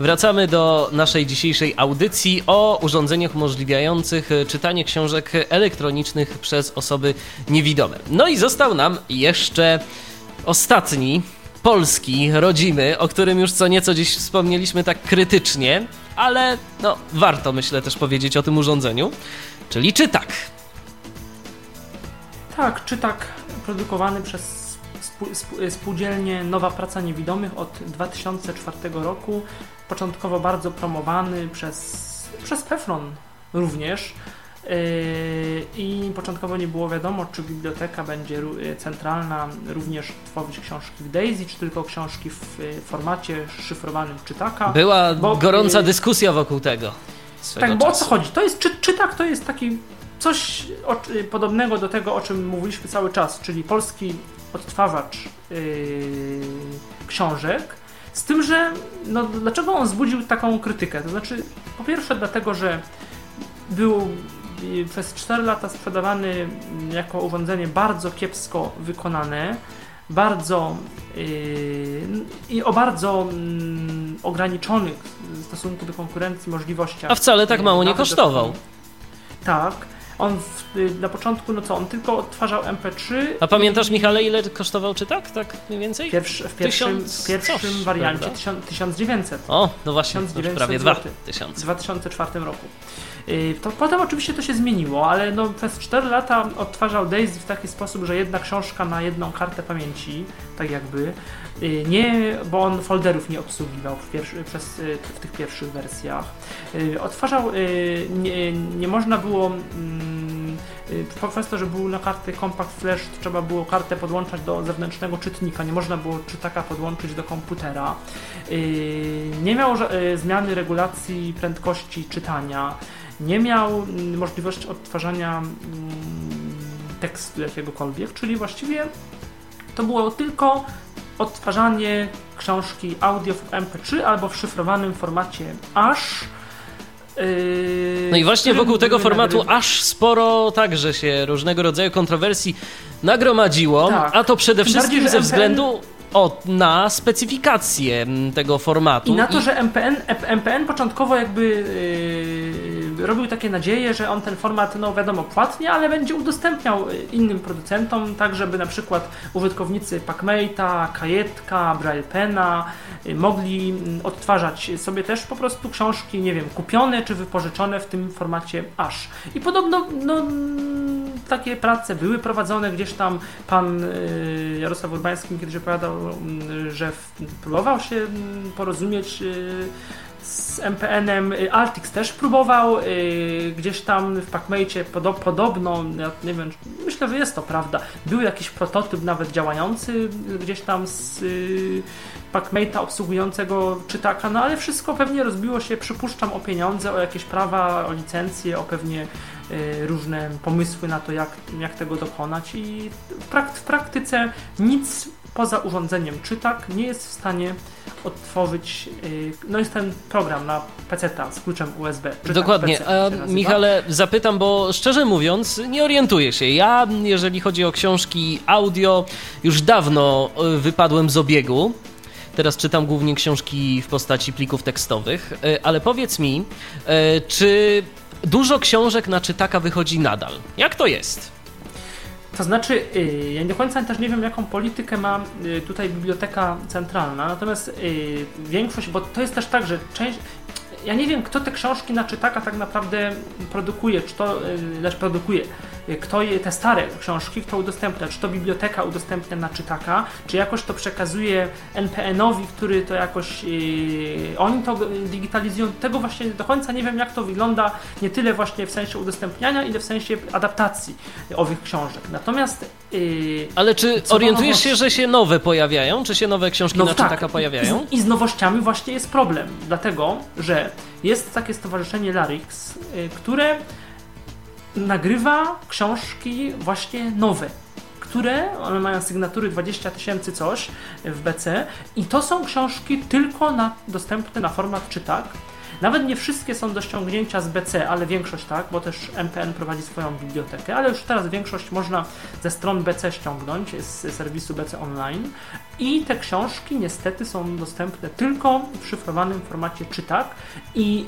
Wracamy do naszej dzisiejszej audycji o urządzeniach umożliwiających czytanie książek elektronicznych przez osoby niewidome. No i został nam jeszcze ostatni polski, rodzimy, o którym już co nieco dziś wspomnieliśmy tak krytycznie, ale no warto myślę też powiedzieć o tym urządzeniu, czyli czytak. Tak, czy tak produkowany przez spół- spół- spółdzielnię Nowa Praca Niewidomych od 2004 roku. Początkowo bardzo promowany przez, przez Pefron również. Yy, I początkowo nie było wiadomo, czy biblioteka będzie centralna również tworzyć książki w Daisy, czy tylko książki w yy, formacie szyfrowanym czytaka. Była Bo, gorąca yy, dyskusja wokół tego. tak, bo o co chodzi? To jest, czy, czytak to jest taki coś o, podobnego do tego, o czym mówiliśmy cały czas, czyli polski odtwarzacz yy, książek, z tym, że no, dlaczego on wzbudził taką krytykę? To znaczy, po pierwsze dlatego, że był y, przez 4 lata sprzedawany mm, jako urządzenie bardzo kiepsko wykonane, bardzo yy, i o bardzo mm, ograniczonych w stosunku do konkurencji możliwościach. A wcale tak mało nie kosztował. Tak. On w, y, na początku, no co, on tylko odtwarzał MP3. A pamiętasz, Michale, ile kosztował czytak? Tak mniej więcej? Pierwszy, w pierwszym, Tysiąc w pierwszym coś, wariancie prawda? tysiąc- 1900. O, no właśnie, to już 1900 prawie dwa złotych. tysiące. W 2004 roku. Y, To potem oczywiście to się zmieniło, ale no przez 4 lata odtwarzał Daisy w taki sposób, że jedna książka na jedną kartę pamięci, tak jakby. Y, Nie, bo on folderów nie obsługiwał w, pierwszy, przez, y, w tych pierwszych wersjach. Y, Odtwarzał, nie, nie można było przez to, że był na karty Compact Flash, trzeba było kartę podłączać do zewnętrznego czytnika, nie można było czytaka podłączyć do komputera. Nie miał zmiany regulacji prędkości czytania, nie miał mm, możliwości odtwarzania mm, tekstu jakiegokolwiek, czyli właściwie to było tylko odtwarzanie książki audio w MP3 albo w szyfrowanym formacie ASH. Yy, No i właśnie którym wokół tego formatu aż sporo także się różnego rodzaju kontrowersji nagromadziło, Tak. a to przede Tym bardziej, wszystkim że ze MPN względu o, na specyfikację tego formatu. I na to, że MPN, MPN początkowo jakby yy, robił takie nadzieje, że on ten format, no wiadomo, płatnie, ale będzie udostępniał y, innym producentom, tak żeby na przykład użytkownicy PacMate'a, Kajetka, BraillePena y, mogli mm, odtwarzać sobie też po prostu książki, nie wiem, kupione czy wypożyczone w tym formacie ASH. I podobno no, mm, takie prace były prowadzone gdzieś tam. Pan y, Jarosław Urbański kiedyś opowiadał, mm, że próbował się porozumieć z MPN-em. Y, Altix też próbował, y, gdzieś tam w PacMate podo podobno, ja nie wiem, myślę, że jest to prawda, był jakiś prototyp nawet działający gdzieś tam z y, PacMate'a obsługującego czytaka, no ale wszystko pewnie rozbiło się, przypuszczam, o pieniądze, o jakieś prawa, o licencje, o pewnie y, różne pomysły na to, jak, jak tego dokonać i w, prak w praktyce nic poza urządzeniem czytak nie jest w stanie odtworzyć, y, no jest ten program na PC-ta z kluczem USB. Czytak Dokładnie. PC A. Michale, zapytam, bo szczerze mówiąc, nie orientuję się. Ja, jeżeli chodzi o książki audio, już dawno y, wypadłem z obiegu. Teraz czytam głównie książki w postaci plików tekstowych, Y, ale powiedz mi, czy dużo książek na czytaka wychodzi nadal? Jak to jest? To znaczy, y, ja nie do końca też nie wiem, jaką politykę ma y, tutaj Biblioteka Centralna, natomiast y, większość, bo to jest też tak, że część. Ja nie wiem, kto te książki na czytaka tak naprawdę produkuje, czy to też produkuje, kto je, te stare książki, kto udostępnia, czy to biblioteka udostępnia na czytaka, czy jakoś to przekazuje NPN-owi, który to jakoś y, oni to digitalizują. Tego właśnie do końca nie wiem, jak to wygląda, nie tyle właśnie w sensie udostępniania, ile w sensie adaptacji owych książek. Natomiast y, Ale czy orientujesz nowości- się, że się nowe pojawiają? Czy się nowe książki na tak. czytaka pojawiają? I z, I z nowościami właśnie jest problem, dlatego że jest takie stowarzyszenie Larix, y, które nagrywa książki właśnie nowe. Które, one mają sygnatury 20 tysięcy coś w BC i to są książki tylko na, dostępne na format czytak. Nawet nie wszystkie są do ściągnięcia z BC, ale większość tak, bo też MPN prowadzi swoją bibliotekę, ale już teraz większość można ze stron BC ściągnąć, z serwisu BC Online. I te książki niestety są dostępne tylko w szyfrowanym formacie czytak i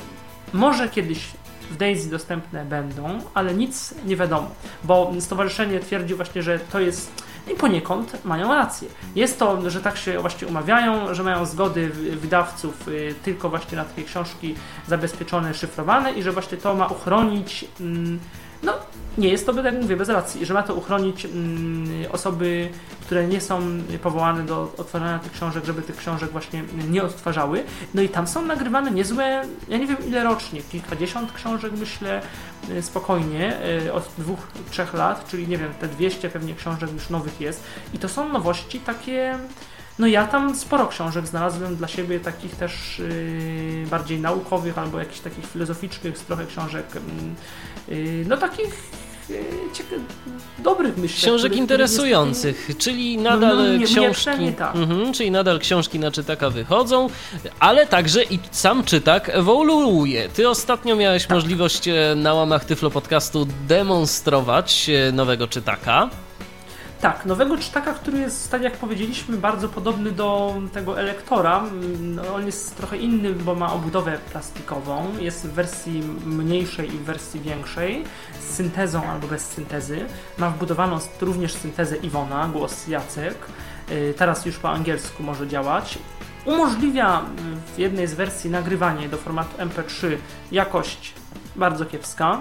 może kiedyś w Daisy dostępne będą, ale nic nie wiadomo, bo stowarzyszenie twierdzi właśnie, że to jest i poniekąd mają rację. Jest to, że tak się właśnie umawiają, że mają zgody wydawców y, tylko właśnie na takie książki zabezpieczone, szyfrowane i że właśnie to ma uchronić mm, no, nie jest to, jak mówię, bez racji, że ma to uchronić mm, osoby, które nie są powołane do odtwarzania tych książek, żeby tych książek właśnie nie odtwarzały. No i tam są nagrywane niezłe, ja nie wiem ile rocznie, kilkadziesiąt książek myślę y, spokojnie, y, od dwóch, trzech lat, czyli nie wiem, te 200 pewnie książek już nowych jest. I to są nowości takie... No ja tam sporo książek znalazłem dla siebie, takich też yy, bardziej naukowych albo jakichś takich filozoficznych, trochę książek, yy, yy, no takich yy, cieka- dobrych myślę. Książek interesujących, czyli nadal no, nie- mnie książki. przynajmniej tak. Mhm, czyli nadal książki na czytaka wychodzą, ale także i sam czytak ewoluuje. Ty ostatnio miałeś Tak. możliwość e, na łamach Tyflo Podcastu demonstrować e, nowego czytaka. Tak, nowego czytaka, który jest, tak jak powiedzieliśmy, bardzo podobny do tego elektora. Mm, on jest trochę inny, bo ma obudowę plastikową. Jest w wersji mniejszej i w wersji większej, z syntezą albo bez syntezy. Ma wbudowaną również syntezę Iwona, głos Jacek. Y, Teraz już po angielsku może działać. Umożliwia y, w jednej z wersji nagrywanie do formatu MP3 jakość bardzo kiepska.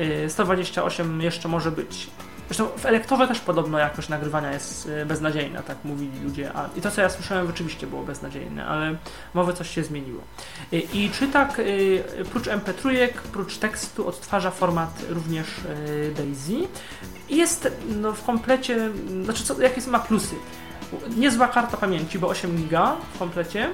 Y, 128 jeszcze może być. Zresztą w elektorze też podobno jakość nagrywania jest y, beznadziejna, tak mówili ludzie. A, I to, co ja słyszałem, rzeczywiście było beznadziejne, ale mowy coś się zmieniło. Y, I czytak, y, prócz MP3, prócz tekstu, odtwarza format również Daisy. Jest no, w komplecie, znaczy, co, jakie ma plusy? Niezła karta pamięci, bo 8 giga w komplecie.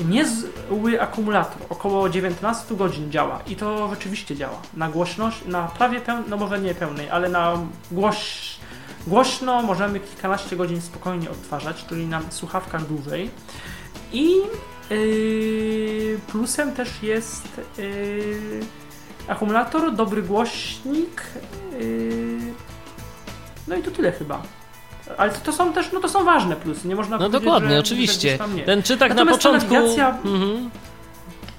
Niezły akumulator, około 19 godzin działa i to rzeczywiście działa. Na głośność, na prawie pełnej, no może nie pełnej, ale na głoś, głośno możemy kilkanaście godzin spokojnie odtwarzać, czyli na słuchawkach dłużej. I yy, plusem też jest yy, akumulator, dobry głośnik. Yy, no i to tyle chyba. Ale to, są też, no to są ważne plusy, nie można No powiedzieć, dokładnie, że, oczywiście. Że. Ten czytak na Natomiast początku. Ta nawigacja, Mhm.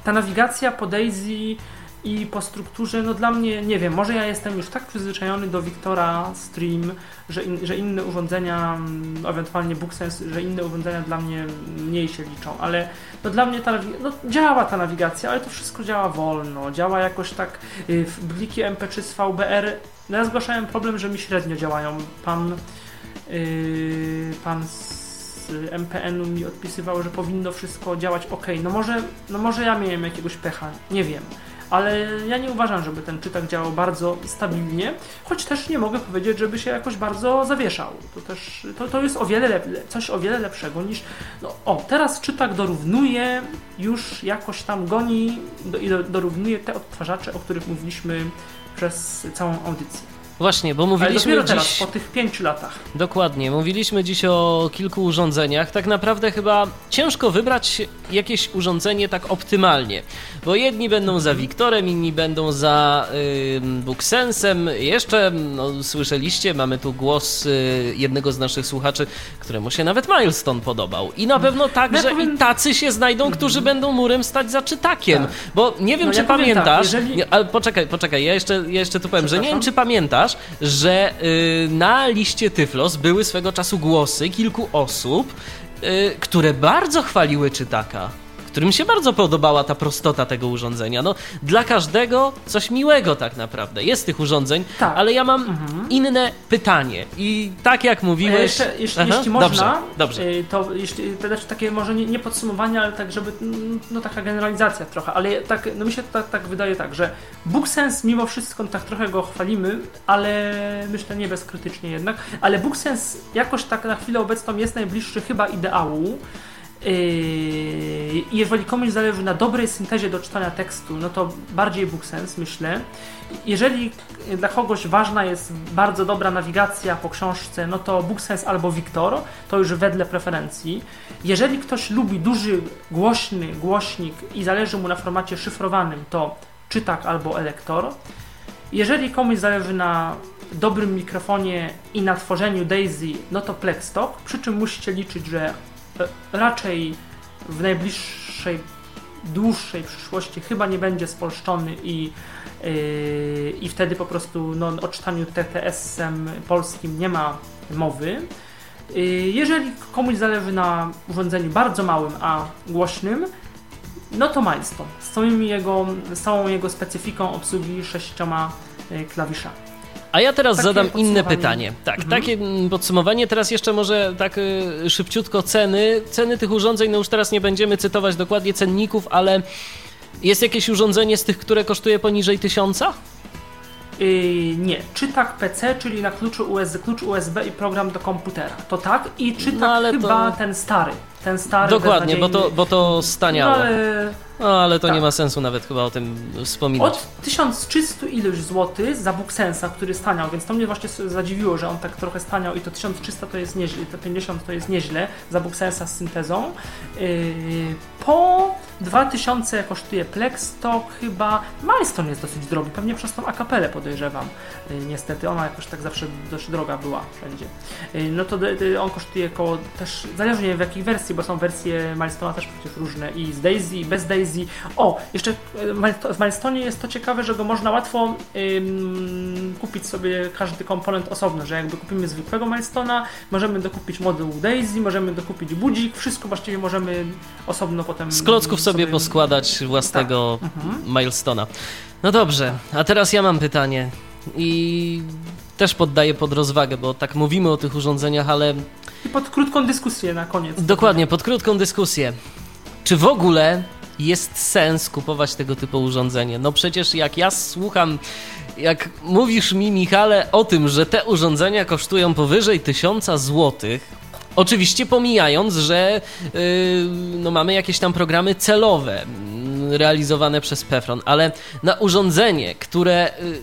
ta nawigacja po Daisy i po strukturze, no dla mnie, nie wiem, może ja jestem już tak przyzwyczajony do Wiktora Stream, że, in, że inne urządzenia, mm, ewentualnie BookSense, że inne urządzenia dla mnie mniej się liczą, ale no dla mnie ta no działa ta nawigacja, ale to wszystko działa wolno, działa jakoś tak, y, w bliki MP3 z VBR, no ja zgłaszałem problem, że mi średnio działają. Pan, pan z MPN-u mi odpisywał, że powinno wszystko działać ok. No może, no może ja miałem jakiegoś pecha, nie wiem. Ale ja nie uważam, żeby ten czytak działał bardzo stabilnie, choć też nie mogę powiedzieć, żeby się jakoś bardzo zawieszał. To też to, to jest o wiele lep, coś o wiele lepszego niż. No, o, teraz czytak dorównuje, już jakoś tam goni i do, dorównuje te odtwarzacze, o których mówiliśmy przez całą audycję. Właśnie, bo Ale mówiliśmy dopiero dziś... teraz, po tych pięciu latach. Dokładnie, mówiliśmy dziś o kilku urządzeniach. Tak naprawdę chyba ciężko wybrać jakieś urządzenie tak optymalnie, bo jedni będą za Wiktorem, inni będą za y, BookSensem. Jeszcze, no, słyszeliście, mamy tu głos y, jednego z naszych słuchaczy, któremu się nawet Milestone podobał. I na pewno także Ja powiem- i tacy się znajdą, którzy będą murem stać za czytakiem. Bo nie wiem, No czy ja tak, pamiętasz... jeżeli- nie, ale poczekaj, poczekaj, ja jeszcze, ja jeszcze tu powiem, że nie wiem, czy pamiętasz, że y, na liście Tyflos były swego czasu głosy kilku osób, y, które bardzo chwaliły czytaka. Którym się bardzo podobała ta prostota tego urządzenia. No, dla każdego coś miłego tak naprawdę. Jest tych urządzeń, Tak. ale ja mam inne pytanie. I tak jak mówiłeś... jeszcze, jeśli, Aha, jeśli można, Dobrze, dobrze. y, to jeśli, to znaczy takie może nie, nie podsumowanie, ale tak, żeby, mm, no taka generalizacja trochę, ale tak, no mi się tak, tak wydaje tak, że BookSense mimo wszystko tak trochę go chwalimy, ale myślę nie bezkrytycznie jednak, ale BookSense jakoś tak na chwilę obecną jest najbliższy chyba ideału. Yy, jeżeli komuś zależy na dobrej syntezie do czytania tekstu, no to bardziej BookSense, myślę. Jeżeli dla kogoś ważna jest bardzo dobra nawigacja po książce, no to BookSense albo Victor, to już wedle preferencji. Jeżeli ktoś lubi duży, głośny głośnik i zależy mu na formacie szyfrowanym, to czytak albo elektor. Jeżeli komuś zależy na dobrym mikrofonie i na tworzeniu Daisy, no to Plextalk, przy czym musicie liczyć, że raczej w najbliższej, dłuższej przyszłości chyba nie będzie spolszczony i, yy, i wtedy po prostu no, o czytaniu TTS-em polskim nie ma mowy. Yy, Jeżeli komuś zależy na urządzeniu bardzo małym, a głośnym, no to Milestone z, całymi jego, z całą jego specyfiką obsługi sześcioma y, klawiszami. A ja teraz Takie zadam inne pytanie. Tak, Mhm. takie mm, podsumowanie. Teraz jeszcze może tak y, szybciutko ceny. Ceny tych urządzeń, no już teraz nie będziemy cytować dokładnie cenników, ale jest jakieś urządzenie z tych, które kosztuje poniżej tysiąca? Yy, nie, czytak PC, czyli na kluczu USB, klucz USB i program do komputera. To tak i czytak No, ale to- chyba ten stary. Ten stary Dokładnie, bo to, bo to staniało. No, ale No ale to tak. nie ma sensu nawet chyba o tym wspominać. Od 1300 iluś złotych za BookSensa, który staniał, więc to mnie właśnie zadziwiło, że on tak trochę staniał i to 1300 to jest nieźle, to 50 to jest nieźle za BookSensa z syntezą. Yy, po 2000 kosztuje Plextalk chyba. Milestone jest dosyć drogi, pewnie przez tą akapelę podejrzewam. Yy, niestety, ona jakoś tak zawsze dość droga była wszędzie. Yy, no to de- on kosztuje około też, zależnie w jakiej wersji, bo są wersje Milestone'a też przecież różne i z Daisy, i bez Daisy. O, jeszcze e, w Milestone jest to ciekawe, że go można łatwo ym, kupić sobie każdy komponent osobno, że jakby kupimy zwykłego Milestone'a, możemy dokupić moduł Daisy, możemy dokupić budzik, wszystko właściwie możemy osobno potem Z klocków sobie poskładać własnego Tak. Mhm. Milestona. No dobrze, a teraz ja mam pytanie i też poddaję pod rozwagę, bo tak mówimy o tych urządzeniach, ale I pod krótką dyskusję na koniec. dokładnie, pod krótką dyskusję. Czy w ogóle jest sens kupować tego typu urządzenie? No przecież jak ja słucham, jak mówisz mi, Michale, o tym, że te urządzenia kosztują powyżej 1000 złotych, Oczywiście pomijając, że yy, no mamy jakieś tam programy celowe mm, realizowane przez Pefron, ale na urządzenie, które yy,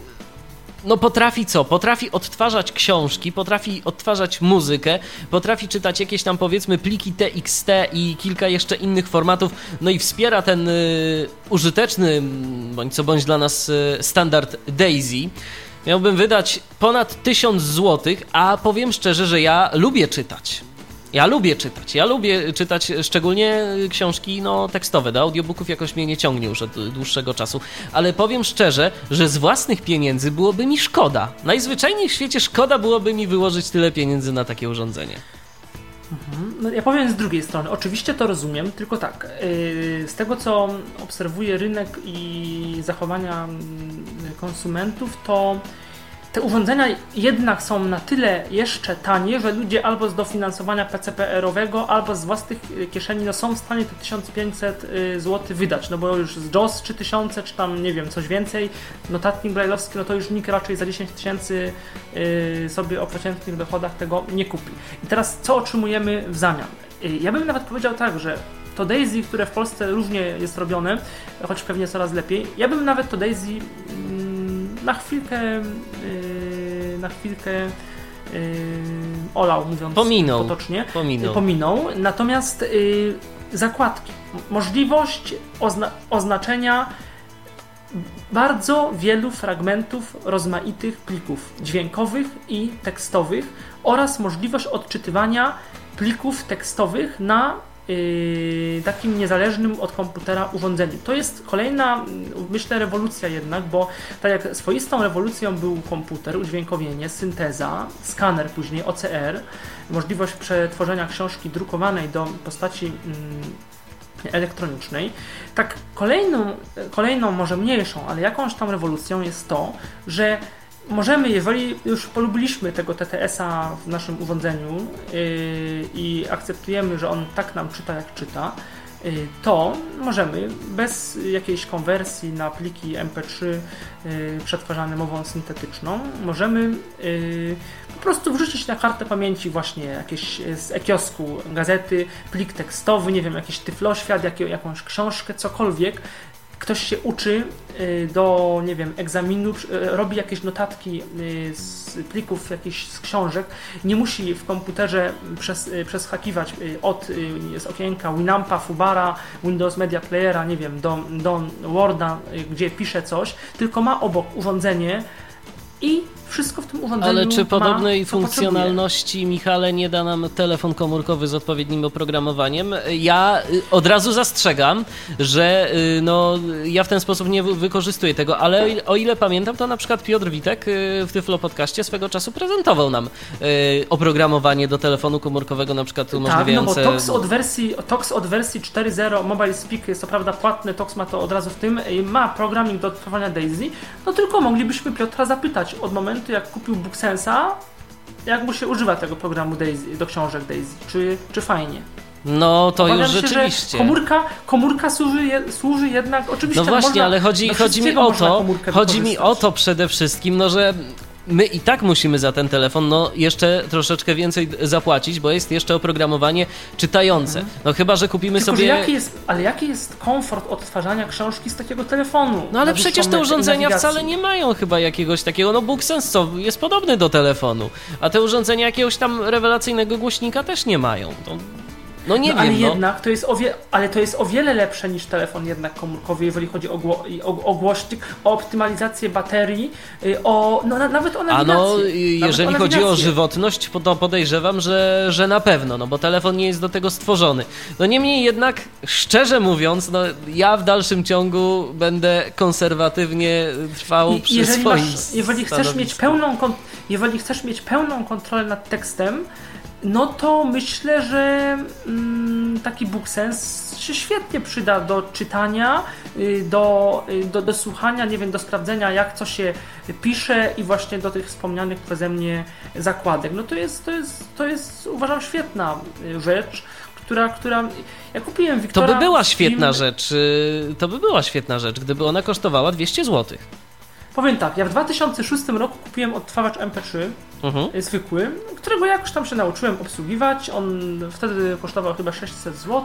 no potrafi co? Potrafi odtwarzać książki, potrafi odtwarzać muzykę, potrafi czytać jakieś tam powiedzmy pliki TXT i kilka jeszcze innych formatów, no i wspiera ten y, użyteczny, mm, bądź co bądź dla nas y, standard DAISY. miałbym wydać ponad 1000 zł, a powiem szczerze, że ja lubię czytać. Ja lubię czytać. Ja lubię czytać szczególnie książki no, tekstowe. Do audiobooków jakoś mnie nie ciągnie już od dłuższego czasu. Ale powiem szczerze, że z własnych pieniędzy byłoby mi szkoda. Najzwyczajniej w świecie szkoda byłoby mi wyłożyć tyle pieniędzy na takie urządzenie. No, ja powiem z drugiej strony, oczywiście to rozumiem, tylko tak, yy, z tego co obserwuję rynek i zachowania mm, konsumentów, to te urządzenia jednak są na tyle jeszcze tanie, że ludzie albo z dofinansowania PCPR-owego, albo z własnych y, kieszeni no są w stanie te 1500 zł wydać, no bo już z JOS 3000, czy tam nie wiem, coś więcej, notatnik brajlowski, no to już nikt raczej za 10 tysięcy y, sobie o przeciętnych dochodach tego nie kupi. I teraz co otrzymujemy w zamian? Y, Ja bym nawet powiedział tak, że to Daisy, które w Polsce różnie jest robione, choć pewnie coraz lepiej, ja bym nawet to Daisy na chwilkę yy, na chwilkę yy, olał, mówiąc Pominął. potocznie. Pominął. Pominął. Natomiast yy, zakładki, możliwość ozna oznaczenia bardzo wielu fragmentów rozmaitych plików dźwiękowych i tekstowych oraz możliwość odczytywania plików tekstowych na takim niezależnym od komputera urządzeniu. To jest kolejna, mm, myślę, rewolucja jednak, bo tak jak swoistą rewolucją był komputer, udźwiękowienie, synteza, skaner później, OCR, możliwość przetworzenia książki drukowanej do postaci mm, elektronicznej. Tak kolejną, kolejną, może mniejszą, ale jakąś tam rewolucją jest to, że możemy, jeżeli już polubiliśmy tego TTS-a w naszym urządzeniu yy, i akceptujemy, że on tak nam czyta, jak czyta, yy, to możemy bez jakiejś konwersji na pliki MP3 yy, przetwarzane mową syntetyczną, możemy yy, po prostu wrzucić na kartę pamięci właśnie jakieś e, z e-kiosku gazety, plik tekstowy, nie wiem, jakiś tyfloświat, jakie, jakąś książkę, cokolwiek. Ktoś się uczy y, do, nie wiem, egzaminu, y, robi jakieś notatki y, z plików, jakichś z książek, nie musi w komputerze przez, przeschakiwać y, od z okienka Winampa, Fubara, Windows Media Playera, nie wiem, do, do Worda, gdzie pisze coś, tylko ma obok urządzenie i wszystko w tym urządzeniu Ale czy ma, podobnej potrzebuje. funkcjonalności, Michale, nie da nam telefon komórkowy z odpowiednim oprogramowaniem? Ja y, od razu zastrzegam, że y, no, ja w ten sposób nie wy- wykorzystuję tego, ale o ile- pamiętam, to na przykład Piotr Witek y, w Tyflo Podcaście swego czasu prezentował nam oprogramowanie do telefonu komórkowego, na przykład Tak, no bo umożliwiające... TOX od wersji, TOX od wersji 4.0 Mobile Speak jest to prawda płatny, TOX ma to od razu w tym, ma programming do odtwarzania Daisy, no tylko moglibyśmy Piotra zapytać od momentu jak kupił BookSensa, jak mu się używa tego programu Daisy, do książek Daisy, czy, czy fajnie. No to Obawiam już się, rzeczywiście. komórka, komórka służy, je, służy jednak, oczywiście No właśnie, można, ale chodzi, chodzi mi o to, chodzi mi o to przede wszystkim, no że my i tak musimy za ten telefon no jeszcze troszeczkę więcej zapłacić, bo jest jeszcze oprogramowanie czytające. No chyba, że kupimy Mhm. Tylko, sobie... że jaki jest, ale jaki jest komfort odtwarzania książki z takiego telefonu? No ale przecież te urządzenia wcale nie mają chyba jakiegoś takiego, no BookSense co, jest podobny do telefonu, a te urządzenia jakiegoś tam rewelacyjnego głośnika też nie mają. To, no nie no, ale wiem, no. jednak to jest o wie, ale to jest o wiele lepsze niż telefon jednak komórkowy, jeżeli chodzi o, gło, o, o głośnik, o optymalizację baterii, y, o no, na, nawet o A nawigację. no, Nawet jeżeli chodzi o żywotność, to podejrzewam, że, że na pewno, no bo telefon nie jest do tego stworzony. No niemniej jednak, szczerze mówiąc, no ja w dalszym ciągu będę konserwatywnie trwał I przy jeżeli, swoim masz, jeżeli chcesz mieć pełną jeżeli chcesz mieć pełną kontrolę nad tekstem, no to myślę, że mm, taki BookSense się świetnie przyda do czytania, y, do, y, do, do słuchania, nie wiem, do sprawdzenia jak co się pisze i właśnie do tych wspomnianych przeze mnie zakładek. No to jest, to jest, to jest uważam świetna y, rzecz, która, która ja kupiłem To Wiktora by była świetna film- rzecz, to by była świetna rzecz, gdyby ona kosztowała 200 zł. Powiem tak, ja w 2006 roku kupiłem odtwarzacz MP3 Mhm. y, zwykły, którego jakoś tam się nauczyłem obsługiwać. On wtedy kosztował chyba 600 zł.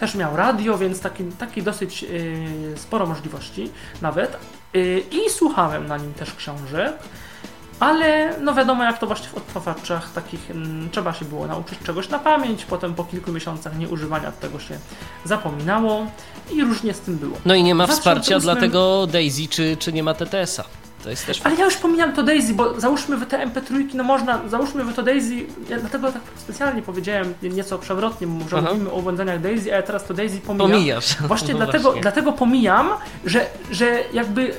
Też miał radio, więc taki, taki dosyć y, sporo możliwości nawet. Y, I słuchałem na nim też książek. Ale no wiadomo, jak to właśnie w odtwarzaczach takich mm, trzeba się było nauczyć czegoś na pamięć, potem po kilku miesiącach nieużywania tego się zapominało i różnie z tym było. No i nie ma wsparcia 2008 dla tego Daisy, czy, czy nie ma TTS-a. To jest też Ale ja już pomijam to Daisy, bo załóżmy w te MP3, no można, załóżmy w to Daisy, ja dlatego tak specjalnie powiedziałem nieco przewrotnie, że Aha. mówimy o urządzeniach Daisy, a ja teraz to Daisy pomijam. Pomijasz. Właśnie, No dlatego, właśnie. dlatego pomijam, że, że jakby y,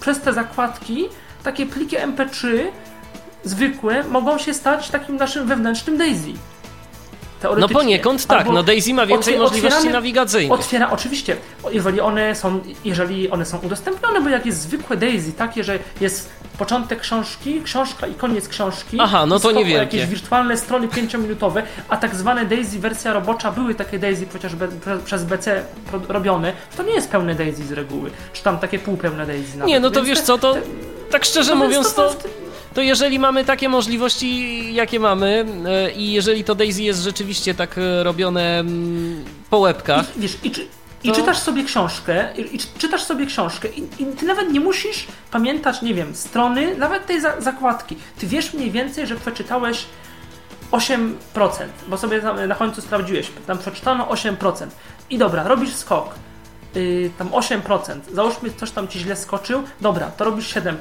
przez te zakładki takie pliki MP3 zwykłe mogą się stać takim naszym wewnętrznym Daisy. No Teoretycznie. poniekąd tak, Albo no Daisy ma więcej otwier- możliwości nawigacyjnych. Otwiera, oczywiście, jeżeli one są, jeżeli one są udostępnione, bo jak jest zwykłe Daisy, takie, że jest początek książki, książka i koniec książki. Aha, no to niewielkie. Jakieś wirtualne strony pięciominutowe, a tak zwane Daisy wersja robocza były takie Daisy chociażby pre- przez BC pro- robione, to nie jest pełne Daisy z reguły, czy tam takie półpełne Daisy nawet. Nie, no to Więc wiesz te- co, to te- tak szczerze no mówiąc, to to, to jeżeli mamy takie możliwości, jakie mamy e, i jeżeli to Daisy jest rzeczywiście tak e, robione mm, po łebkach, I, wiesz, i, czy, i To- czytasz sobie książkę, i, i czytasz sobie książkę i, i ty nawet nie musisz pamiętać, nie wiem, strony, nawet tej za, zakładki. Ty wiesz mniej więcej, że przeczytałeś 8%, bo sobie na końcu sprawdziłeś, tam przeczytano 8%. I dobra, robisz skok. Yy, tam 8%, załóżmy coś tam ci źle skoczył, dobra, to robisz 7%.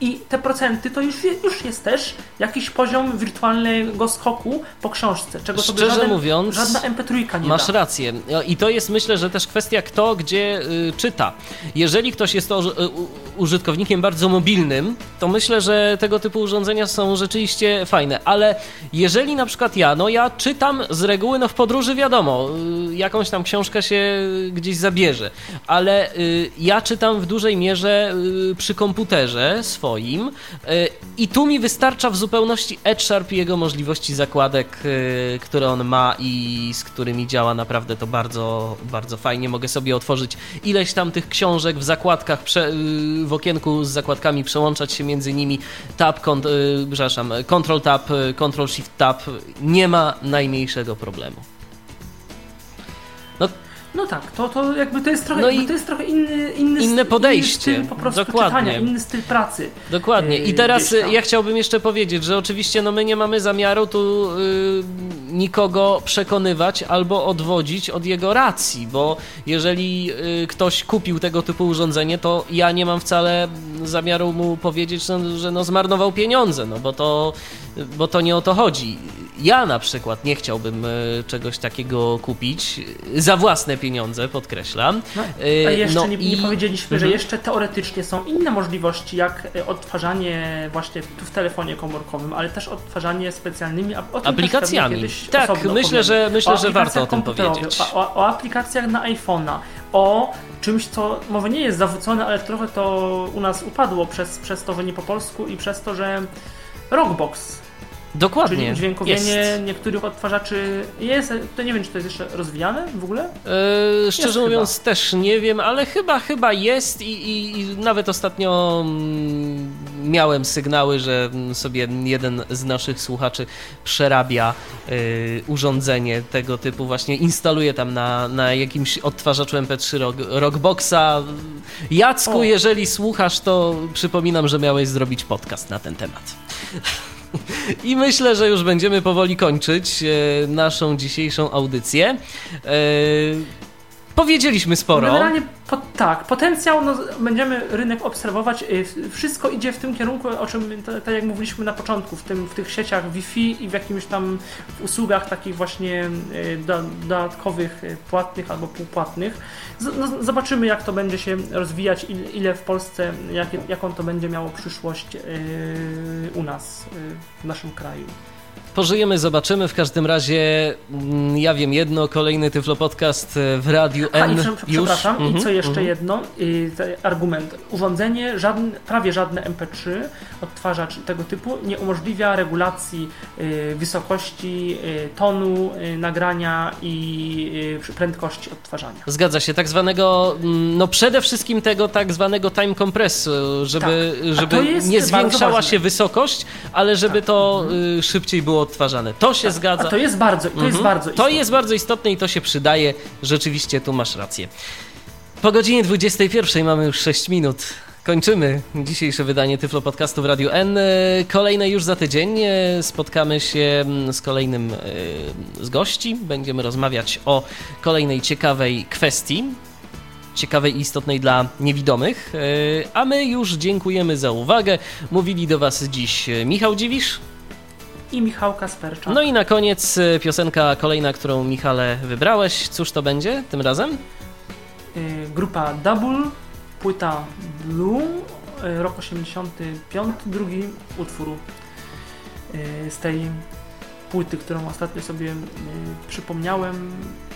I te procenty to już, już jest też jakiś poziom wirtualnego skoku po książce, czego sobie Szczerze żaden, mówiąc, żadna MP3 nie Masz da. rację. No I to jest myślę, że też kwestia kto gdzie y, czyta. Jeżeli ktoś jest to, y, u- użytkownikiem bardzo mobilnym, to myślę, że tego typu urządzenia są rzeczywiście fajne. Ale jeżeli na przykład ja, no ja czytam z reguły, no w podróży wiadomo, y, jakąś tam książkę się gdzieś zabierze, ale y, ja czytam w dużej mierze y, przy komputerze swoim y, i tu mi wystarcza w zupełności EdSharp i jego możliwości zakładek, które on ma i z którymi działa naprawdę to bardzo, bardzo fajnie. Mogę sobie otworzyć ileś tam tych książek w zakładkach, w okienku z zakładkami, przełączać się między nimi. Tab, kont, przepraszam, Control Tab, Control Shift Tab. Nie ma najmniejszego problemu. No, tak, to, to jakby to jest trochę, No i to jest trochę inny, inny, inne podejście. Inny styl po prostu Dokładnie. czytania, inny styl pracy. Dokładnie. I Yy, teraz ja chciałbym jeszcze powiedzieć, że oczywiście no my nie mamy zamiaru tu y, nikogo przekonywać albo odwodzić od jego racji, bo jeżeli y, ktoś kupił tego typu urządzenie, to ja nie mam wcale zamiaru mu powiedzieć, no, że no zmarnował pieniądze, no bo to, bo to nie o to chodzi. Ja na przykład nie chciałbym y, czegoś takiego kupić za własne pieniądze, podkreślam. No, a jeszcze no nie, nie i- powiedzieliśmy, że Mhm. jeszcze teoretycznie są inne możliwości, jak e, odtwarzanie właśnie tu w telefonie komórkowym, ale też odtwarzanie specjalnymi Aplikacjami. Tak, myślę, że- myślę, że warto o tym powiedzieć. O, o, o aplikacjach na iPhone'a, o czymś, co może nie jest zawrócone, ale trochę to u nas upadło przez, przez to, że nie po polsku i przez to, że Rockbox Dokładnie. Czyli udźwiękowienie jest. niektórych odtwarzaczy jest, to nie wiem, czy to jest jeszcze rozwijane w ogóle? E, szczerze Jest mówiąc też nie wiem, ale chyba chyba jest i, i, i nawet ostatnio mm, miałem sygnały, że mm, sobie jeden z naszych słuchaczy przerabia y, urządzenie tego typu, właśnie instaluje tam na, na jakimś odtwarzaczu MP3 rock, Rockboxa. Jacku, O. jeżeli słuchasz, to przypominam, że miałeś zrobić podcast na ten temat. I myślę, że już będziemy powoli kończyć e, naszą dzisiejszą audycję. Powiedzieliśmy sporo. Generalnie po, tak, potencjał, no, będziemy rynek obserwować. y, Wszystko idzie w tym kierunku, o czym ta- tak jak mówiliśmy na początku, w, tym, w tych sieciach Wi-Fi i w jakimś tam w usługach takich właśnie y, do, dodatkowych, y, płatnych albo półpłatnych. Z, no, zobaczymy, jak to będzie się rozwijać, ile, w Polsce, jak, jaką to będzie miało przyszłość u nas, w naszym kraju. Pożyjemy, zobaczymy. W każdym razie mm, ja wiem jedno, kolejny Tyflo Podcast e, w Radiu A, N i prze, już. przepraszam, i Mhm, co jeszcze mhm. jedno, y, te- argument. Urządzenie, żadne, prawie żadne MP3, odtwarzacz tego typu, nie umożliwia regulacji y, wysokości, y, tonu y, nagrania i y, prędkości odtwarzania. Zgadza się, tak zwanego, mm, no przede wszystkim tego tak zwanego time compressu, żeby, Tak. A żeby nie zwiększała się wysokość, ale żeby to y, szybciej było odtwarzane. To się zgadza. A to jest bardzo, to jest Mhm. bardzo To istotne. jest bardzo istotne i to się przydaje. Rzeczywiście tu masz rację. Po godzinie 21 mamy już 6 minut. Kończymy dzisiejsze wydanie Tyflo Podcastu w Radiu N. Kolejne już za tydzień. Spotkamy się mm, z kolejnym e, z gości. Będziemy rozmawiać o kolejnej ciekawej kwestii. ciekawej i istotnej dla niewidomych. E, A my już dziękujemy za uwagę. Mówili do Was dziś e, Michał Dziwisz. I Michał Kasperczak. No i na koniec e, piosenka kolejna, którą Michale wybrałeś. Cóż to będzie tym razem? Y, Grupa Double, płyta Blue, y, rok 85, drugi utwór y, z tej płyty, którą ostatnio sobie y, przypomniałem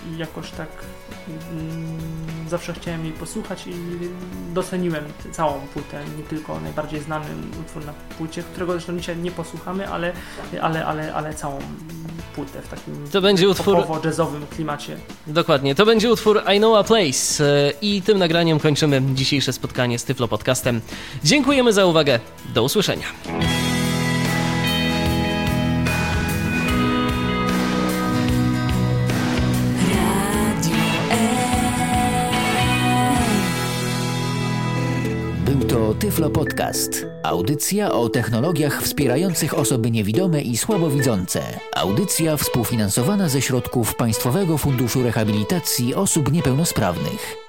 i jakoś tak mm, zawsze chciałem jej posłuchać i doceniłem całą płytę, nie tylko najbardziej znany utwór na płycie, którego zresztą dzisiaj nie posłuchamy, ale, ale, ale, ale całą płytę w takim To będzie utwór- popowo-jazzowym klimacie. Dokładnie, to będzie utwór I Know a Place e, i tym nagraniem kończymy dzisiejsze spotkanie z Tyflo Podcastem. Dziękujemy za uwagę, do usłyszenia. Tyflo Podcast. Audycja o technologiach wspierających osoby niewidome i słabowidzące. Audycja współfinansowana ze środków Państwowego Funduszu Rehabilitacji Osób Niepełnosprawnych.